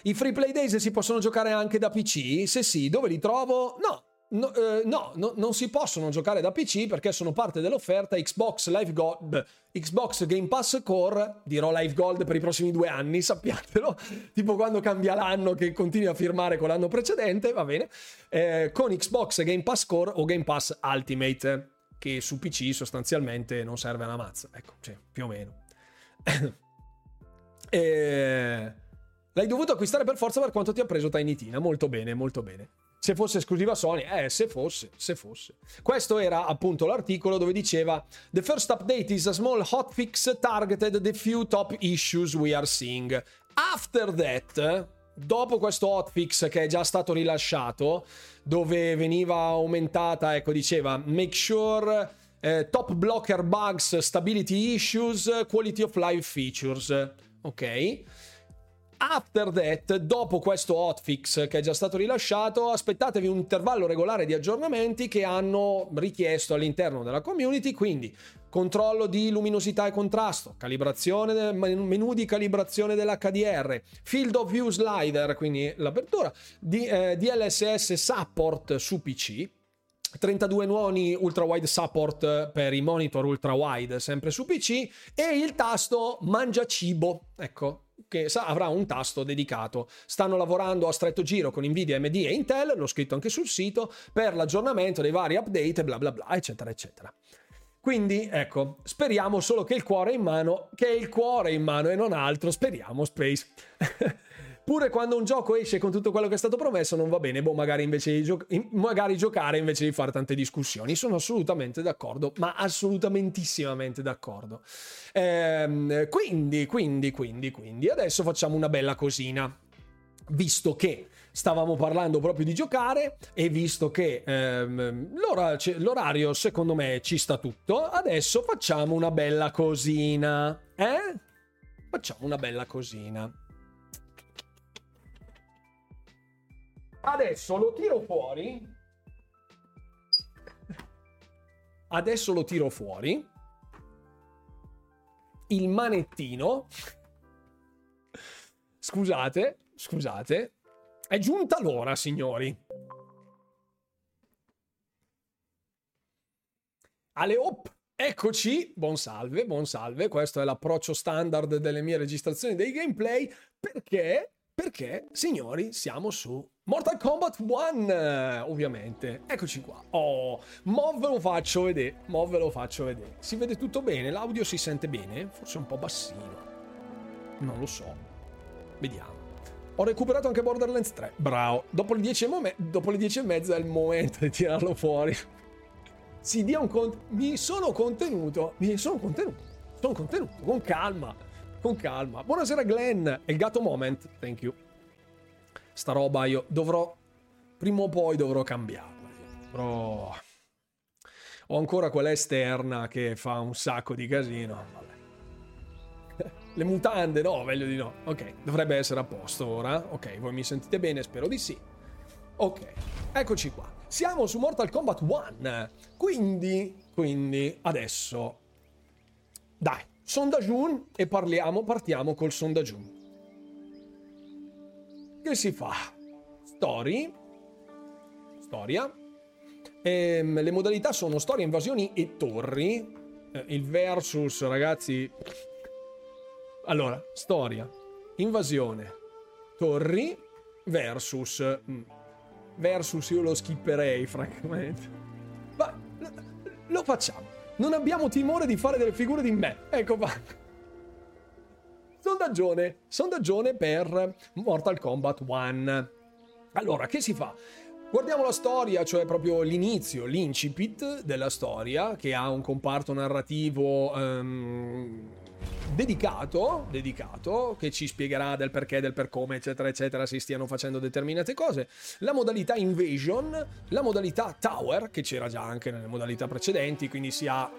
I free play days si possono giocare anche da PC? Se sì, dove li trovo? No, No, eh, no, no, non si possono giocare da PC perché sono parte dell'offerta Xbox Live Gold, Xbox Game Pass Core, dirò Live Gold per i prossimi due anni, sappiatelo, tipo quando cambia l'anno che continui a firmare con l'anno precedente, va bene, eh, con Xbox Game Pass Core o Game Pass Ultimate, che su PC sostanzialmente non serve una mazza, ecco, cioè, più o meno. eh, l'hai dovuto acquistare per forza per quanto ti ha preso Tiny Tina, molto bene, molto bene. Se fosse esclusiva Sony, eh, se fosse, se fosse. Questo era appunto l'articolo dove diceva The first update is a small hotfix targeted the few top issues we are seeing. After that, dopo questo hotfix che è già stato rilasciato, dove veniva aumentata, ecco, diceva make sure eh, top blocker bugs, stability issues, quality of life features. Ok? After that, dopo questo hotfix che è già stato rilasciato, aspettatevi un intervallo regolare di aggiornamenti che hanno richiesto all'interno della community, quindi controllo di luminosità e contrasto, calibrazione menu di calibrazione dell'HDR, field of view slider, quindi l'apertura, di, eh, DLSS support su PC, 32 nuoni ultra wide support per i monitor ultra wide sempre su PC e il tasto mangia cibo, ecco, che avrà un tasto dedicato. Stanno lavorando a stretto giro con Nvidia, AMD e Intel, l'ho scritto anche sul sito, per l'aggiornamento dei vari update, bla bla bla, eccetera, eccetera. Quindi, ecco, speriamo solo che il cuore è in mano, che il cuore è in mano e non altro, speriamo, Space. Pure quando un gioco esce con tutto quello che è stato promesso non va bene, boh, magari invece di gio- magari giocare invece di fare tante discussioni. Sono assolutamente d'accordo, ma assolutamentissimamente d'accordo. Ehm, quindi, quindi, quindi, quindi, adesso facciamo una bella cosina. Visto che stavamo parlando proprio di giocare e visto che ehm, l'ora- l'orario secondo me ci sta tutto, adesso facciamo una bella cosina. Eh? Facciamo una bella cosina. Adesso lo tiro fuori. Adesso lo tiro fuori. Il manettino. Scusate, scusate. È giunta l'ora, signori. Ale op. Eccoci, buon salve, buon salve, questo è l'approccio standard delle mie registrazioni dei gameplay, perché, perché, signori, siamo su Mortal Kombat 1, ovviamente, eccoci qua, oh, mo ve lo faccio vedere, mo ve lo faccio vedere, si vede tutto bene, l'audio si sente bene, forse un po' bassino, non lo so, vediamo. Ho recuperato anche Borderlands 3, bravo, dopo le 10 e, mezza è il momento di tirarlo fuori. Si dia un conto. Mi sono contenuto, mi sono contenuto, sono contenuto, con calma, con calma. Buonasera Glenn, è il gatto moment, thank you. Sta roba io dovrò, prima o poi dovrò cambiarla. Però ho ancora quella esterna che fa un sacco di casino. Vabbè. Le mutande, no, meglio di no. Ok, dovrebbe essere a posto ora. Ok, voi mi sentite bene? Spero di sì. Ok, eccoci qua. Siamo su Mortal Kombat 1. Quindi, quindi, adesso... Dai, Sondajun e parliamo, partiamo col Sondajun. Che si fa? Story. Storia. Ehm, le modalità sono storia, invasioni e torri. Eh, il versus, ragazzi... Allora, storia, invasione, torri versus... Mm, versus io lo skipperei, francamente. Ma lo facciamo. Non abbiamo timore di fare delle figure di me. Ecco qua. Sondaggione. Sondaggione per Mortal Kombat 1. Allora, che si fa? Guardiamo la storia, cioè proprio l'inizio, l'incipit della storia, che ha un comparto narrativo um, dedicato, dedicato, che ci spiegherà del perché, del per come, eccetera, eccetera, si stiano facendo determinate cose. La modalità Invasion, la modalità Tower, che c'era già anche nelle modalità precedenti, quindi si ha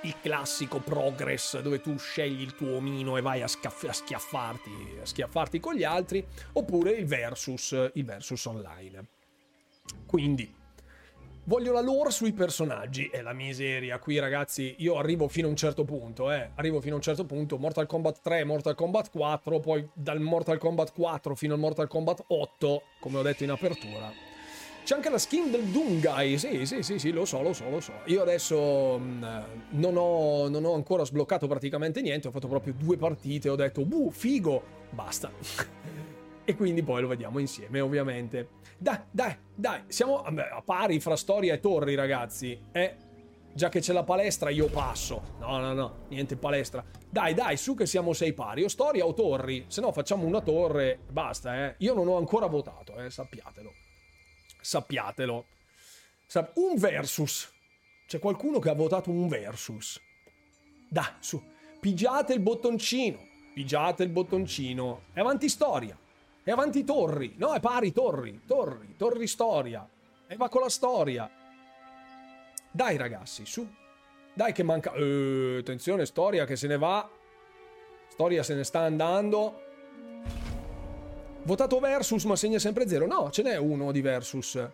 il classico progress dove tu scegli il tuo omino e vai a, scaff- a, schiaffarti, a schiaffarti con gli altri, oppure il versus, il versus online. Quindi Voglio la lore sui personaggi. È la miseria. Qui, ragazzi, io arrivo fino a un certo punto, eh. Arrivo fino a un certo punto. Mortal Kombat 3, Mortal Kombat 4, poi dal Mortal Kombat 4 fino al Mortal Kombat 8, come ho detto in apertura. C'è anche la skin del Doomguy. Sì, sì, sì, sì, lo so, lo so, lo so. Io adesso mh, mm, non, ho, non ho ancora sbloccato praticamente niente. Ho fatto proprio due partite. Ho detto, buh, figo. Basta. e quindi poi lo vediamo insieme, ovviamente. Dai, dai, dai, siamo a pari fra storia e torri, ragazzi. Eh, già che c'è la palestra io passo. No, no, no, niente palestra. Dai, dai, su che siamo sei pari. O storia o torri. Se no facciamo una torre, basta, eh. Io non ho ancora votato, eh, sappiatelo. Sappiatelo. un versus. C'è qualcuno che ha votato un versus. Dai, su. Pigiate il bottoncino. Pigiate il bottoncino. E avanti storia. E avanti torri. No, è pari torri. Torri. Torri storia. E va con la storia. Dai ragazzi, su. Dai che manca... Uh, attenzione, storia che se ne va. Storia se ne sta andando. Votato Versus ma segna sempre 0. No, ce n'è uno di Versus.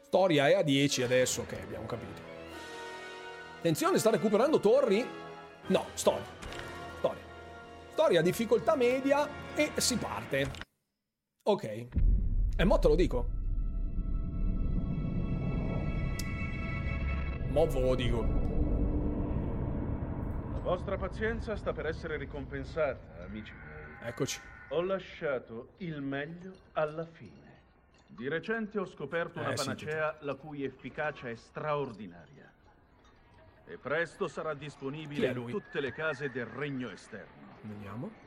Storia è a 10 adesso. Ok, abbiamo capito. Attenzione, sta recuperando torri. No, storia. Storia. Storia, difficoltà media e si parte. Ok. E mo te lo dico. Mo ve lo dico. La vostra pazienza sta per essere ricompensata, amici miei. Eccoci. Ho lasciato il meglio alla fine. Di recente ho scoperto una eh, panacea la cui efficacia è straordinaria. E presto sarà disponibile in tutte le case del regno esterno. Vediamo.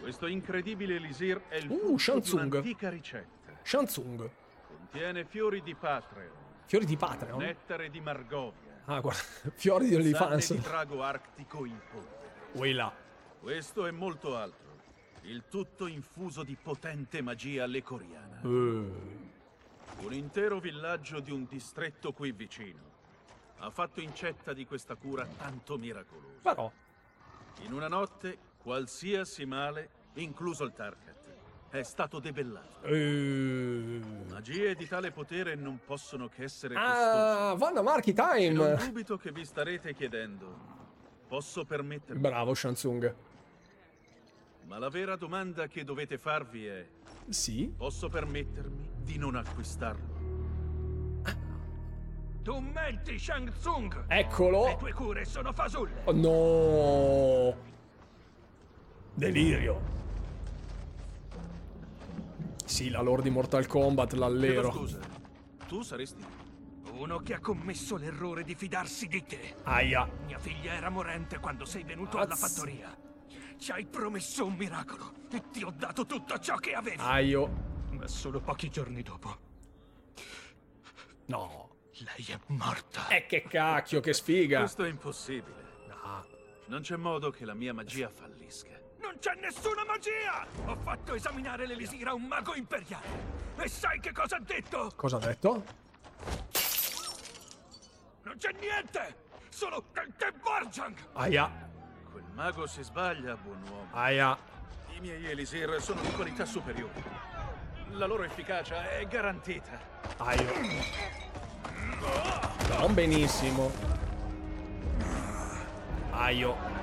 Questo incredibile elisir è il uh, frutto un'antica ricetta. Shansung. Contiene fiori di Patreon. Fiori di Patreon? Nettare di Margovia. Ah, guarda, fiori di OnlyFans. di drago arctico in polvere. Questo è molto altro. Il tutto infuso di potente magia lecoriana. Uh. Un intero villaggio di un distretto qui vicino ha fatto incetta di questa cura tanto miracolosa. Però. In una notte Qualsiasi male, incluso il target, è stato debellato. Uh... Magie di tale potere non possono che essere ah, Vanna Marchi Time! Non dubito che vi starete chiedendo. Posso permettermi? Bravo, Shansung. Ma la vera domanda che dovete farvi è... Sì? Posso permettermi di non acquistarlo? Tu menti, Shang Tsung! Eccolo! Le tue cure sono fasulle! Oh, no! Delirio. Sì, la lore di Mortal Kombat, l'allero. scusa. Tu saresti... Uno che ha commesso l'errore di fidarsi di te. Aia. Mia figlia era morente quando sei venuto alla Az. fattoria. Ci hai promesso un miracolo e ti ho dato tutto ciò che avevi. Aio. Ma solo pochi giorni dopo, No. lei è morta. E che cacchio, che sfiga. Questo è impossibile. No. Non c'è modo che la mia magia fallisca. Non c'è nessuna magia! Ho fatto esaminare l'elisir a un mago imperiale. E sai che cosa ha detto? Cosa ha detto? Non c'è niente! Solo del Te Borjang! Aia. Quel mago si sbaglia, buon uomo. Aia. I miei elisir sono di qualità superiore. La loro efficacia è garantita. Aio. Non benissimo. Aio.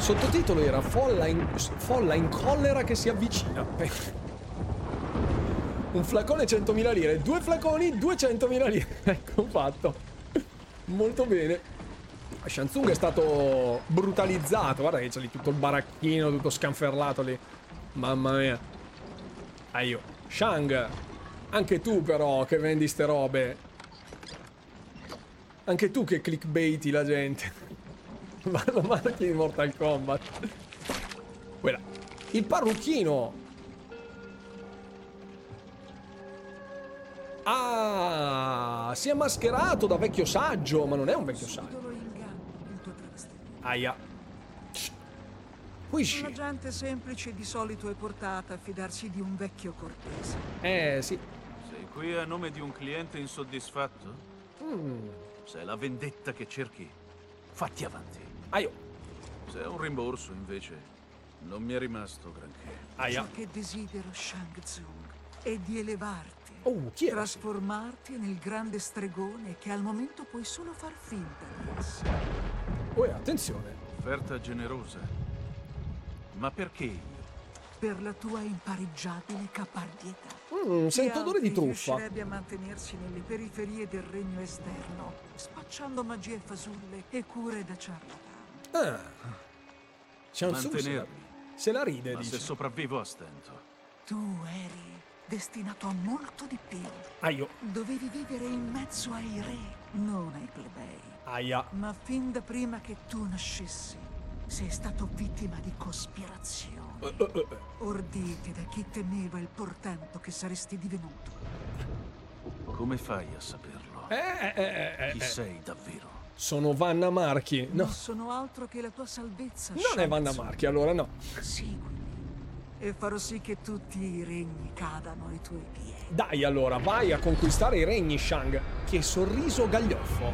Sottotitolo era Folla in, folla in collera che si avvicina. Un flacone 100.000 lire, due flaconi 200.000 lire. Ecco fatto. Molto bene. Shansung è stato brutalizzato. Guarda che c'è lì tutto il baracchino, tutto scanferlato lì. Mamma mia. Aio. Shang. Anche tu però che vendi ste robe. Anche tu che clickbaiti la gente. Vanno marchi di Mortal Kombat. Quella. Il parrucchino. Ah, si è mascherato da vecchio saggio, ma non è un vecchio saggio. Aia. Quishi. La gente semplice di solito è portata a fidarsi di un vecchio cortese. Eh, sì. Sei qui a nome di un cliente insoddisfatto? Se è la vendetta che cerchi, fatti avanti. Aio. Se è un rimborso, invece, non mi è rimasto granché. Aia. Ciò che desidero, Shang Tsung, è di elevarti. Oh, chi era? Trasformarti nel grande stregone che al momento puoi solo far finta di essere. Oh, eh, attenzione. Offerta generosa. Ma perché io? Per la tua impareggiabile caparbietà. Mm, sento odore di truffa. riuscirebbe a mantenersi nelle periferie del regno esterno, spacciando magie fasulle e cure da ciarlatano. Ah. Se la, Mantenermi. se la ride, Ma se dice. sopravvivo a stento. Tu eri destinato a molto di più. Aio. Dovevi vivere in mezzo ai re, non ai plebei. Aia. Ma fin da prima che tu nascessi, sei stato vittima di cospirazioni. Eh, eh, eh. Orditi da chi temeva il portento che saresti divenuto. Come fai a saperlo? Eh, eh, eh, eh, Chi eh. sei davvero? Sono Vanna Marchi. No, Non sono altro che la tua salvezza. non è Shang Vanna. Marchi, allora no. Seguimi. E farò sì che tutti i regni cadano ai tuoi piedi. Dai allora, vai a conquistare i regni, Shang. Che sorriso gaglioffo.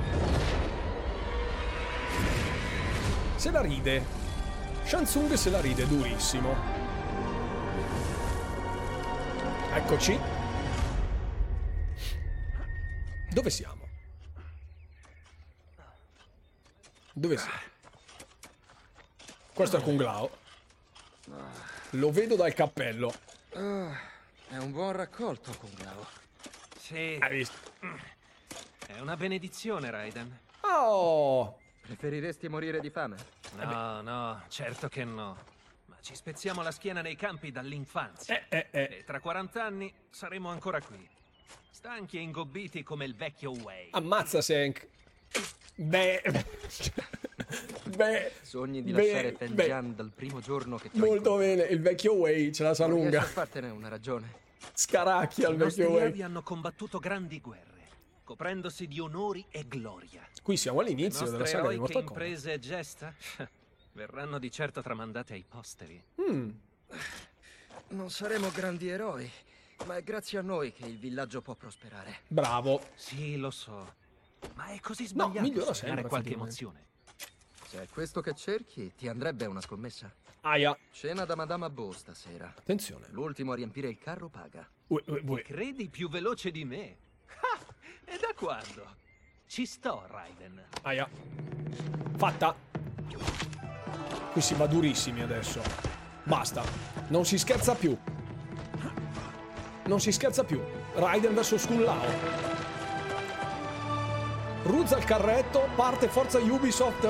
Se la ride. Shansung se la ride durissimo. Eccoci. Dove siamo? Dove siamo? Questo è Kung Lao. Lo vedo dal cappello. È un buon raccolto, Kungao. Sì, Hai visto? è una benedizione, Raiden. Oh! Preferiresti morire di fame? No, no, certo che no. Ma ci spezziamo la schiena nei campi dall'infanzia. Eh, eh, eh. E tra 40 anni saremo ancora qui. Stanchi e ingobbiti come il vecchio Wei. Ammazza Senk. Beh. Beh. Sogni di beh, lasciare beh, dal primo giorno che ti Molto bene, il vecchio Way ce la sa Non lunga. a fartene una ragione. Scaracchia il I nostri vecchio Way. hanno combattuto grandi guerre, coprendosi di onori e gloria. Qui siamo all'inizio della nostre saga di eroiche Mortal Kombat. imprese e gesta verranno di certo tramandate ai posteri. Mm, Non saremo grandi eroi, ma è grazie a noi che il villaggio può prosperare. bravo. Sì, lo so. Ma è così sbagliato migliora sognare sempre, qualche emozione. Se è questo che cerchi, ti andrebbe una scommessa. Aia. Cena da Madama Bo stasera. Attenzione. L'ultimo a riempire il carro paga. Ue, ue, ue. Credi più veloce di me? Ah, e da quando? Ci sto, Raiden. Aia. Fatta. Qui si va durissimi adesso. Basta. Non si scherza più. Non si scherza più. Raiden verso Skullao. Ruzza il carretto, parte forza Ubisoft.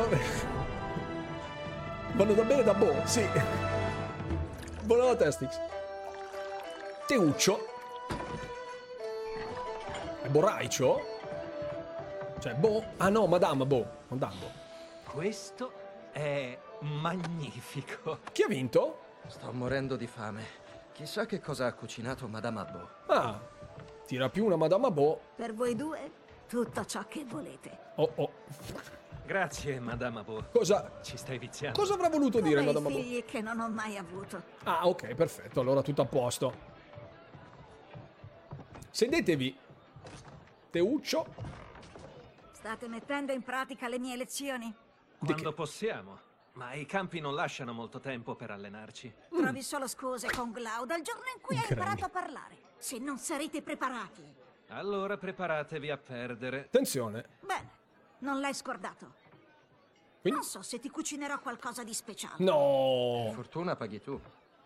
Vanno da bene da Bo, sì. Buona Testix. Teuccio. È Borraicio? Cioè, Bo... Ah no, Madame Bo. Madame Bo. Questo è magnifico. Chi ha vinto? Sto morendo di fame. Chissà che cosa ha cucinato Madame Abbo. Ah, tira più una Madame Bo. Per voi due, tutto ciò che volete. Oh oh. Grazie, Madame Abo. Cosa... Ci stai viziando. Cosa avrà voluto dire Come i Madame Bo? figli che non ho mai avuto. Ah, ok, perfetto. Allora tutto a posto. Sedetevi. Teuccio. State mettendo in pratica le mie lezioni? Quando possiamo. Ma i campi non lasciano molto tempo per allenarci. Trovi solo scuse con Glau dal giorno in cui hai imparato a parlare. Se non sarete preparati. Allora preparatevi a perdere. Attenzione. Bene, non l'hai scordato. Quindi... Non so se ti cucinerò qualcosa di speciale. No. Fortuna paghi tu.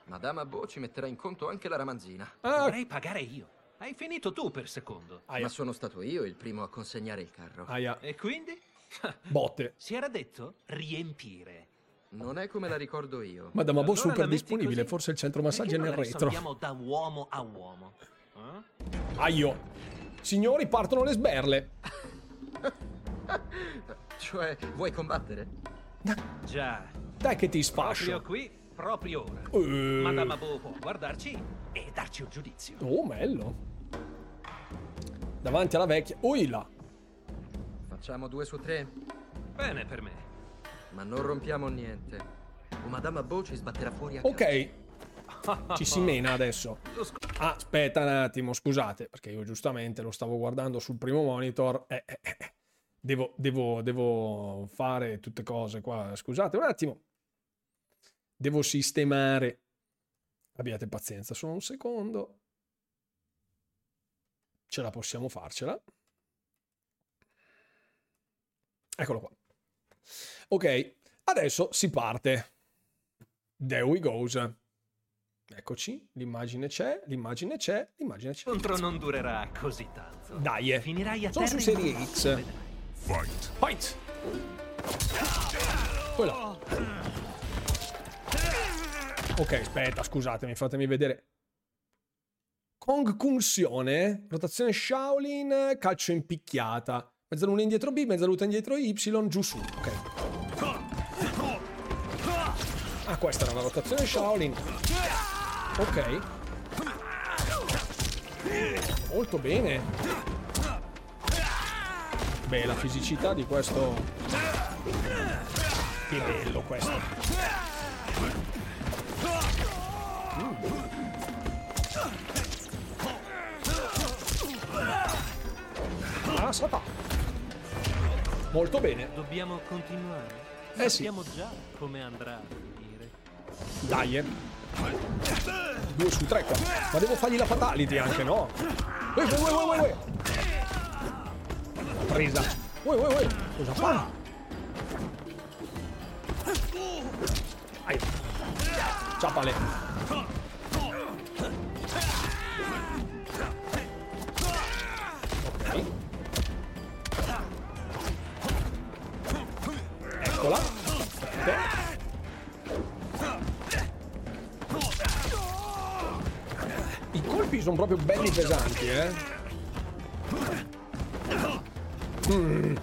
Madame Abbo ci metterà in conto anche la ramanzina. Ah, Dovrei pagare io. Hai finito tu per secondo. aia. Ma sono stato io il primo a consegnare il carro. Aia. E quindi? Botte. Si era detto riempire. Non è come la ricordo io. Madame Bo Allora super metti disponibile. così? Forse il centro massaggi è Perché nel non la retro. risolviamo da uomo a uomo. Eh? Aio. Signori, partono le sberle. Cioè, vuoi combattere? Già. Dai che ti Proprio sfascio. qui, proprio ora. Eh. Madame Abo può guardarci e darci un giudizio. Oh, bello. Davanti alla vecchia. Ui là. Facciamo due su tre, Bene per me. ma non rompiamo niente. O Madame Abbo ci sbatterà fuori a casa. Ok. Ci si mena adesso. Ah, aspetta un attimo, scusate, perché io giustamente lo stavo guardando sul primo monitor. Eh, eh, eh. Devo, devo, devo fare tutte cose qua. Scusate un attimo. Devo sistemare. Abbiate pazienza, solo un secondo. Ce la possiamo farcela. Eccolo qua. Ok, adesso si parte. There we goes. Eccoci, l'immagine c'è, l'immagine c'è, l'immagine c'è. L'incontro non durerà così tanto. Dai, eh. Finirai a Sono terra su Serie X. vedrai. Fight! Quella. Ok, aspetta, scusatemi, fatemi vedere. Concunsione, rotazione Shaolin, calcio in picchiata. Mezzaluna indietro B, mezzaluta indietro Y, giù su. Ok. Ah, questa era una rotazione Shaolin. Ok. Molto bene. Beh, la fisicità di questo... Che bello questo. Mm. Ah, sapa. Molto bene. Dobbiamo continuare. Eh sì. Sappiamo già come andrà a finire. Dai, eh. Due su tre qua. Ma devo fargli la fatality anche, no? Uè, uè, uè, uè, uè. Presa. Uè, uè, uè. Cosa fa? Ai. Ciapale. Ok. Eccola. Perfetto. Colpi sono proprio belli pesanti, eh. Mm.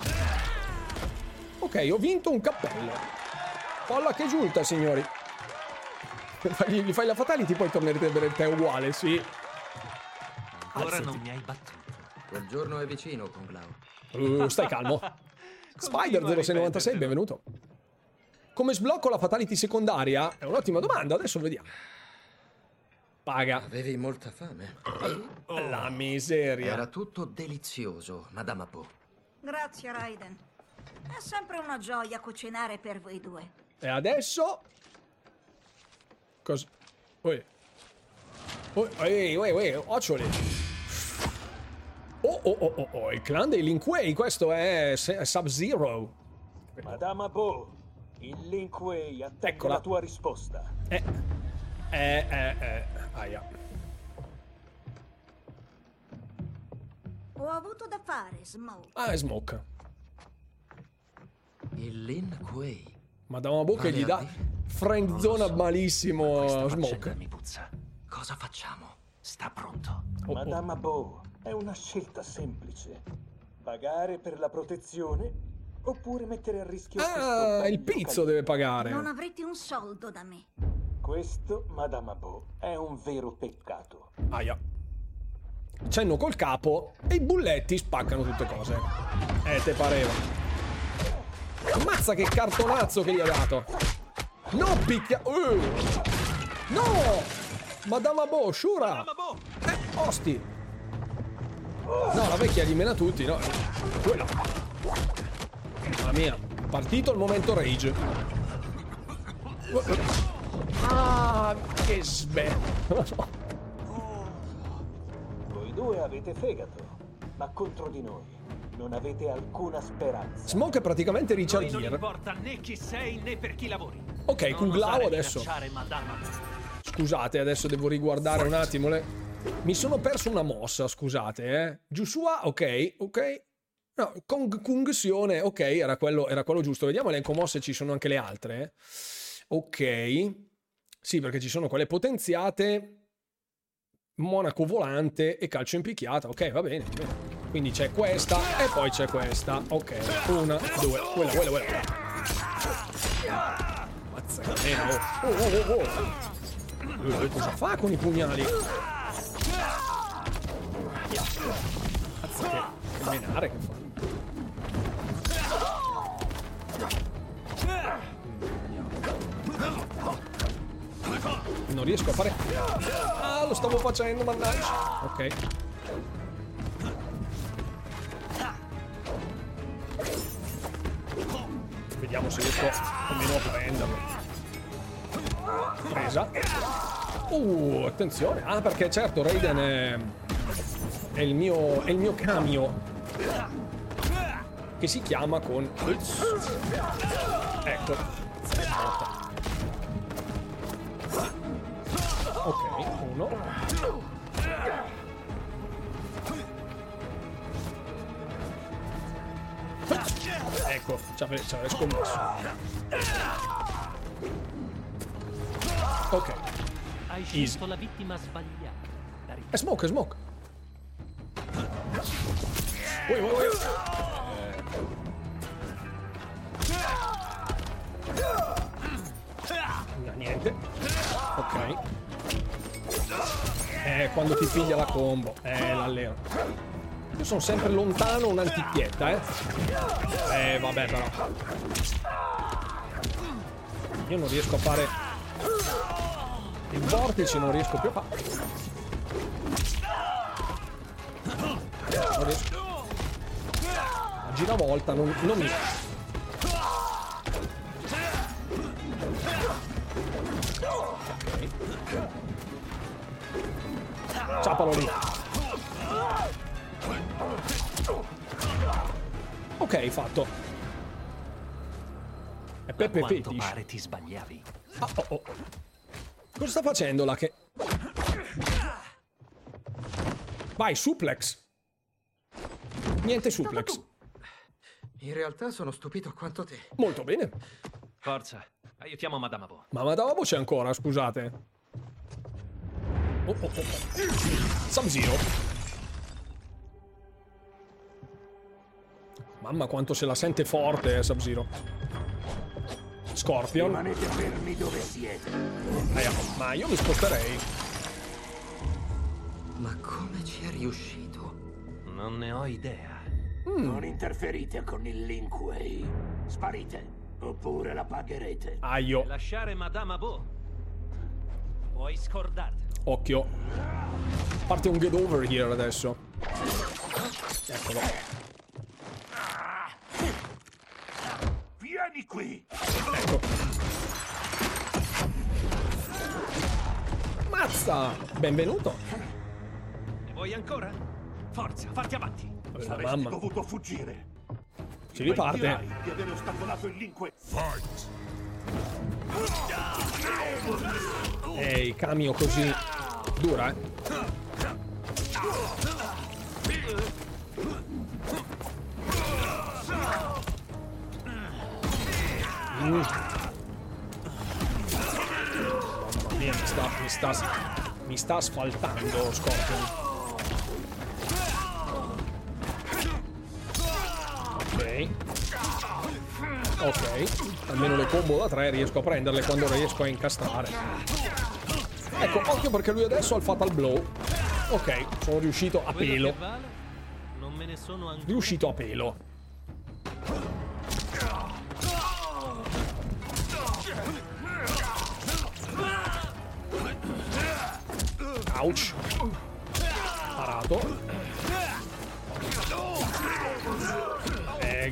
Ok, ho vinto un cappello. Polla che giunta, signori. Gli, gli fai la fatality, poi tornerete a vedere te uguale, sì. Ora Alzati. non mi hai battuto. Quel giorno è vicino con Glau. Uh, stai calmo. Spider Continua a 0696, ripetertelo. benvenuto. Come sblocco la fatality secondaria? È un'ottima domanda, adesso vediamo. Paga. Avevi molta fame. La miseria. Era tutto delizioso, Madame Abbo. Grazie, Raiden. È sempre una gioia cucinare per voi due. E adesso... Cosa... Ui. Ui, ui, ui, ui, occioli. Oh, oh, oh, oh, oh, il clan dei Lin Kuei, questo è Sub-Zero. Madame Abo, il Lin Kuei attende Eccola. la tua risposta. Eh, eh, eh, eh, aia. Ho avuto da fare, Smoke. Ah, è Smoke. Il Lin Kuei. Madama Bocca gli dà friend zona malissimo Smoke. Mi puzza. Cosa facciamo? Sta pronto. Oh, oh. Madama Bo, è una scelta semplice. Pagare per la protezione oppure mettere a rischio Ah, il pizzo deve pagare. Non avrete un soldo da me. Questo, Madama Bo, è un vero peccato. Aia. Cenno col capo e i bulletti spaccano tutte cose. Eh, te pareva. Ammazza che cartonazzo che gli ha dato. No, picchia... Uh. No! Madama Bo, Shura! Eh, osti! No, la vecchia li mena tutti, no? Quella. Mamma mia. Partito il momento rage. Ah, che sbe... Voi due avete fegato, ma contro di noi non avete alcuna speranza. Smoke è praticamente Richard Noi non Gere. importa né chi sei né per chi lavori. Ok, Non Kung Lao adesso. Scusate, adesso devo riguardare un attimo le... Mi sono perso una mossa, scusate, eh. Giusua, ok, ok. No, Kong Kungsione, ok, era quello, era quello giusto. Vediamo l'elenco mosse, ci sono anche le altre. eh. Ok. Sì, perché ci sono quelle potenziate, Monaco volante e calcio in picchiata. Ok, va bene. Quindi c'è questa e poi c'è questa. Ok, una, due, quella, quella, quella. Mazza che meno. Oh, oh, oh, oh. Lui cosa fa con i pugnali? Mazza che, che menare che fa. Non riesco a fare... Ah, lo stavo facendo, mannaggia. Ok. Vediamo se riesco almeno a prenderlo. Presa. Uh, attenzione. Ah, perché certo, Raiden è... È il mio... È il mio cambio. Che si chiama con... Ecco. Ok, uno. Ecco, ci avrei scommesso. Ok, Hai scelto la vittima sbagliata. È smoke, è smoke. Ui, ui, ui. No, niente. Ok. Eh, quando ti piglia la combo. Eh, l'allero. Io sono sempre lontano un'antichietta, eh. Eh, vabbè, però. Io non riesco a fare... Il vortice non riesco più a fare. Non riesco. La giravolta non, non mi... Ok. Ciapalo lì. Ok, fatto. È Peppe Quanto Fetish. pare ti sbagliavi. Ah, oh, oh. Cosa sta facendo là che... Vai, suplex. Niente suplex. In realtà sono stupito quanto te. Molto bene. Forza, aiutiamo Madama Bo. Ma Madama voce ancora, scusate. Oh, oh, oh. Sub-Zero. Mamma quanto se la sente forte, eh, Sub-Zero. Scorpion. Rimanete fermi dove siete. Aia, ma io mi sposterei. Ma come ci è riuscito? Non ne ho idea. Non interferite con il Lin Kuei. Sparite, oppure la pagherete. Aio. Lasciare Madama Bo. Puoi scordartelo. Occhio. Parte un get over here adesso. Eccolo. Vieni qui! Ecco. Mazza! Benvenuto. Ne vuoi ancora? Forza, farti avanti. Saresti mamma. dovuto fuggire. Si riparte. Di aver ostacolato il Lin Kuei. Ehi, camio così dura, eh. Mm. Mi sta, mi sta, mi sta asfaltando Scorpion. Ok. Ok. Almeno le combo da 3 riesco a prenderle quando riesco a incastrare. Ecco, occhio perché lui adesso ha il fatal blow. Ok, sono riuscito a pelo. Non me ne sono. Riuscito a pelo. Ouch. Parato.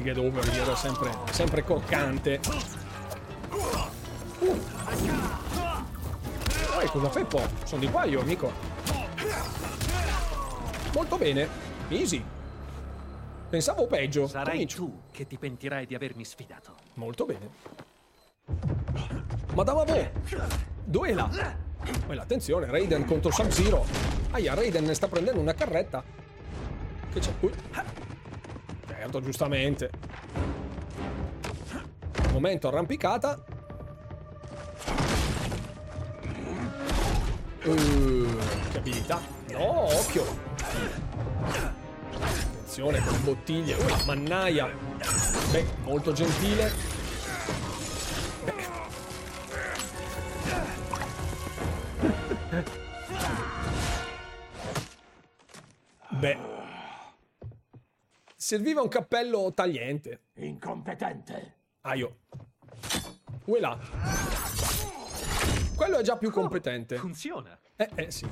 Get over è sempre, sempre croccante. Uh. Ehi, cosa fai po'? Sono di qua io, amico. Molto bene. Easy. Pensavo peggio. Sarai Comincio. tu che ti pentirai di avermi sfidato. Molto bene. Madama Bo! Duela! Poi attenzione, Raiden contro Sub-Zero. Aia, Raiden ne sta prendendo una carretta. Che c'è? Ui. Certo, giustamente. Momento arrampicata. Uh, che abilità. No, occhio. Attenzione con le bottiglie. Ui, mannaia. Beh, molto gentile. Beh. Serviva un cappello tagliente. Incompetente. Aio. Uela. Quello è già più competente. Funziona. Eh, eh, sì.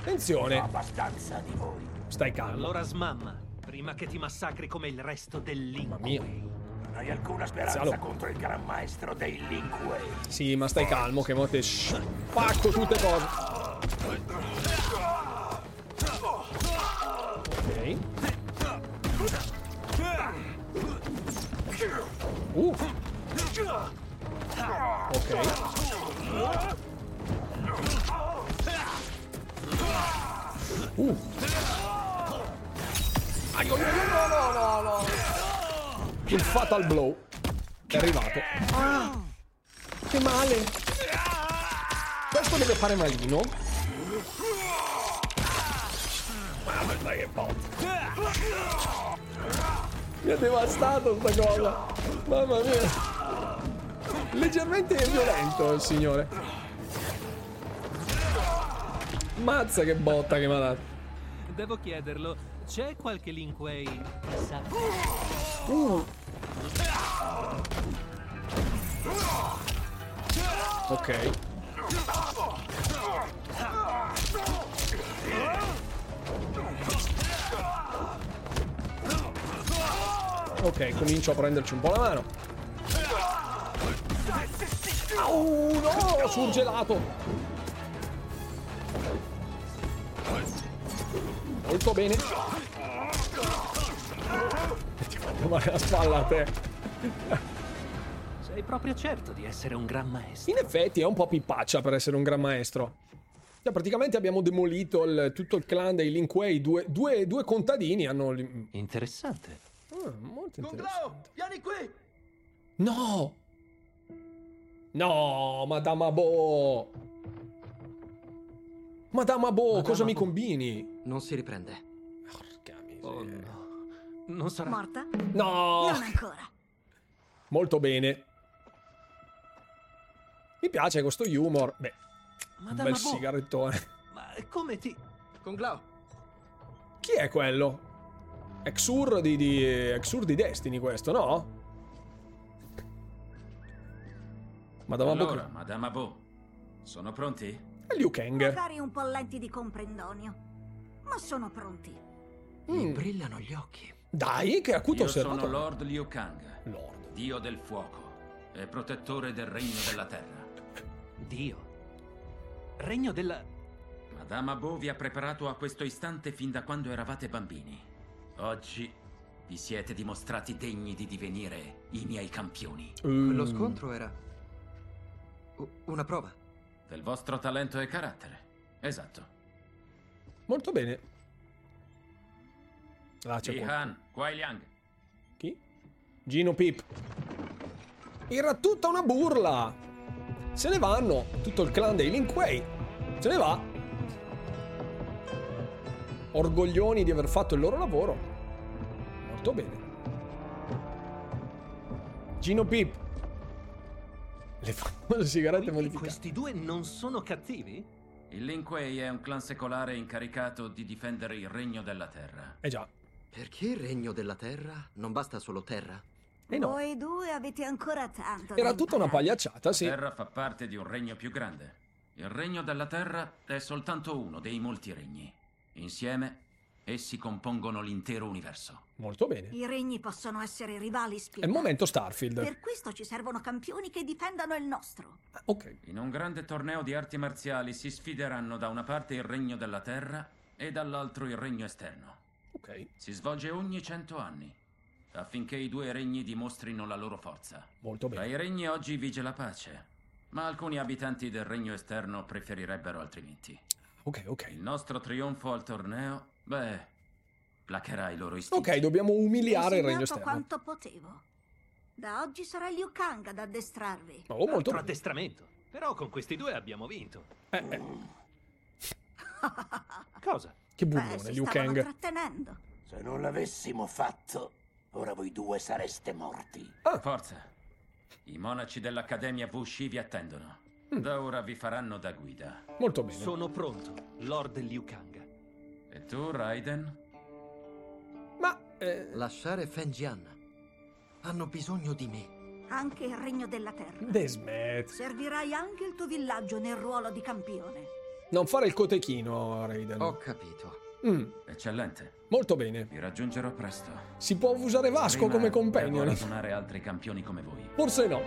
Attenzione. Abbastanza di voi. Stai calmo. Allora smamma, prima che ti massacri come il resto del Mamma mia. Non hai alcuna speranza Piazzalo. contro il gran maestro dei Linkway. Sì, ma stai calmo che mo te spacco tutte cose. Ok. Uh. Ok. Uh. Ai, ai, ai, no, no, no, no. Il fatal blow è arrivato. Ah, che male. Questo deve fare malino. Mi ha devastato sta cosa. Mamma mia. Leggermente violento il signore. Mazza che botta che mi ha dato. Devo chiederlo, c'è qualche Linkway? Uh. Ok. Ok, comincio a prenderci un po' la mano. Au, no, surgelato. Molto bene. Ti fanno male la spalla a te. Sei proprio certo di essere un gran maestro. In effetti è un po' pippaccia per essere un gran maestro. Cioè, praticamente abbiamo demolito il- tutto il clan dei Linkway. Due, due, due contadini hanno. Interessante. Ah, molto Kung interessante. Lao, vieni qui! No! No, Madama Bo! Madama Bo, Madama cosa mi Bo. combini? Non si riprende. Porca Oh miseria. no. Non sarà... Morta? No! Non ancora. Molto bene. Mi piace questo humor. Beh, un Madama bel Bo, sigarettone. Ma come ti... Kung Lao, Chi è quello? Exur di, di, Exur di Destiny questo, no? Madama Bo... Allora, Madama Bo, sono pronti? Liu Kang. Magari un po' lenti di comprendonio. Ma sono pronti. mi brillano gli occhi. Dai, che acuto Io osservato. sono Lord Liu Kang, Lord. dio del fuoco e protettore del regno della terra. Dio. Regno della... Madama Bo vi ha preparato a questo istante fin da quando eravate bambini. Oggi vi siete dimostrati degni di divenire i miei campioni. Quello Mm. scontro era... una prova. Del vostro talento e carattere. Esatto. Molto bene. Ah, c'è qua. Jihan, Kuai Liang, Chi? Gino Pip. Era tutta una burla. Se ne vanno. Tutto il clan dei Lin Kuei. Se ne va. Orgoglioni di aver fatto il loro lavoro. Molto bene. Gino Pip. Le famose sigarette Quindi modificate. questi due non sono cattivi? Il Lin Kuei è un clan secolare incaricato di difendere il regno della terra. Eh già. Perché il regno della terra? Non basta solo terra? Eh no. Voi due avete ancora tanto. Era tutta una pagliacciata, sì. La terra fa parte di un regno più grande. Il regno della terra è soltanto uno dei molti regni. Insieme, essi compongono l'intero universo. Molto bene. I regni possono essere rivali È spietati. il momento Starfield. Per questo ci servono campioni che difendano il nostro. Ah, Ok. In un grande torneo di arti marziali si sfideranno da una parte il regno della terra e dall'altro il regno esterno. Ok. Si svolge ogni cento anni, affinché i due regni dimostrino la loro forza. Molto Tra bene. i regni oggi vige la pace, ma alcuni abitanti del regno esterno preferirebbero altrimenti. Ok, ok. Il nostro trionfo al torneo, beh, placherà i loro istinti. Ok, dobbiamo umiliare il regno esterno. quanto potevo. Da oggi sarà Liu Kang ad addestrarvi. Oh, molto Altro bene. addestramento. Però con questi due abbiamo vinto. Eh, eh, Cosa? che Beh, si Liu stavano Kang. trattenendo. Se non l'avessimo fatto, ora voi due sareste morti. Forza. I monaci dell'Accademia Wuxi vi attendono. Da ora vi faranno da guida. Molto bene. Sono pronto, Lord Liu Kang. E tu, Raiden? Ma eh, Lasciare Fenjian. Hanno bisogno di me. Anche il regno della terra. Desmet. Servirai anche il tuo villaggio nel ruolo di campione. Non fare il cotechino, Raiden. Ho capito. Mm, Eccellente. molto bene. Vi raggiungerò presto. Si può usare Vasco Prima come devo companion? radunare altri campioni come voi. Forse no.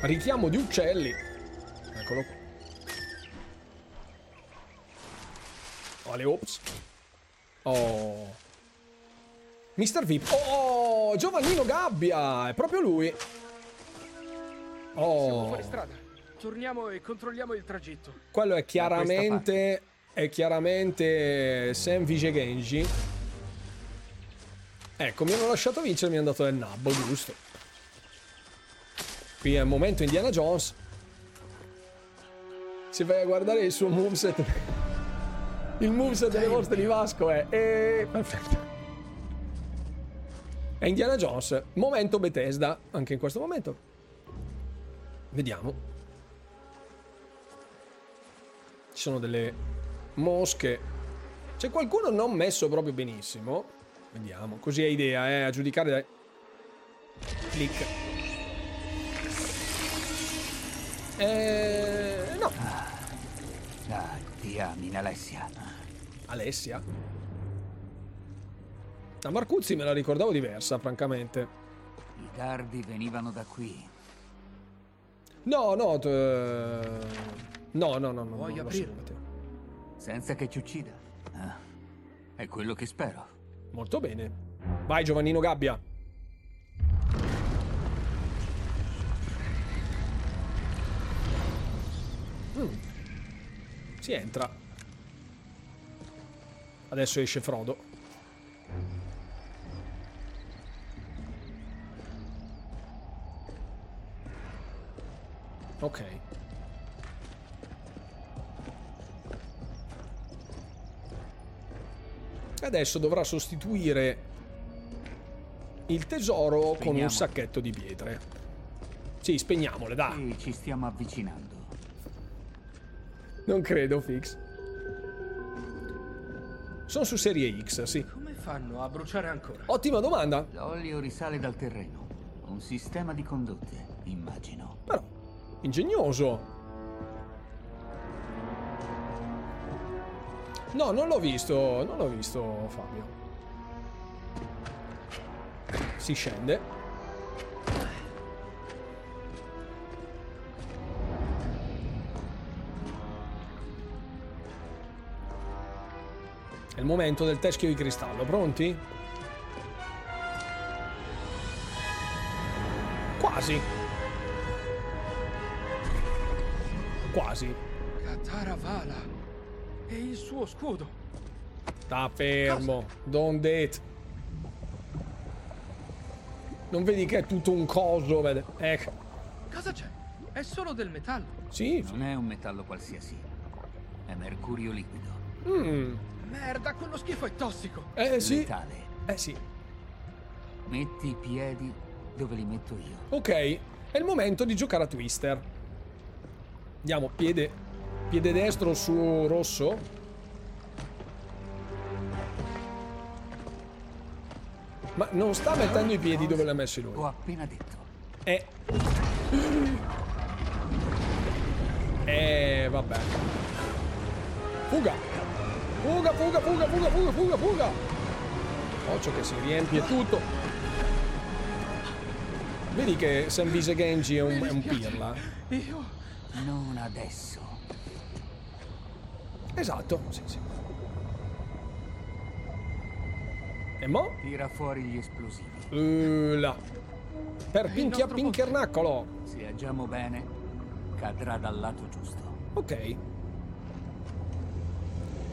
Richiamo di uccelli. Eccolo qua. Oh, le ops. Oh. Mr. Vip. Oh, Giovannino Gabbia. È proprio lui. Siamo Oh. fuori strada. Torniamo e controlliamo il tragitto. Quello è chiaramente. È chiaramente Sam Vigegenji. Ecco, mi hanno lasciato vincere, mi hanno dato del nabbo, giusto. Qui è il momento Indiana Jones. Se vai a guardare il suo moveset. Il moveset delle vostre di Vasco è. è... Perfetto. È Indiana Jones. Momento Bethesda. Anche in questo momento. Vediamo. Ci sono delle mosche. C'è qualcuno non messo proprio benissimo. Vediamo, così è idea, eh, a giudicare dai... Click. Eh... no. Ah, ti ami, Alessia. Alessia. La Marcuzzi me la ricordavo diversa, francamente. I dardi venivano da qui. No, no, t- no, no, no, no. No, aprire? assolutamente. Senza che ci uccida. Ah, è quello che spero. Molto bene. Vai Giovannino Gabbia. Si entra. Adesso esce Frodo. Ok. Adesso dovrà sostituire il tesoro con un Spegniamo. sacchetto di pietre. Sì, spegniamole, dai. Sì, ci stiamo avvicinando. Non credo, Fix. Sono su serie X, sì. Come fanno a bruciare ancora? Ottima domanda. L'olio risale dal terreno. Un sistema di condotte, immagino. Però, ingegnoso. No, non l'ho visto, non l'ho visto, Fabio. Si scende. Momento del teschio di cristallo, pronti? Quasi. Quasi. Kataravala. E il suo scudo. Sta fermo. Don't it. Non vedi che è tutto un coso, vede? Ecco. Cosa c'è? È solo del metallo. Sì. Non è un metallo qualsiasi. È mercurio liquido. Mm. Merda, quello schifo è tossico. Eh sì. Letale. Eh sì. Metti i piedi dove li metto io. Ok, è il momento di giocare a Twister. Andiamo, piede, piede destro su rosso. Ma non sta mettendo i piedi dove li ha messi lui. Ho appena detto. Eh. Eh, vabbè. Fuga. Fuga, fuga, fuga, fuga, fuga, fuga, fuga. Occhio che si riempie tutto. Vedi che Senvise Genji è un, è un pirla? Io. Non adesso. Esatto, sì, sì. E mo? Tira fuori gli esplosivi. Uh, là. Per pinchia pinchernaccolo. Se agiamo bene, cadrà dal lato giusto. Ok.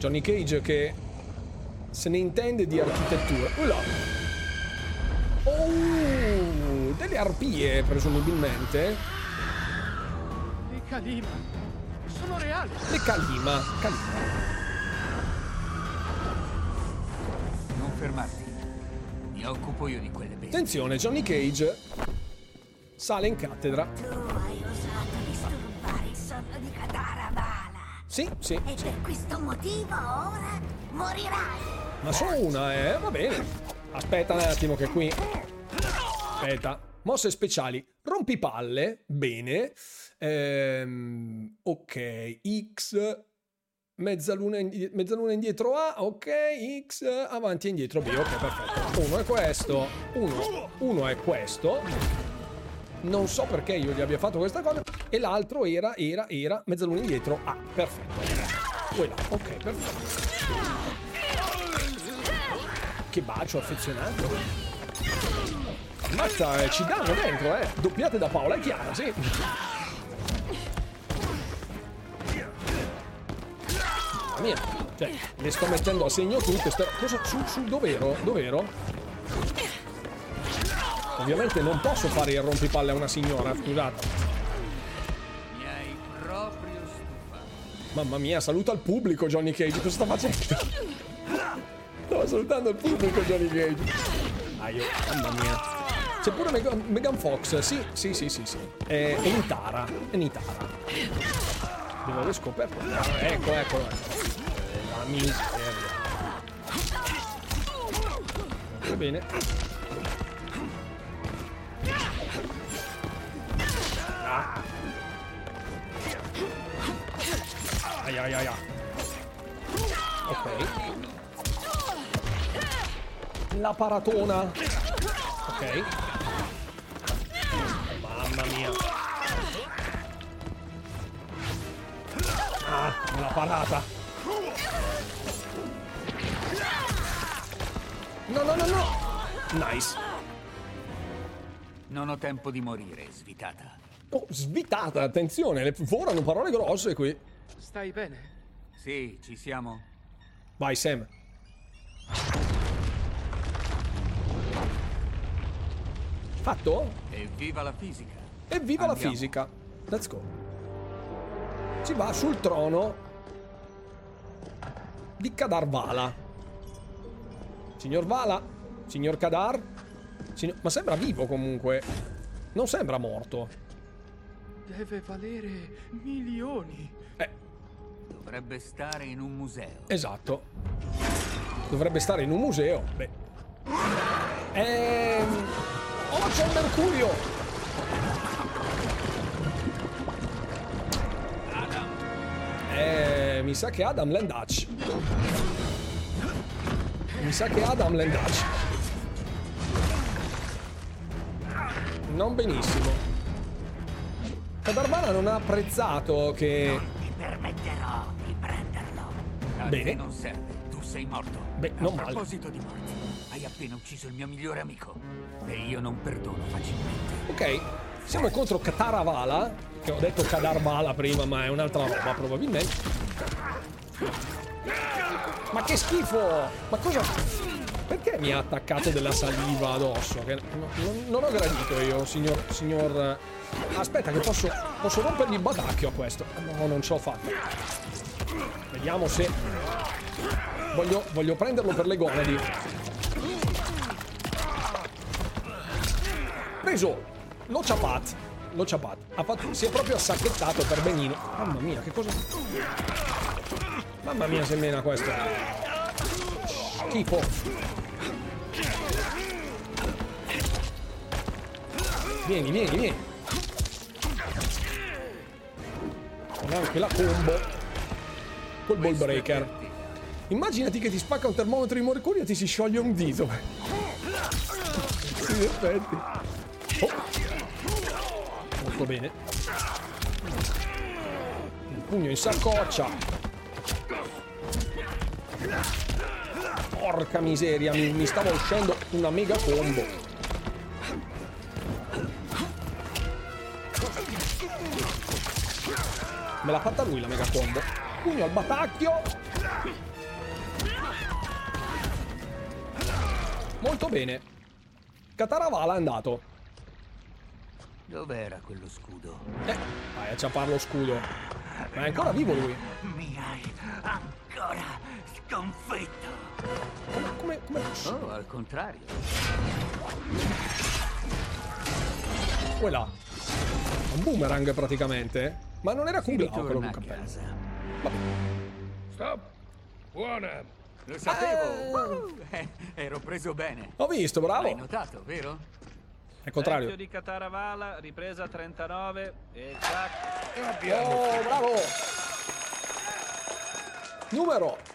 Johnny Cage che se ne intende di architettura. Là. Oh, delle arpie presumibilmente. I Kalima. Sono reali. Le Kalima. Kalima. Non fermarti. Mi occupo io di quelle bestie. Attenzione, Johnny Cage sale in cattedra. Sì, sì, E per questo motivo ora morirai. Ma solo una, eh? Va bene. Aspetta un attimo che qui... Aspetta. Mosse speciali. Rompipalle. Bene. Ehm, ok. X. Mezzaluna, indi- mezzaluna indietro A. Ok. X. Avanti e indietro B. Ok, perfetto. Uno è questo. Uno, uno è questo. Non so perché io gli abbia fatto questa cosa. E l'altro era, era, era mezzaluna indietro A. Perfetto. Quella. Ok, perfetto. Che bacio affezionato. Mazza, eh, ci danno dentro, eh. Doppiate da Paola e Chiara, sì. Mamma mia. Cioè, le sto mettendo a segno tutte. Sta... Cosa? Su, su, dov'ero? Dov'ero? Ovviamente non posso fare il rompipalle a una signora, scusate. Mi hai proprio stufato. Mamma mia, saluta il pubblico Johnny Cage, cosa sta facendo? Stava salutando il pubblico Johnny Cage. Aio, mamma mia. C'è pure Megan, Megan Fox, sì, sì, sì, sì, sì. È, è Nitara, è Nitara. Devo aver scoperto. Ah, ecco, eccolo, ecco. La miseria. Va bene. Ai ai ai ai. Ok. La paratona. Ok. Mamma mia. Ah, la parata. No, no, no, no. Nice. Non ho tempo di morire, svitata. Oh, svitata, attenzione, le forano parole grosse qui. Stai bene? Sì, ci siamo. Vai, Sam. Fatto? Evviva la fisica. Evviva la Andiamo. fisica. Let's go. Si va sul trono di Kadar Vala. Signor Vala, signor Kadar. signor- Ma sembra vivo comunque. Non sembra morto. Deve valere milioni. Dovrebbe stare in un museo. Esatto. Dovrebbe stare in un museo. Beh. Ehm... Oh, c'è un mercurio! Eh, mi sa che Adam Landach. Mi sa che Adam Landach. Non benissimo. Kadarvana non ha apprezzato che... Permetterò di prenderlo. A Bene. non serve, tu sei morto. Beh, A non male. proposito di morti, hai appena ucciso il mio migliore amico. E io non perdono facilmente. Ok, siamo contro Kataravala, che ho detto Kadarvala prima, ma è un'altra roba probabilmente. Ma che schifo! Ma cosa... Perché mi ha attaccato della saliva addosso? Che non, non ho gradito io, signor... signor... Aspetta che posso... Posso rompergli il batacchio a questo. No, non ce l'ho fatta. Vediamo se... Voglio, voglio prenderlo per le gonadi. Preso! L'ho ciapat. L'ho ciapat. Fatto, si è proprio assacchettato per benino. Mamma mia, che cosa... Mamma mia, se mena questo. Schifo. Vieni, vieni, vieni. Con anche la combo. Col ball breaker. Immaginati che ti spacca un termometro di mercurio e ti si scioglie un dito. In effetti. Oh. Molto bene. Il pugno in saccoccia. Porca miseria, mi, mi stava uscendo una mega combo. Me l'ha fatta lui la mega combo. Pugno al batacchio. Molto bene. Cataravala è andato. Dov'era quello scudo? Eh, vai a ciappare lo scudo. Ma è ancora vivo lui. Mi hai ancora sconfitto. Come, come, come... Oh, al contrario. Quella. Un boomerang praticamente. Ma non era Kung Lao quello con cappello. Vabbè. Stop. Buona. Lo sapevo. Uh, eh, ero preso bene. Ho visto, bravo. L'hai notato, vero? È il contrario. Vecchio di Cataravala, ripresa 39 e tac. Oh, bravo. Numero.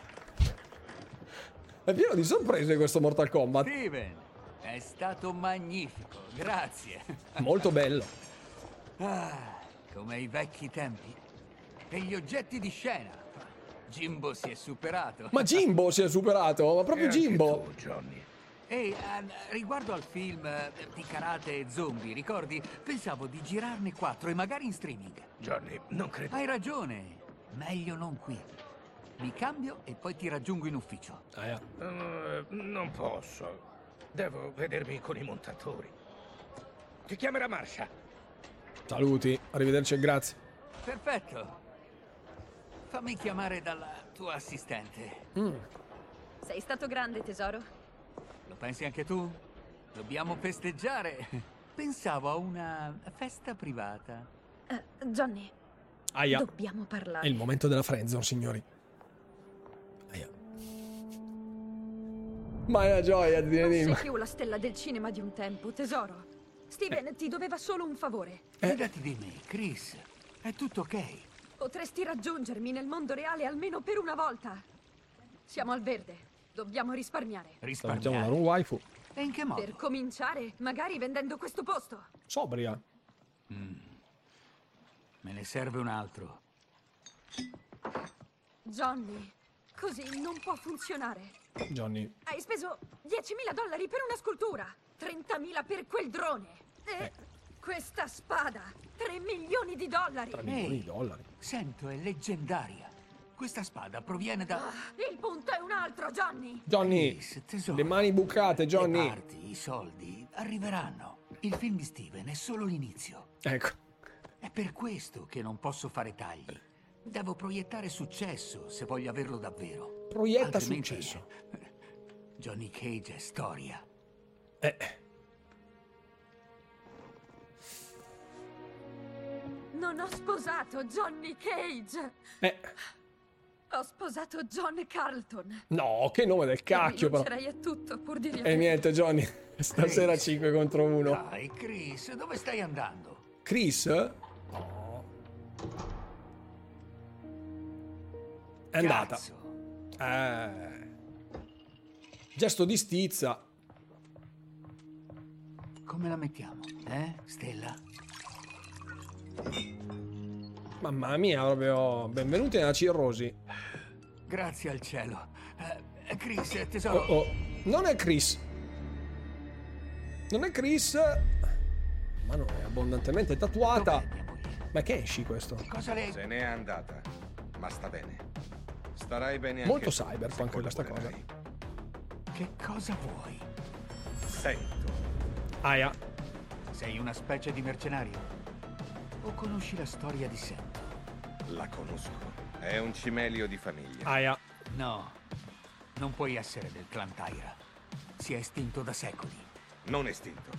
È pieno di sorprese questo Mortal Kombat. Steven, è stato magnifico. Grazie. Molto bello. Ah, come ai vecchi tempi. E gli oggetti di scena. Jimbo si è superato. Ma Jimbo si è superato, ma proprio E Jimbo. tu, Johnny. Ehi, ehm, riguardo al film eh, di karate e zombie, ricordi? Pensavo di girarne quattro e magari in streaming. Johnny, non credo. Hai ragione. Meglio non qui. Mi cambio e poi ti raggiungo in ufficio. Ah. Eh, non posso. Devo vedermi con i montatori. Ti chiamerà Marsha. Saluti, arrivederci e grazie. Perfetto. Fammi chiamare dalla tua assistente. Mm. Sei stato grande, tesoro. Lo pensi anche tu? Dobbiamo festeggiare. Pensavo a una festa privata. Eh, Johnny, Aia. dobbiamo È parlare. il momento della friendzone, signori. Ma è una gioia di Non sei più la stella del cinema di un tempo, tesoro. Steven ti doveva solo un favore. Fidati di me, Chris. È tutto ok. Potresti raggiungermi nel mondo reale almeno per una volta. Siamo al verde. Dobbiamo risparmiare. Una un waifu. E in che modo? Per cominciare, magari vendendo questo posto. Sobria. Me ne serve un altro. Johnny, così non può funzionare. Johnny. Hai speso 10.000 dollari per una scultura, 30.000 per quel drone. E Eh. questa spada, 3 milioni di dollari. 3 milioni di dollari. Sento, è leggendaria. Questa spada proviene da... Ah, Il punto è un altro, Johnny. Johnny. Chris, tesoro. Le mani bucate, Le Johnny. parti, i soldi arriveranno. Il film di Steven è solo l'inizio. Ecco. È per questo che non posso fare tagli. Devo proiettare successo se voglio averlo davvero. Proietta Altrimenti, successo. Johnny Cage è storia. Eh. Non ho sposato Johnny Cage. Eh. Ho sposato John Carlton. No, che nome del cacchio, però. A tutto pur di E niente, Johnny. Stasera 5 contro 1. Dai, Chris, dove stai andando? Chris? No. È andata. Eh. Gesto di stizza. Come la mettiamo? Eh, Stella? Mamma mia, proprio. Benvenuti nella Cirrosi. Grazie al cielo. Eh, Chris, Oh, tesoro. oh. Non è Chris. Non è Chris. Ma no, è abbondantemente tatuata. Ma che esci questo? Cosa lei... Se n'è andata, ma sta bene. Starai bene anche Molto cyberpunk questa cosa. Che cosa vuoi? Sento. Aia. Sei una specie di mercenario? O conosci la storia di Sento? La conosco. È un cimelio di famiglia. Aia. No, non puoi essere del clan Tyra. Si è estinto da secoli. Non estinto.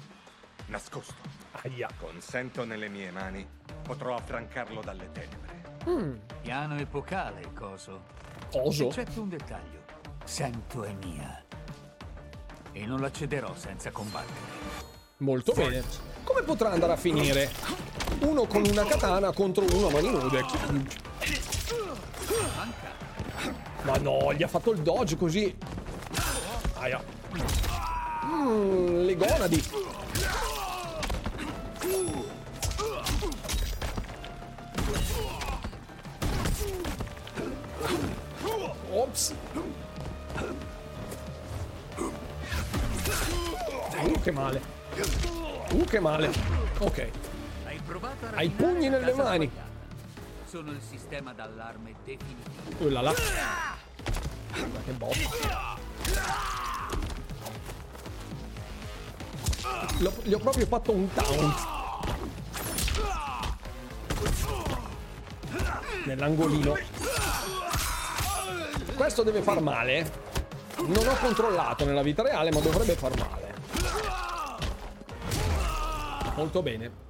Nascosto. Aia. Con Sento nelle mie mani, potrò affrancarlo dalle tenebre. Mm. Piano epocale, coso. Coso? Eccetto un dettaglio. Sento è mia. E non la cederò senza combattere. Molto bene. Come potrà andare a finire? Uno con una katana contro uno a mani nude. Ma no, gli ha fatto il dodge così. Aia. Mm, le gonadi. Uh, che male. Uh, che male. Ok. Hai provato a Hai i pugni nelle mani. sbagliata. Sono il sistema d'allarme definitivo. Oh là là. Ma che botta. L'ho- gli ho proprio fatto un taunt. Nell'angolino. Questo deve far male. Non ho controllato nella vita reale, ma dovrebbe far male. Molto bene.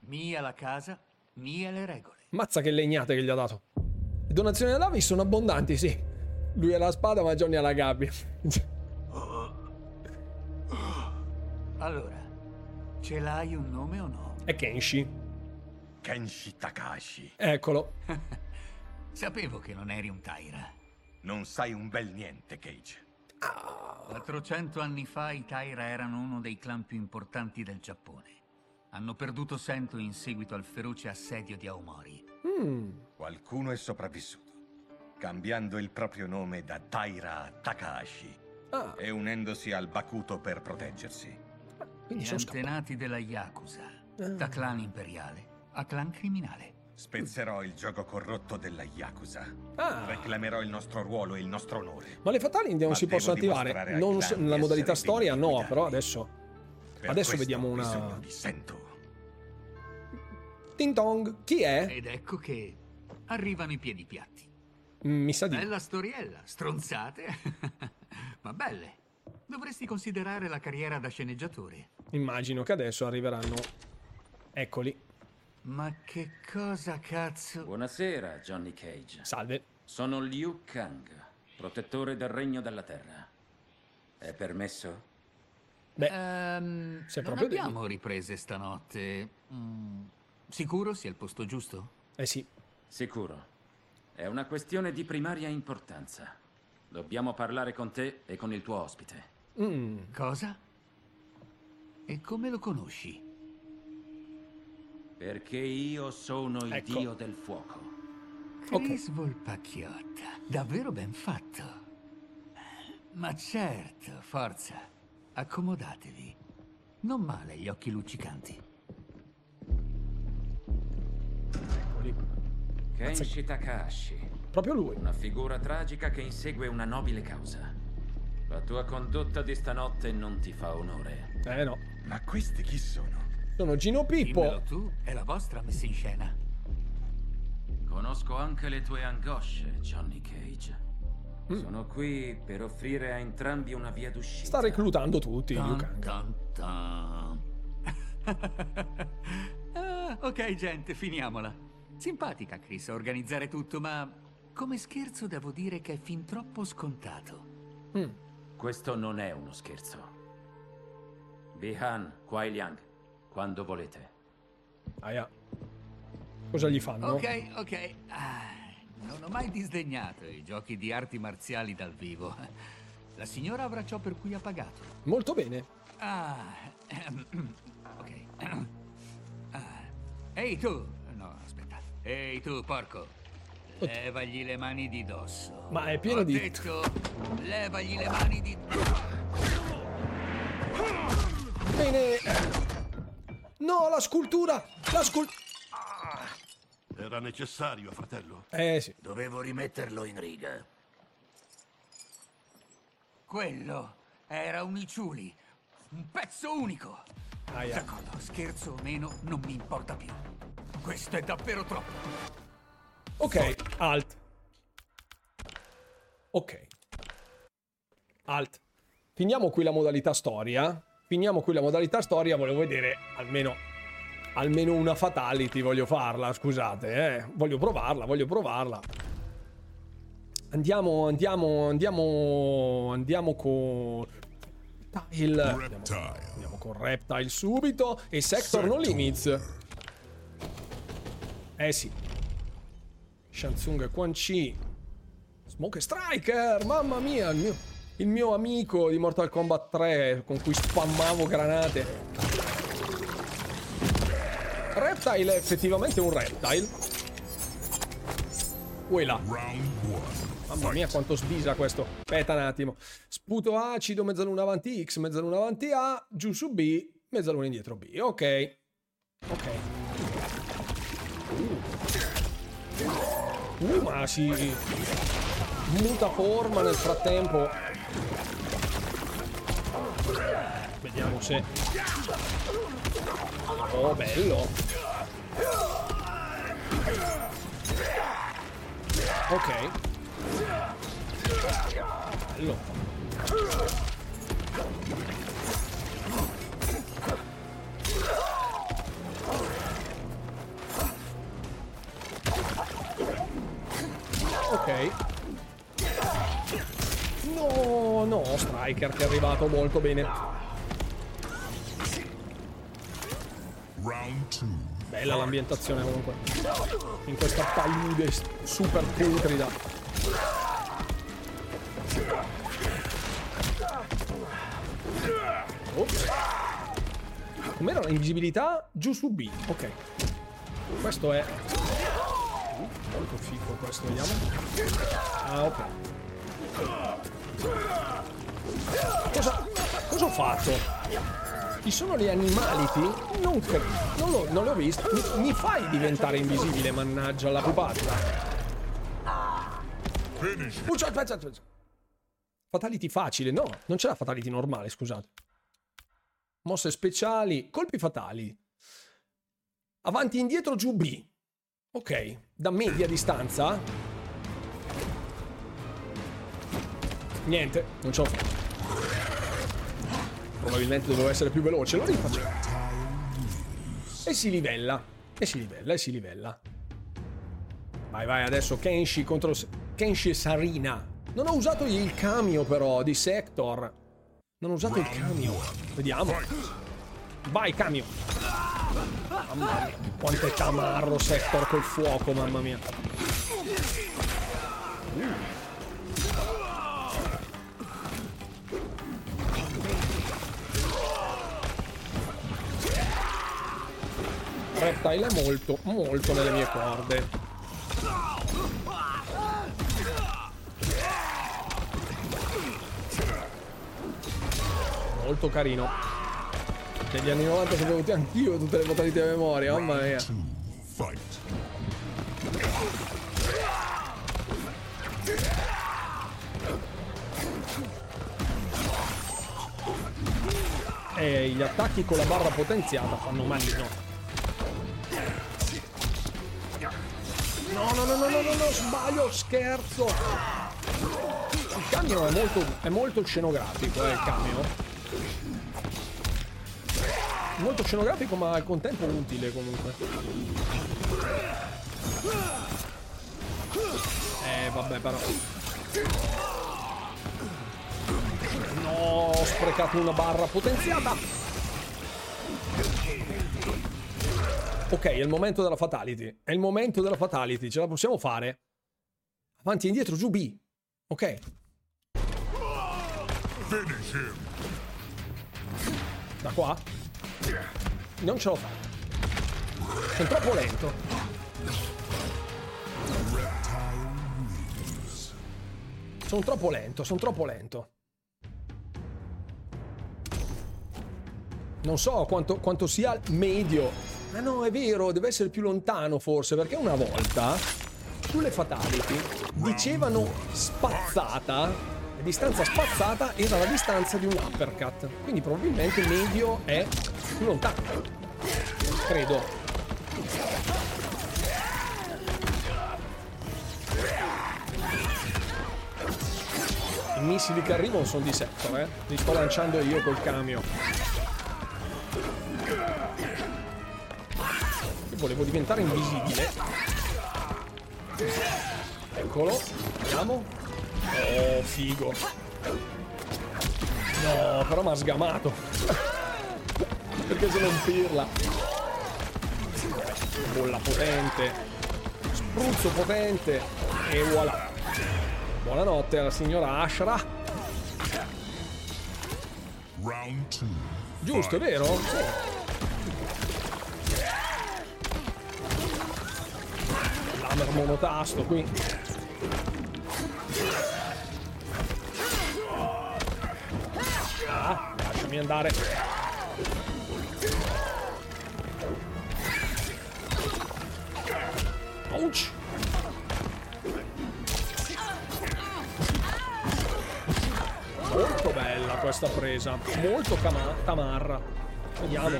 Mia la casa, mia le regole. Mazza che legnate che gli ha dato. Le donazioni da Davi sono abbondanti, sì. Lui ha la spada, ma Johnny ha la gabbia. Allora, ce l'hai un nome o no? È Kenshi. Kenshi Takashi. Eccolo. Sapevo che non eri un Taira. Non sai un bel niente, Cage. 400 anni fa i Taira erano uno dei clan più importanti del Giappone. Hanno perduto Sento in seguito al feroce assedio di Aomori. Mm. Qualcuno è sopravvissuto, cambiando il proprio nome da Taira a Takahashi Ah. e unendosi al Bakuto per proteggersi. Quindi Gli antenati della Yakuza, Ah. da clan imperiale a clan criminale. Spezzerò il gioco corrotto della Yakuza. Ah. Reclamerò il nostro ruolo e il nostro onore. Ma le fatali non Ma si possono attivare. Non so- nella modalità storia no, però adesso. Per adesso vediamo una. di Sento. Ting tong. Chi è? Ed ecco che arrivano i piedi piatti. Mm, Mi sa di. Bella storiella, stronzate, ma belle. Dovresti considerare la carriera da sceneggiatore. Immagino che adesso arriveranno. Eccoli. Ma che cosa cazzo? Buonasera, Johnny Cage. Salve. Sono Liu Kang, protettore del Regno della Terra. È permesso? Beh, Ehm, se non proprio devi. abbiamo riprese stanotte. Mm, sicuro sia il posto giusto? Eh sì. Sicuro. È una questione di primaria importanza. Dobbiamo parlare con te e con il tuo ospite. Mm. Cosa? E come lo conosci? Perché io sono il Ecco. dio del fuoco. Chris Volpacchiotta, davvero ben fatto. Ma certo, forza, accomodatevi. Non male gli occhi luccicanti. Eccoli. Kenshi Takahashi. Proprio lui. Una figura tragica che insegue una nobile causa. La tua condotta di stanotte non ti fa onore. Eh no. Ma questi chi sono? Sono Gino Pippo. Dimmelo tu, è la vostra messa in scena. Conosco anche le tue angosce, Johnny Cage. Sono qui per offrire a entrambi una via d'uscita. Sta reclutando tutti. Liu Kang. Ah, ok, gente, finiamola. Simpatica, Chris, a organizzare tutto, ma come scherzo devo dire che è fin troppo scontato. Mm. Questo non è uno scherzo. Bihan, Kuai Liang, quando volete. Aia. Cosa gli fanno? Ok, ok. Ah, non ho mai disdegnato i giochi di arti marziali dal vivo. La signora avrà ciò per cui ha pagato. Molto bene. Ah, ehm, ok. Ah. Ehi tu! No, aspetta. Ehi tu, porco. Levagli le mani di dosso. Ma è pieno Ho di- detto, levagli le mani di Bene. No, la scultura. La scultura. Era necessario, fratello. Eh sì. Dovevo rimetterlo in riga. Quello era un Iciuli. Un pezzo unico. Aia. D'accordo, scherzo o meno, non mi importa più. Questo è davvero troppo. Ok, alt. Ok. Alt. Finiamo qui la modalità storia. Finiamo qui la modalità storia. Volevo vedere almeno, almeno una fatality. Voglio farla, scusate. Eh. Voglio provarla, voglio provarla. Andiamo, andiamo, andiamo, andiamo con... Il... Andiamo, andiamo con Reptile subito. E Sector No Limits. Eh sì. Shansung Quan Chi. Smoke Striker, mamma mia, il mio, il mio amico di Mortal Kombat 3 con cui spammavo granate. Reptile è effettivamente un reptile. Uela. Mamma mia quanto sbisa questo. Aspetta un attimo. Sputo acido, mezzaluna avanti X, mezzaluna avanti A, giù su B, mezzaluna indietro B. Ok. Ok. Uh. Uh, ma si muta forma nel frattempo. Vediamo se... Oh, bello. Ok. Bello. Striker che è arrivato molto bene. Bella l'ambientazione comunque. In questa palude super putrida. Ops. Com'era l'invisibilità? Giù su B. Ok. Questo è... Uh, molto figo questo, vediamo. Ah, ok. Cosa, cosa ho fatto? Ci sono gli animality? Non credo. Non, l'ho- non li ho visti. Mi, mi fai diventare invisibile, mannaggia la pupazza. Puccia, aspetta, aspetta. Fatality facile, no, non c'è la fatality normale, scusate. Mosse speciali, colpi fatali. Avanti e indietro giù B. Ok, da media distanza. Niente, non ce l'ho fatta. Probabilmente dovevo essere più veloce, lo rifaccio. E si livella, e si livella, e si livella. Vai, vai, adesso Kenshi contro... Kenshi e Sarina. Non ho usato il cambio però di Sector. Non ho usato il cambio. Vediamo. Vai, cambio. Mamma mia, quanto è tamarro Sector col fuoco, mamma mia. Reptile è molto, molto nelle mie corde. Molto carino. Negli anni 90 sapevo tutti anch'io tutte le modalità a memoria, mamma mia. E gli attacchi con la barra potenziata fanno malino. No, no, no, no, no, no, no, sbaglio, scherzo. Il camion è molto, è molto scenografico, eh, il camion. Molto scenografico, ma al contempo utile comunque. Eh, vabbè, però. No, ho sprecato una barra potenziata. Ok, è il momento della fatality. È il momento della fatality. Ce la possiamo fare? Avanti e indietro, giù B. Ok. Da qua? Non ce l'ho fatta. Sono troppo lento. Sono troppo lento, sono troppo lento. Non so quanto, quanto sia medio. Ah no, è vero, deve essere più lontano forse, perché una volta sulle fatality dicevano spazzata ed distanza spazzata era la distanza di un uppercut. Quindi probabilmente medio è più lontano. Credo. I missili che arrivano sono di sector, eh. Li sto lanciando io col camion. Volevo diventare invisibile. Eccolo. Vediamo. Oh, figo. No, però mi ha sgamato. Perché sono un pirla. Bolla potente. Spruzzo potente. E voilà. Buonanotte alla signora Ashra. Giusto, è vero? Sì. Hammer monotasto qui. Ah, lasciami andare. Ouch. Molto bella questa presa. Molto tamarra. Vediamo.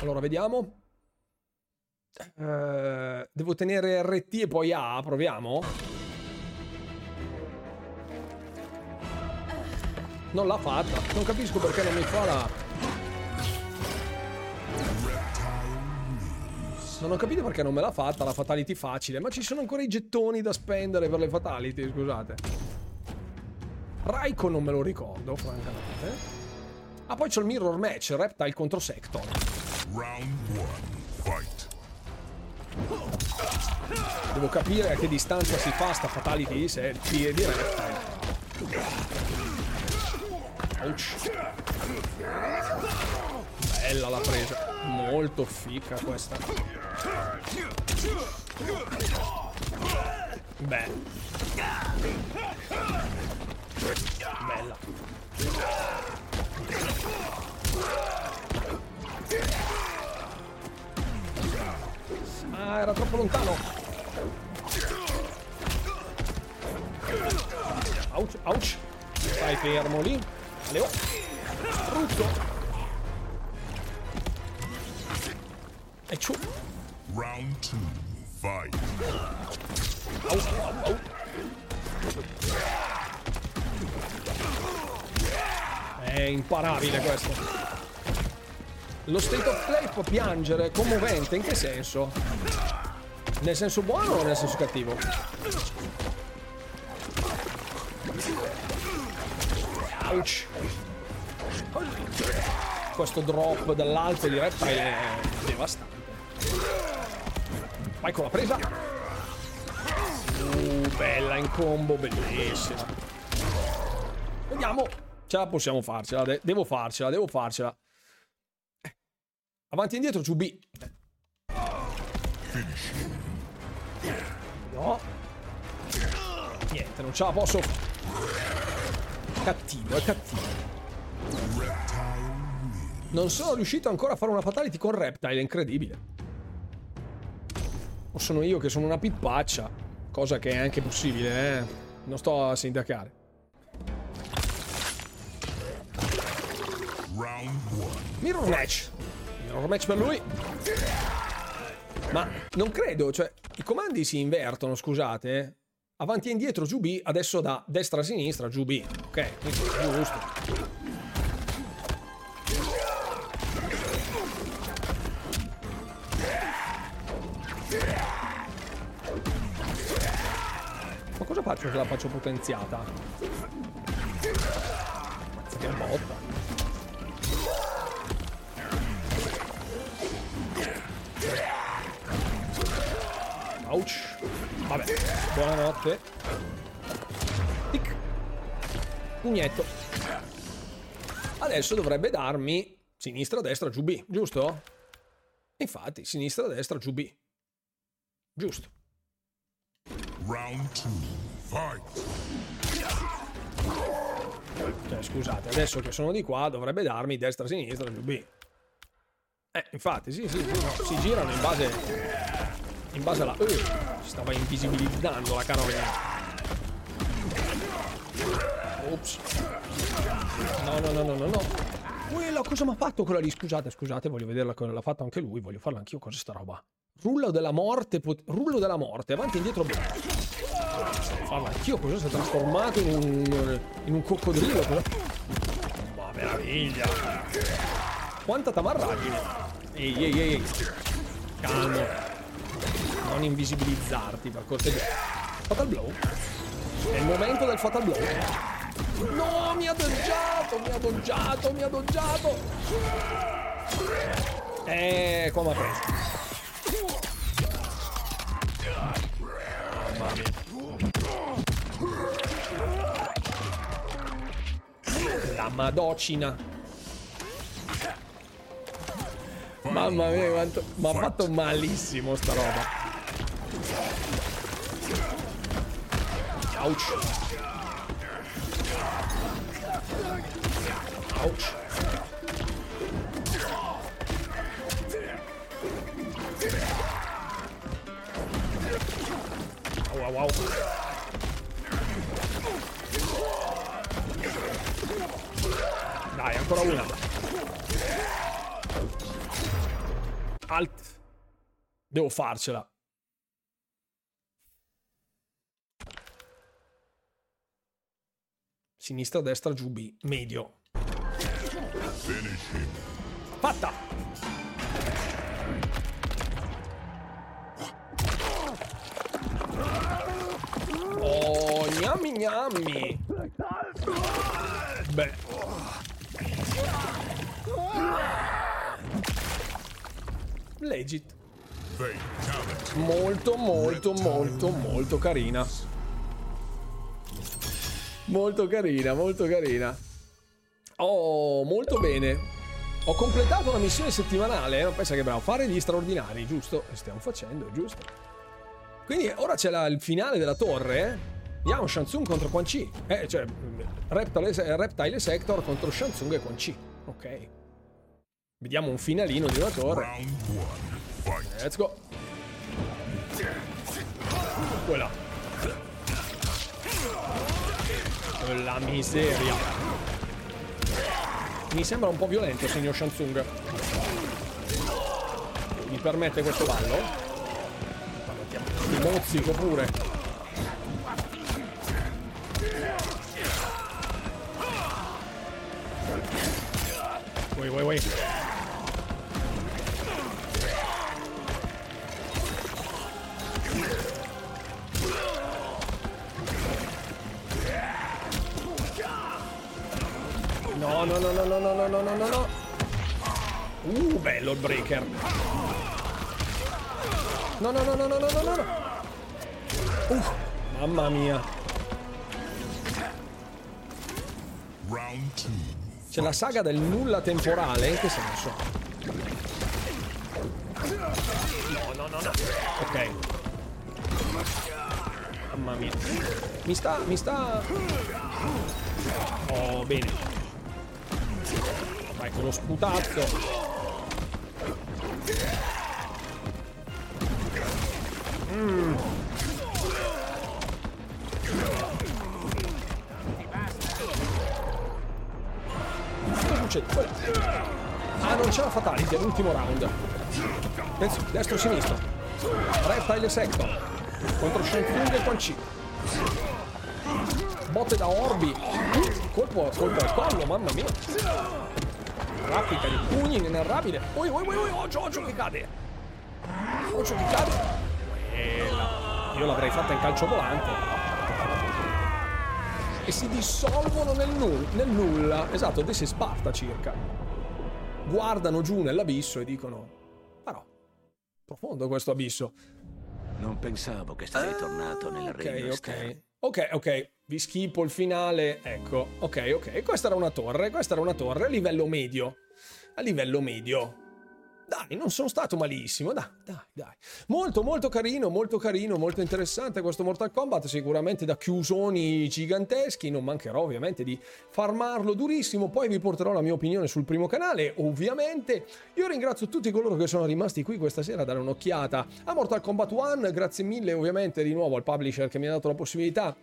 Allora, vediamo. Uh, devo tenere RT e poi A. Proviamo. Non l'ha fatta. Non capisco perché non mi fa la... Non ho capito perché non me l'ha fatta la fatality facile, ma ci sono ancora i gettoni da spendere per le fatality, scusate. Raiko non me lo ricordo, francamente. Ah, poi c'è il mirror match, Reptile contro Sector. Round one, fight. Devo capire a che distanza si fa sta fatality se è il piede di Reptile. Ouch. Bella la presa. Molto fica questa. Beh. Bella. Ah, era troppo lontano. Ouch, ouch. Stai fermo lì. Leo. Brutto. E ciù. Round 2. Fight. Au, au, au. È imparabile questo. Lo state of play può piangere, commovente, in che senso? Nel senso buono o nel senso cattivo? Ouch. Questo drop dall'alto di reptile è devastante. Vai con la presa. Uh, bella in combo, bellissima. Vediamo. Ce la possiamo farcela. De devo farcela, devo farcela. Avanti e indietro, B. No. Niente, non ce la posso Cattivo, è cattivo. Non sono riuscito ancora a fare una fatality con Reptile, è incredibile. O sono io che sono una pippaccia, cosa che è anche possibile, eh. Non sto a sindacare. Mirror match. Mirror match per lui. Ma non credo, cioè, i comandi si invertono, scusate. Eh. Avanti e indietro giù B, adesso da destra a sinistra giù B. Ok, quindi giusto. Ma cosa faccio se la faccio potenziata? Mazza che botta. Ouch. Vabbè, buonanotte. Tic. Pugnetto. Adesso dovrebbe darmi sinistra, destra, giù B, giusto? Infatti, sinistra, destra, giù B. Giusto. Round 2. Fight. Cioè, scusate, adesso che sono di qua dovrebbe darmi destra, sinistra, giù B. Eh, infatti, sì, sì, sì no, si girano in base in base alla uh, stava invisibilizzando la carogna. Ops. No, no, no, no, no, no. Quella cosa mi ha fatto quella lì? Scusate, scusate, voglio vederla cosa l'ha fatto anche lui, voglio farla anch'io cosa sta roba. Rullo della morte, pot- rullo della morte, avanti e indietro bene. Farla anch'io, cosa si è trasformato in un, in un coccodrillo? Cosa? Ma meraviglia! Quanta tamarragine! Ehi, ehi, ehi! Calmo! Non invisibilizzarti, per cortesia. Fatal blow? È il momento del fatal blow. No, mi ha doggiato, mi ha doggiato, mi ha doggiato. Eh, mi ha preso. Mamma mia. La madocina. Mamma mia, quanto... mi ha fatto malissimo sta roba. Ouch. Ouch. Wow, wow. Dai, ancora una. Alt. Devo farcela. Sinistra, destra, giù B. Medio. Fatta! Oh, gnammi gnammi! Beh. Legit. Molto, molto, molto, molto carina. Molto carina, molto carina. Oh, molto bene. Ho completato una missione settimanale, eh? pensa che bravo, fare gli straordinari, giusto? E stiamo facendo, giusto? Quindi ora c'è la- il finale della torre, eh? Vediamo Shansung contro Quan Chi. Eh, cioè, Reptile, Reptile Sector contro Shansung e Quan Chi. Ok. Vediamo un finalino di una torre. Let's go. Quella. La miseria. Mi sembra un po' violento, signor Shansung. Mi permette questo ballo? Mi mozzico pure. Wait, wait, wait. No, no, no, no, no, no, no, no, no, no, no. Uh, bello il breaker. No, no, no, no, no, no, no, no. Uh, mamma mia. C'è la saga del nulla temporale, in che senso? No, no, no, no. Ok. Mamma mia. Mi sta, mi sta... Oh, bene. Vai con lo sputazzo. Mm. Succede? Quella- Ah, non c'è la fatality, è l'ultimo round. Penso, destro sinistro. Reptile sector. Contro Shenfung e Quan Chi. Botte da Orbi. Colpo, colpo al collo, mamma mia. Raffica di pugni inenarrabile. Ui, ui, ui, ui, occhio, occhio che cade. Occhio che cade. Quella. Io l'avrei fatta in calcio volante. E si dissolvono nel, null- nel nulla. Esatto, This is Sparta circa. Guardano giù nell'abisso e dicono... Però, profondo questo abisso. Non pensavo che sarei tornato nel regno Ok, esterno. ok. Ok. Vi schippo il finale. Ecco, ok, ok. Questa era una torre. Questa era una torre a livello medio. A livello medio. Dai, non sono stato malissimo. Dai, dai, dai. Molto, molto carino, molto carino, molto interessante questo Mortal Kombat. Sicuramente da chiusoni giganteschi. Non mancherò ovviamente di farmarlo durissimo. Poi vi porterò la mia opinione sul primo canale, ovviamente. Io ringrazio tutti coloro che sono rimasti qui questa sera a dare un'occhiata a Mortal Kombat 1. Grazie mille ovviamente di nuovo al publisher che mi ha dato la possibilità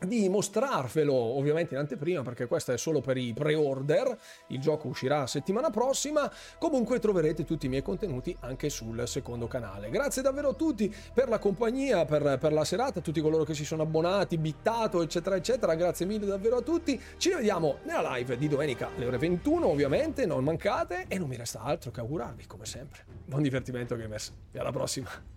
di mostrarvelo ovviamente in anteprima perché questo è solo per i pre-order. Il gioco uscirà settimana prossima. Comunque troverete tutti i miei contenuti anche sul secondo canale. Grazie davvero a tutti per la compagnia per, per la serata a tutti coloro che si sono abbonati bittato eccetera eccetera. Grazie mille davvero a tutti. Ci vediamo nella live di domenica alle ore 21 ovviamente non mancate. E non mi resta altro che augurarvi come sempre buon divertimento gamers. E alla prossima